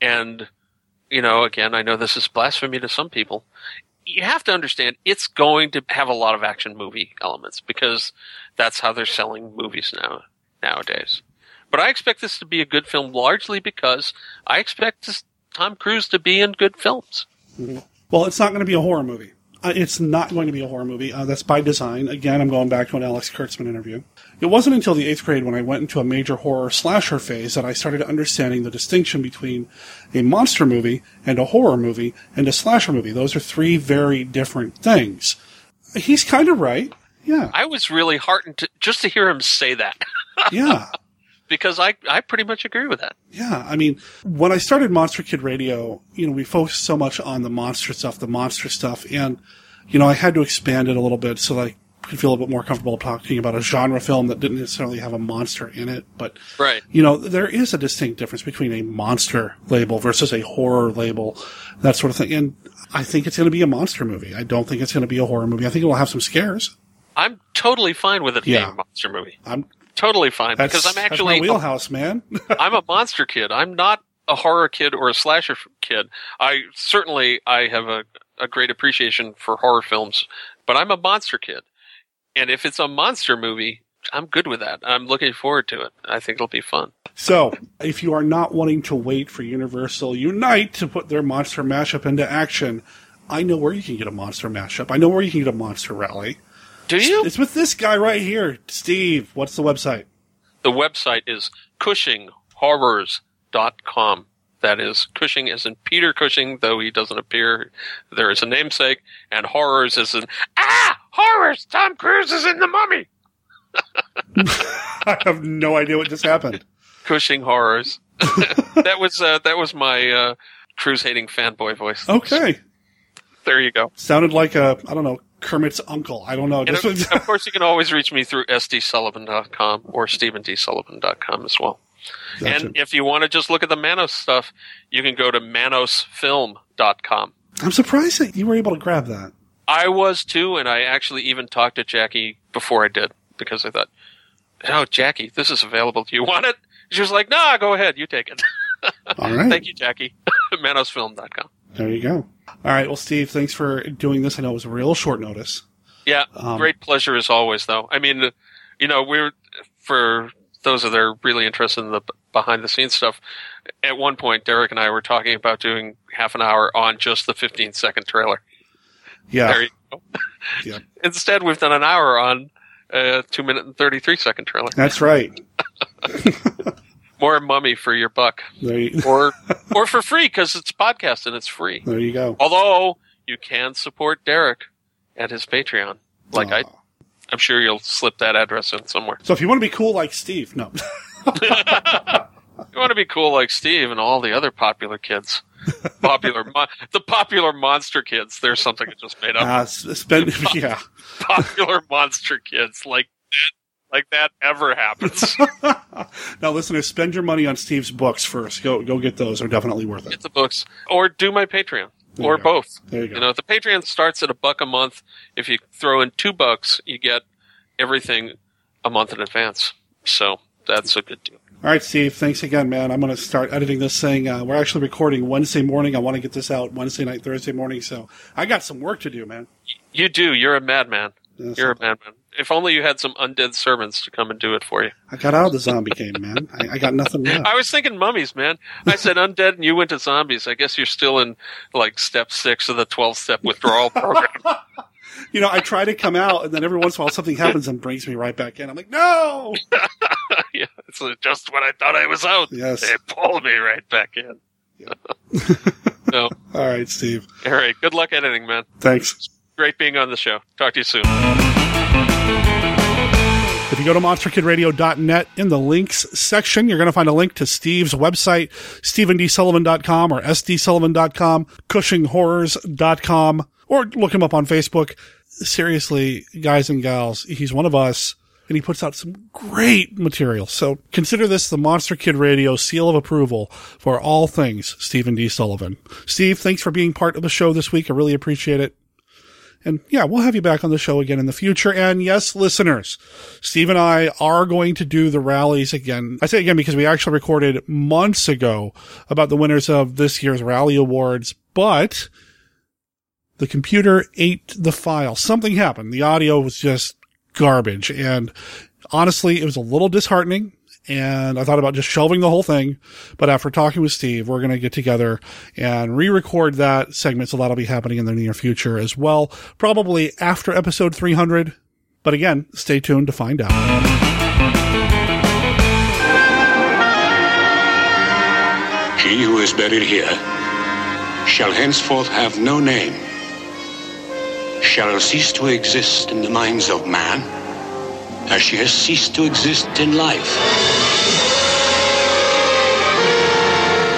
Speaker 9: And, you know, again, I know this is blasphemy to some people. You have to understand it's going to have a lot of action movie elements because that's how they're selling movies now nowadays. But I expect this to be a good film largely because I expect this, Tom Cruise to be in good films.
Speaker 1: Well, it's not going to be a horror movie. Uh, it's not going to be a horror movie. Uh, that's by design. Again, I'm going back to an Alex Kurtzman interview. It wasn't until the eighth grade when I went into a major horror slasher phase that I started understanding the distinction between a monster movie and a horror movie and a slasher movie. Those are three very different things. He's kind of right. Yeah.
Speaker 9: I was really heartened to, just to hear him say that. [laughs]
Speaker 1: Yeah.
Speaker 9: because I, I pretty much agree with that.
Speaker 1: Yeah, I mean, when I started Monster Kid Radio, you know, we focused so much on the monster stuff, the monster stuff, and, you know, I had to expand it a little bit so that I could feel a bit more comfortable talking about a genre film that didn't necessarily have a monster in it. But,
Speaker 9: Right.
Speaker 1: you know, there is a distinct difference between a monster label versus a horror label, that sort of thing. And I think it's going to be a monster movie. I don't think it's going to be a horror movie. I think it'll have some scares.
Speaker 9: I'm totally fine with it being
Speaker 1: Yeah.
Speaker 9: a monster movie.
Speaker 1: I'm
Speaker 9: totally fine because I'm actually
Speaker 1: wheelhouse, man. [laughs]
Speaker 9: I'm a monster kid. I'm not a horror kid or a slasher kid. I certainly I have a, a great appreciation for horror films, but I'm a monster kid. And if it's a monster movie, I'm good with that. I'm looking forward to it. I think it'll be fun.
Speaker 1: So, if you are not wanting to wait for Universal Unite to put their monster mashup into action, I know where you can get a monster mashup. I know where you can get a monster rally.
Speaker 9: Do you?
Speaker 1: It's with this guy right here, Steve. What's the website?
Speaker 9: The website is CushingHorrors.com. That is Cushing is in Peter Cushing, though he doesn't appear. There is a namesake, and horrors is in ah horrors. Tom Cruise is in the Mummy. [laughs]
Speaker 1: I have no idea what just happened.
Speaker 9: Cushing horrors. [laughs] that was uh, that was my uh, Cruise hating fanboy voice.
Speaker 1: Okay.
Speaker 9: There you go.
Speaker 1: Sounded like a, I don't know, Kermit's uncle. I don't know. Just,
Speaker 9: of, [laughs] of course, you can always reach me through sdsullivan.com or stephendsullivan.com as well.
Speaker 1: Gotcha.
Speaker 9: And if you want to just look at the Manos stuff, you can go to manosfilm.com.
Speaker 1: I'm surprised that you were able to grab that.
Speaker 9: I was too, and I actually even talked to Jackie before I did because I thought, oh, Jackie, this is available. Do you want it? She was like, nah, go ahead. You take it. [laughs]
Speaker 1: All right.
Speaker 9: Thank you, Jackie. [laughs] manosfilm.com.
Speaker 1: There you go. All right. Well, Steve, thanks for doing this. I know it was a real short notice.
Speaker 9: Yeah,
Speaker 1: Um,
Speaker 9: great pleasure as always. Though I mean, you know, we're for those that are really interested in the behind the scenes stuff. At one point, Derek and I were talking about doing half an hour on just the 15 second trailer.
Speaker 1: Yeah.
Speaker 9: There you go. [laughs]
Speaker 1: Yeah.
Speaker 9: Instead, we've done an hour on a two minute and 33 second trailer.
Speaker 1: That's right. [laughs]
Speaker 9: More mummy for your buck,
Speaker 1: you,
Speaker 9: or [laughs] or for free because it's podcast and it's free.
Speaker 1: there you go.
Speaker 9: Although you can support Derek at his Patreon, like I, I'm sure you'll slip that address in somewhere.
Speaker 1: So if you want to be cool like Steve, no.
Speaker 9: You want to be cool like Steve and all the other popular kids, [laughs] popular, mon- the popular monster kids. There's something I just made up.
Speaker 1: Uh, spend, [laughs] yeah.
Speaker 9: popular monster kids, like that, like that ever happens. [laughs]
Speaker 1: Now, listeners, spend your money on Steve's books first. Go, go get those. They're definitely worth it.
Speaker 9: Get the books, or do my Patreon,
Speaker 1: There
Speaker 9: or
Speaker 1: you
Speaker 9: both.
Speaker 1: There you go.
Speaker 9: know, the Patreon starts at a buck a month. If you throw in two bucks, you get everything a month in advance. So that's a good deal.
Speaker 1: All right, Steve. Thanks again, man. I'm going to start editing this thing. Uh, we're actually recording Wednesday morning. I want to get this out Wednesday night, Thursday morning. So I got some work to do, man.
Speaker 9: You do. You're a madman.
Speaker 1: Yes,
Speaker 9: You're a madman. If only you had some undead servants to come and do it for you.
Speaker 1: I got out of the zombie game, man. I, I got nothing left.
Speaker 9: I was thinking mummies, man. I said undead and you went to zombies. I guess you're still in like step six of the 12 step withdrawal program. [laughs]
Speaker 1: You know, I try to come out, and then every once in a while something happens and brings me right back in. I'm like, no. [laughs]
Speaker 9: yeah, it's just when I thought I was out.
Speaker 1: Yes.
Speaker 9: They pulled me right back in. no. [laughs] [laughs]
Speaker 1: All right, Steve.
Speaker 9: All right. Good luck editing, man.
Speaker 1: Thanks.
Speaker 9: Great being on the show. Talk to you soon.
Speaker 1: If you go to monsterkidradio.net in the links section, you're going to find a link to Steve's website, stephendsullivan.com or sdsullivan.com, cushinghorrors.com, or look him up on Facebook. Seriously, guys and gals, he's one of us and he puts out some great material. So consider this the Monster Kid Radio seal of approval for all things Stephen D. Sullivan. Steve, thanks for being part of the show this week. I really appreciate it. And yeah, we'll have you back on the show again in the future. And yes, listeners, Steve and I are going to do the rallies again. I say again because we actually recorded months ago about the winners of this year's rally awards, but the computer ate the file. Something happened. The audio was just garbage. And honestly, it was a little disheartening. And I thought about just shelving the whole thing. But after talking with Steve, we're going to get together and re-record that segment. So that'll be happening in the near future as well. Probably after episode 300. But again, stay tuned to find out.
Speaker 17: He who is buried here shall henceforth have no name, shall cease to exist in the minds of man as she has ceased to exist in life.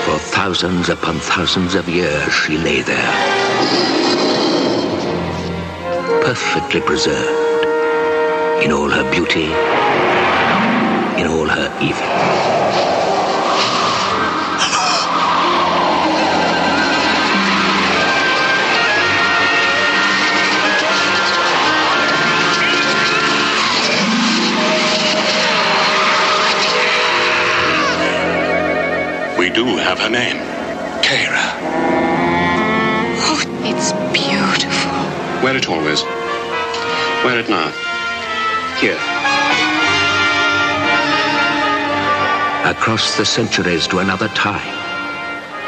Speaker 18: For thousands upon thousands of years she lay there, perfectly preserved in all her beauty, in all her evil.
Speaker 17: Do have her name. Kara.
Speaker 19: Oh, it's beautiful.
Speaker 17: Wear it always. Wear it now. Here.
Speaker 18: Across the centuries to another time,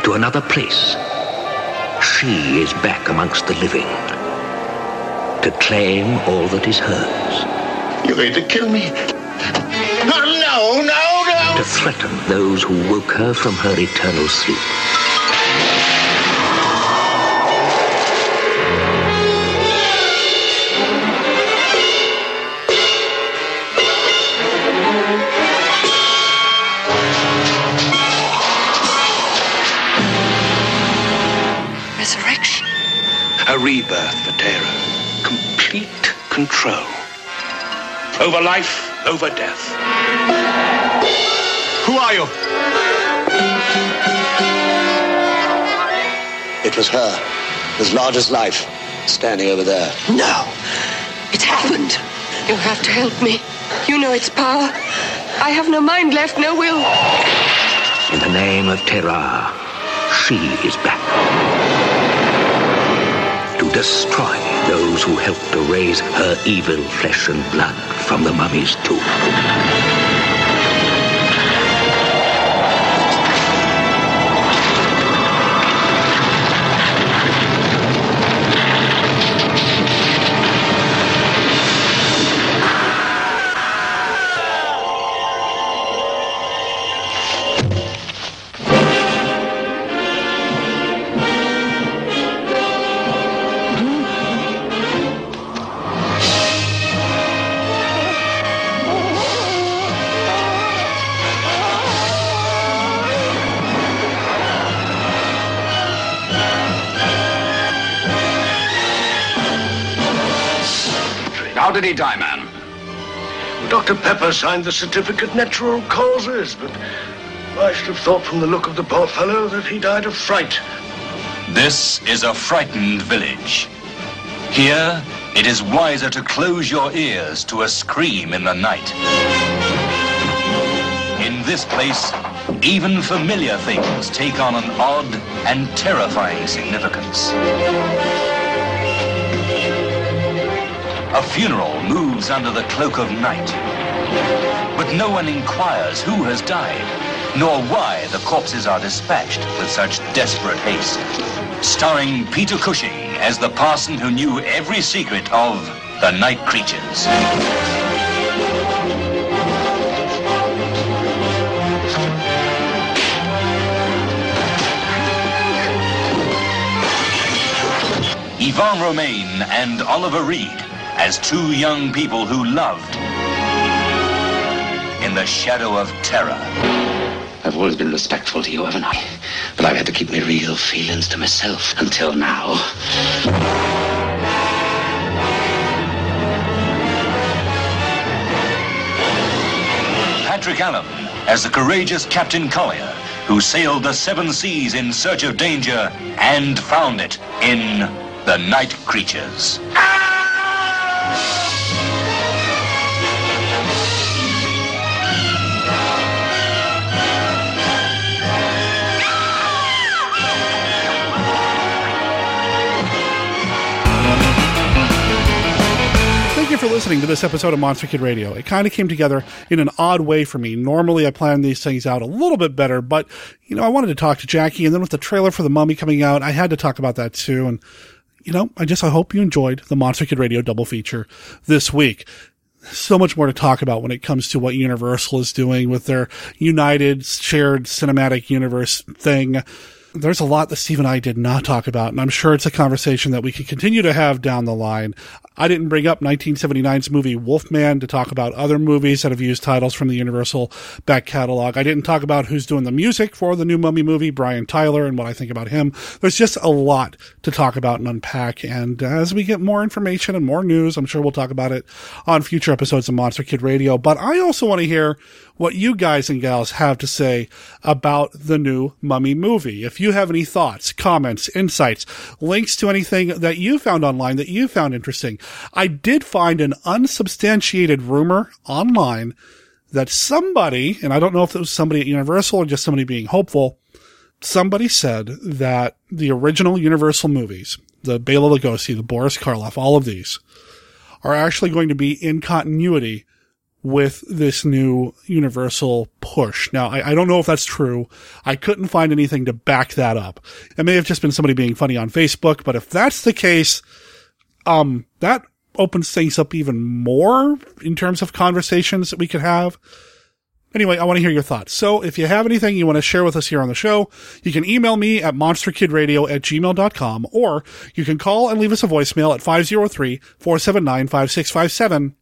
Speaker 18: to another place, she is back amongst the living to claim all that is hers.
Speaker 17: You're going to kill me. No, no, no, no!
Speaker 18: To threaten those who woke her from her eternal sleep.
Speaker 19: Resurrection.
Speaker 17: A rebirth for Tera. Complete control. Over life, over death. Who are you?
Speaker 5: It was her, as large as life, standing over there.
Speaker 19: No. It's happened. You have to help me. You know its power. I have no mind left, no will.
Speaker 18: In the name of Tera, she is back. To destroy those who helped to raise her evil flesh and blood from the mummy's tomb.
Speaker 5: Dr. Pepper signed the certificate natural causes, but I should have thought from the look of the poor fellow that he died of fright.
Speaker 20: This is a frightened village. Here, it is wiser to close your ears to a scream in the night. In this place, even familiar things take on an odd and terrifying significance. A funeral moves under the cloak of night. But no one inquires who has died, nor why the corpses are dispatched with such desperate haste. Starring Peter Cushing as the parson who knew every secret of the night creatures. Yvonne Romain and Oliver Reed as two young people who loved the shadow of terror.
Speaker 21: I've always been respectful to you, haven't I? But I've had to keep my real feelings to myself until now.
Speaker 20: Patrick Allen as the courageous Captain Collier who sailed the seven seas in search of danger and found it in The Night Creatures.
Speaker 1: Thank you for listening to this episode of Monster Kid Radio. It kind of came together in an odd way for me. Normally, I plan these things out a little bit better, but you know, I wanted to talk to Jackie, and then with the trailer for the Mummy coming out, I had to talk about that too. And you know, I just I hope you enjoyed the Monster Kid Radio double feature this week. So much more to talk about when it comes to what Universal is doing with their United Shared Cinematic Universe thing there's a lot that Steve and I did not talk about, and I'm sure it's a conversation that we can continue to have down the line. I didn't bring up 1979's movie Wolfman to talk about other movies that have used titles from the Universal back catalog. I didn't talk about who's doing the music for the new Mummy movie, Brian Tyler, and what I think about him. There's just a lot to talk about and unpack, and as we get more information and more news, I'm sure we'll talk about it on future episodes of Monster Kid Radio. But I also want to hear what you guys and gals have to say about the new Mummy movie. If you have any thoughts, comments, insights, links to anything that you found online that you found interesting, I did find an unsubstantiated rumor online that somebody, and I don't know if it was somebody at Universal or just somebody being hopeful, somebody said that the original Universal movies, the Bela Lugosi, the Boris Karloff, all of these, are actually going to be in continuity with this new universal push. Now, I, I, don't know if that's true. I couldn't find anything to back that up. It may have just been somebody being funny on Facebook, but if that's the case, um, that opens things up even more in terms of conversations that we could have. Anyway, I want to hear your thoughts. So if you have anything you want to share with us here on the show, you can email me at monsterkidradio at gmail.com or you can call and leave us a voicemail at 503 479 5657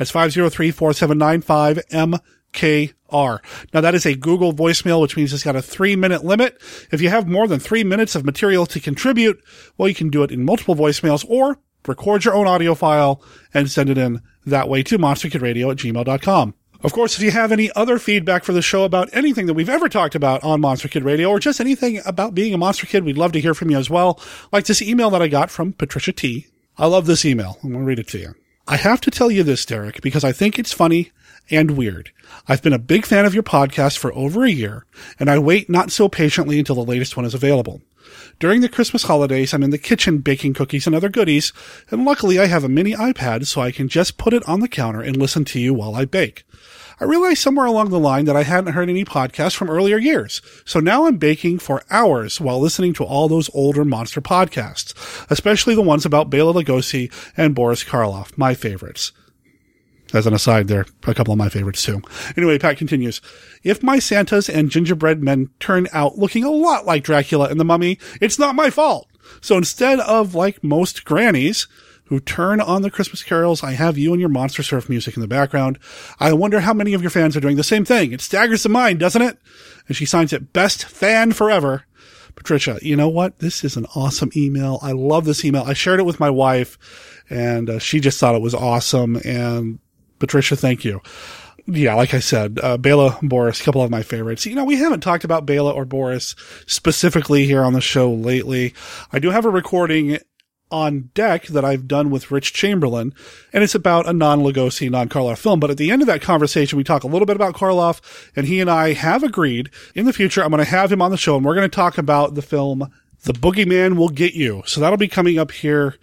Speaker 1: that's 503-4795-MKR. Now that is a Google voicemail, which means it's got a three minute limit. If you have more than three minutes of material to contribute, well, you can do it in multiple voicemails or record your own audio file and send it in that way to monsterkidradio at gmail.com. Of course, if you have any other feedback for the show about anything that we've ever talked about on Monster Kid Radio or just anything about being a Monster Kid, we'd love to hear from you as well. Like this email that I got from Patricia T. I love this email. I'm going to read it to you. I have to tell you this, Derek, because I think it's funny and weird. I've been a big fan of your podcast for over a year, and I wait not so patiently until the latest one is available. During the Christmas holidays, I'm in the kitchen baking cookies and other goodies, and luckily I have a mini iPad so I can just put it on the counter and listen to you while I bake. I realized somewhere along the line that I hadn't heard any podcasts from earlier years. So now I'm baking for hours while listening to all those older monster podcasts, especially the ones about Bela Lugosi and Boris Karloff, my favorites. As an aside, they're a couple of my favorites too. Anyway, Pat continues. If my Santas and gingerbread men turn out looking a lot like Dracula and the mummy, it's not my fault. So instead of like most grannies, who turn on the Christmas carols. I have you and your Monster Surf music in the background. I wonder how many of your fans are doing the same thing. It staggers the mind, doesn't it? And she signs it best fan forever. Patricia, you know what? This is an awesome email. I love this email. I shared it with my wife and uh, she just thought it was awesome. And Patricia, thank you. Yeah, like I said, uh, Bela, Boris, a couple of my favorites. You know, we haven't talked about Bela or Boris specifically here on the show lately. I do have a recording on deck that I've done with Rich Chamberlain, and it's about a non-Lugosi, non-Karloff film. But at the end of that conversation, we talk a little bit about Karloff, and he and I have agreed in the future I'm going to have him on the show, and we're going to talk about the film The Boogeyman Will Get You. So that'll be coming up here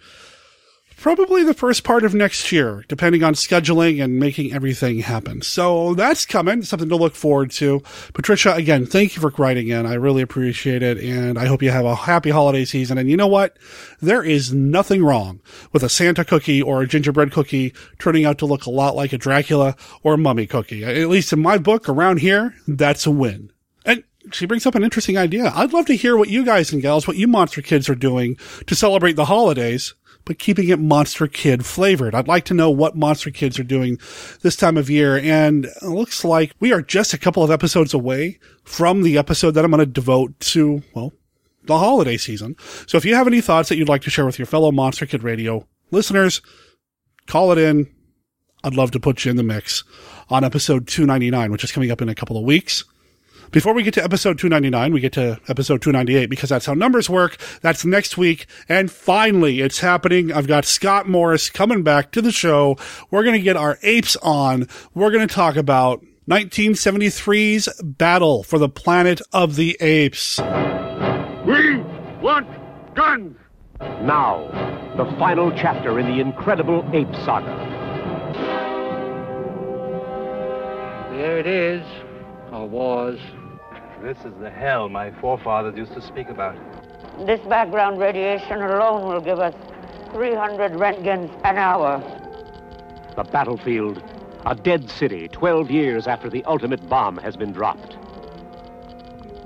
Speaker 1: probably the first part of next year, depending on scheduling and making everything happen. So that's coming, something to look forward to. Patricia, again, thank you for writing in. I really appreciate it. And I hope you have a happy holiday season. And you know what? There is nothing wrong with a Santa cookie or a gingerbread cookie turning out to look a lot like a Dracula or a mummy cookie. At least in my book around here, that's a win And she brings up an interesting idea. I'd love to hear what you guys and gals, what you monster kids are doing to celebrate the holidays, but keeping it monster kid flavored. I'd like to know what monster kids are doing this time of year. And it looks like we are just a couple of episodes away from the episode that I'm going to devote to, well, the holiday season. So if you have any thoughts that you'd like to share with your fellow Monster Kid Radio listeners, call it in. I'd love to put you in the mix on episode 299, which is coming up in a couple of weeks. Before we get to episode 299, we get to episode 298 because that's how numbers work. That's next week. And finally, it's happening. I've got Scott Morris coming back to the show. We're going to get our apes on. We're going to talk about 1973's Battle for the Planet of the Apes.
Speaker 22: We want guns!
Speaker 23: Now, the final chapter in the incredible ape saga.
Speaker 24: There it is, or was.
Speaker 15: This is the hell my forefathers used to speak about.
Speaker 8: This background radiation alone will give us 300 Roentgens an hour.
Speaker 23: The battlefield, a dead city 12 years after the ultimate bomb has been dropped.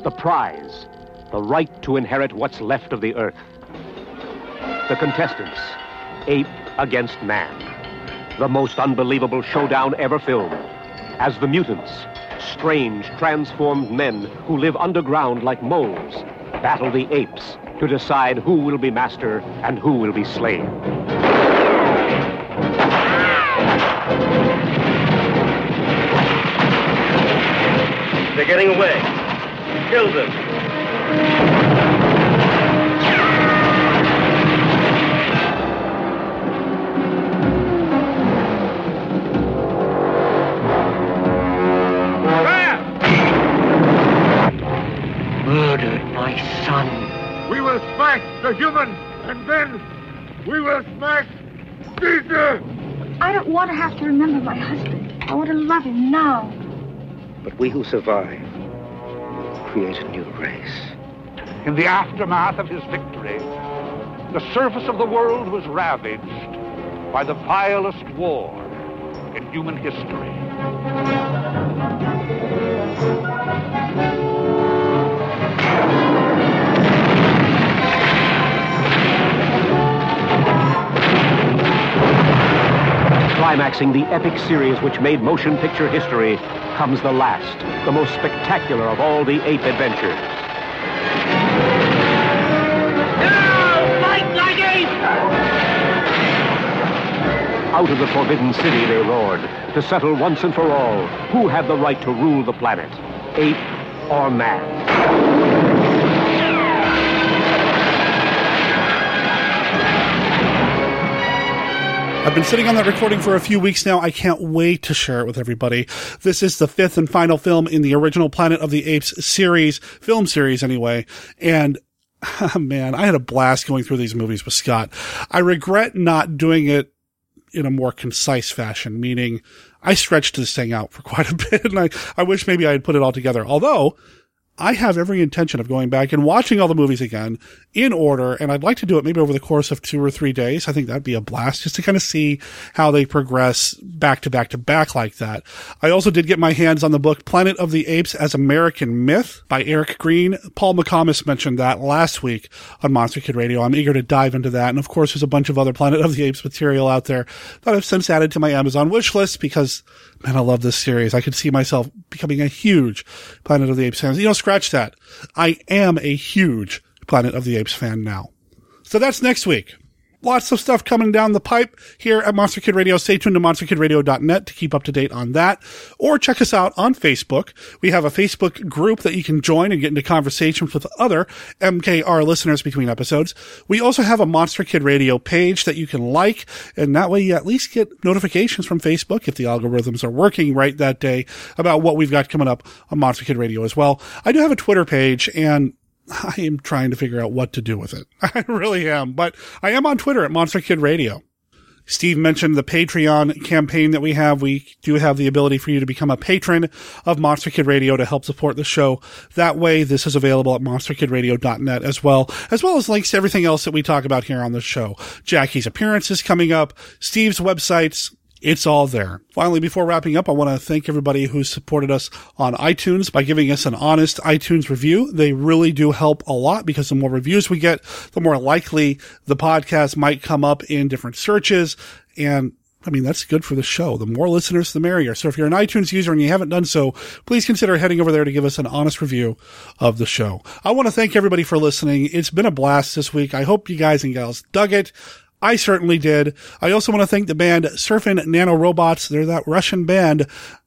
Speaker 23: The prize, the right to inherit what's left of the earth. The contestants, ape against man. The most unbelievable showdown ever filmed. As the mutants, strange, transformed men who live underground like moles, battle the apes to decide who will be master and who will be slave.
Speaker 15: They're getting away. Kill them.
Speaker 22: The human, and then we will smash Caesar!
Speaker 25: I don't want to have to remember my husband. I want to love him now.
Speaker 15: But we who survive create a new race.
Speaker 22: In the aftermath of his victory, the surface of the world was ravaged by the vilest war in human history.
Speaker 23: Climaxing the epic series which made motion picture history comes the last, the most spectacular of all the ape adventures.
Speaker 22: Fight like
Speaker 23: Out of the Forbidden City they roared to settle once and for all who had the right to rule the planet, ape or man.
Speaker 1: I've been sitting on that recording for a few weeks now. I can't wait to share it with everybody. This is the fifth and final film in the original Planet of the Apes series, film series anyway. And [laughs] man, I had a blast going through these movies with Scott. I regret not doing it in a more concise fashion, meaning I stretched this thing out for [laughs] quite a bit and I, I wish maybe I had put it all together. Although I have every intention of going back and watching all the movies again in order. And I'd like to do it maybe over the course of two or three days. I think that'd be a blast just to kind of see how they progress back to back to back like that. I also did get my hands on the book Planet of the Apes as American Myth by Eric Greene. Paul McComas mentioned that last week on Monster Kid Radio. I'm eager to dive into that. And of course, there's a bunch of other Planet of the Apes material out there that I've since added to my Amazon wish list because man, I love this series. I could see myself becoming a huge Planet of the Apes fan. You know, scratch that. I am a huge Planet of the Apes fan now. So that's next week. Lots of stuff coming down the pipe here at Monster Kid Radio. Stay tuned to monsterkidradio.net to keep up to date on that. Or check us out on Facebook. We have a Facebook group that you can join and get into conversations with other MKR listeners between episodes. We also have a Monster Kid Radio page that you can like, and that way you at least get notifications from Facebook if the algorithms are working right that day about what we've got coming up on Monster Kid Radio as well. I do have a Twitter page and I am trying to figure out what to do with it. [laughs] I really am, but I am on Twitter at Monster Kid Radio. Steve mentioned the Patreon campaign that we have. We do have the ability for you to become a patron of Monster Kid Radio to help support the show. That way, this is available at monsterkidradio.net as well, as well as links to everything else that we talk about here on the show. Jackie's appearance is coming up, Steve's websites, It's all there. Finally, before wrapping up, I want to thank everybody who supported us on iTunes by giving us an honest iTunes review. They really do help a lot because the more reviews we get, the more likely the podcast might come up in different searches. And I mean, that's good for the show. The more listeners, the merrier. So if you're an iTunes user and you haven't done so, please consider heading over there to give us an honest review of the show. I want to thank everybody for listening. It's been a blast this week. I hope you guys and gals dug it. I certainly did. I also want to thank the band Surfing Nanorobots. They're that Russian band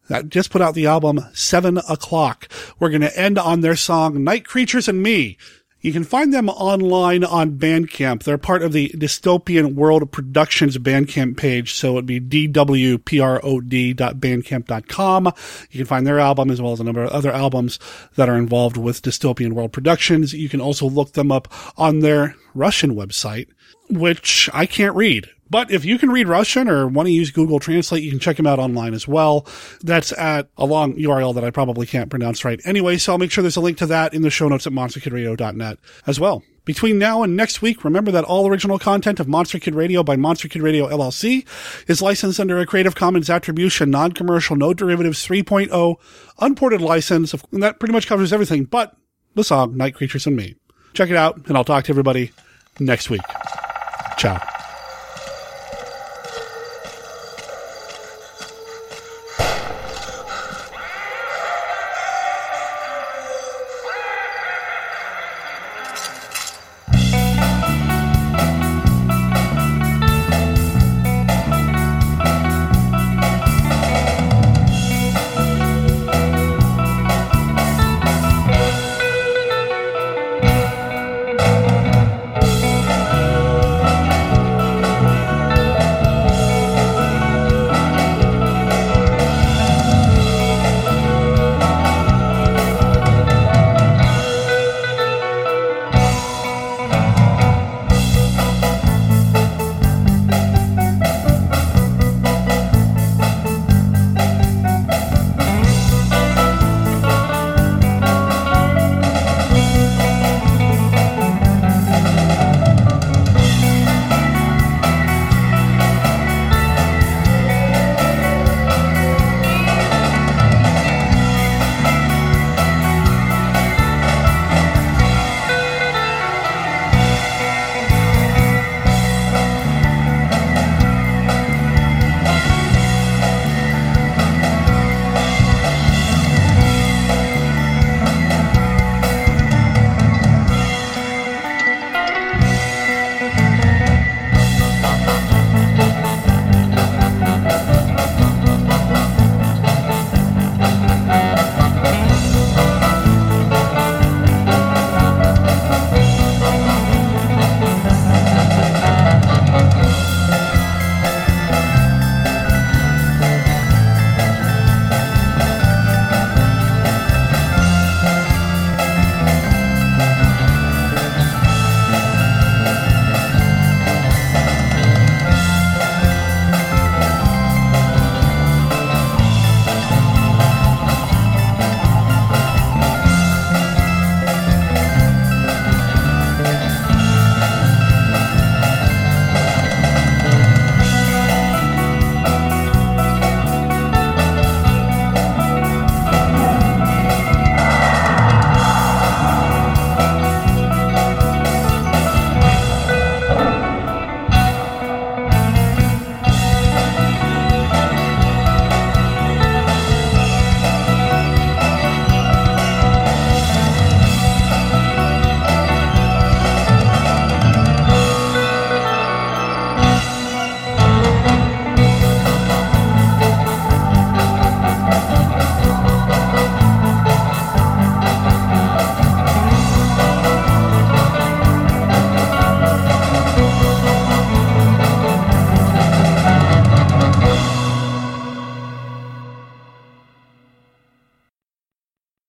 Speaker 1: that just put out the album Seven O'Clock. We're going to end on their song Night Creatures and Me. You can find them online on Bandcamp. They're part of the Dystopian World Productions Bandcamp page, so it'd be dwprod.bandcamp.com. You can find their album as well as a number of other albums that are involved with Dystopian World Productions. You can also look them up on their Russian website, which I can't read. But if you can read Russian or want to use Google Translate, you can check them out online as well. That's at a long URL that I probably can't pronounce right anyway, so I'll make sure there's a link to that in the show notes at monsterkidradio.net as well. Between now and next week, remember that all original content of Monster Kid Radio by Monster Kid Radio LLC is licensed under a Creative Commons Attribution Non-Commercial No Derivatives 3.0 unported license. And that pretty much covers everything but the song Night Creatures and Me. Check it out, and I'll talk to everybody next week. Ciao.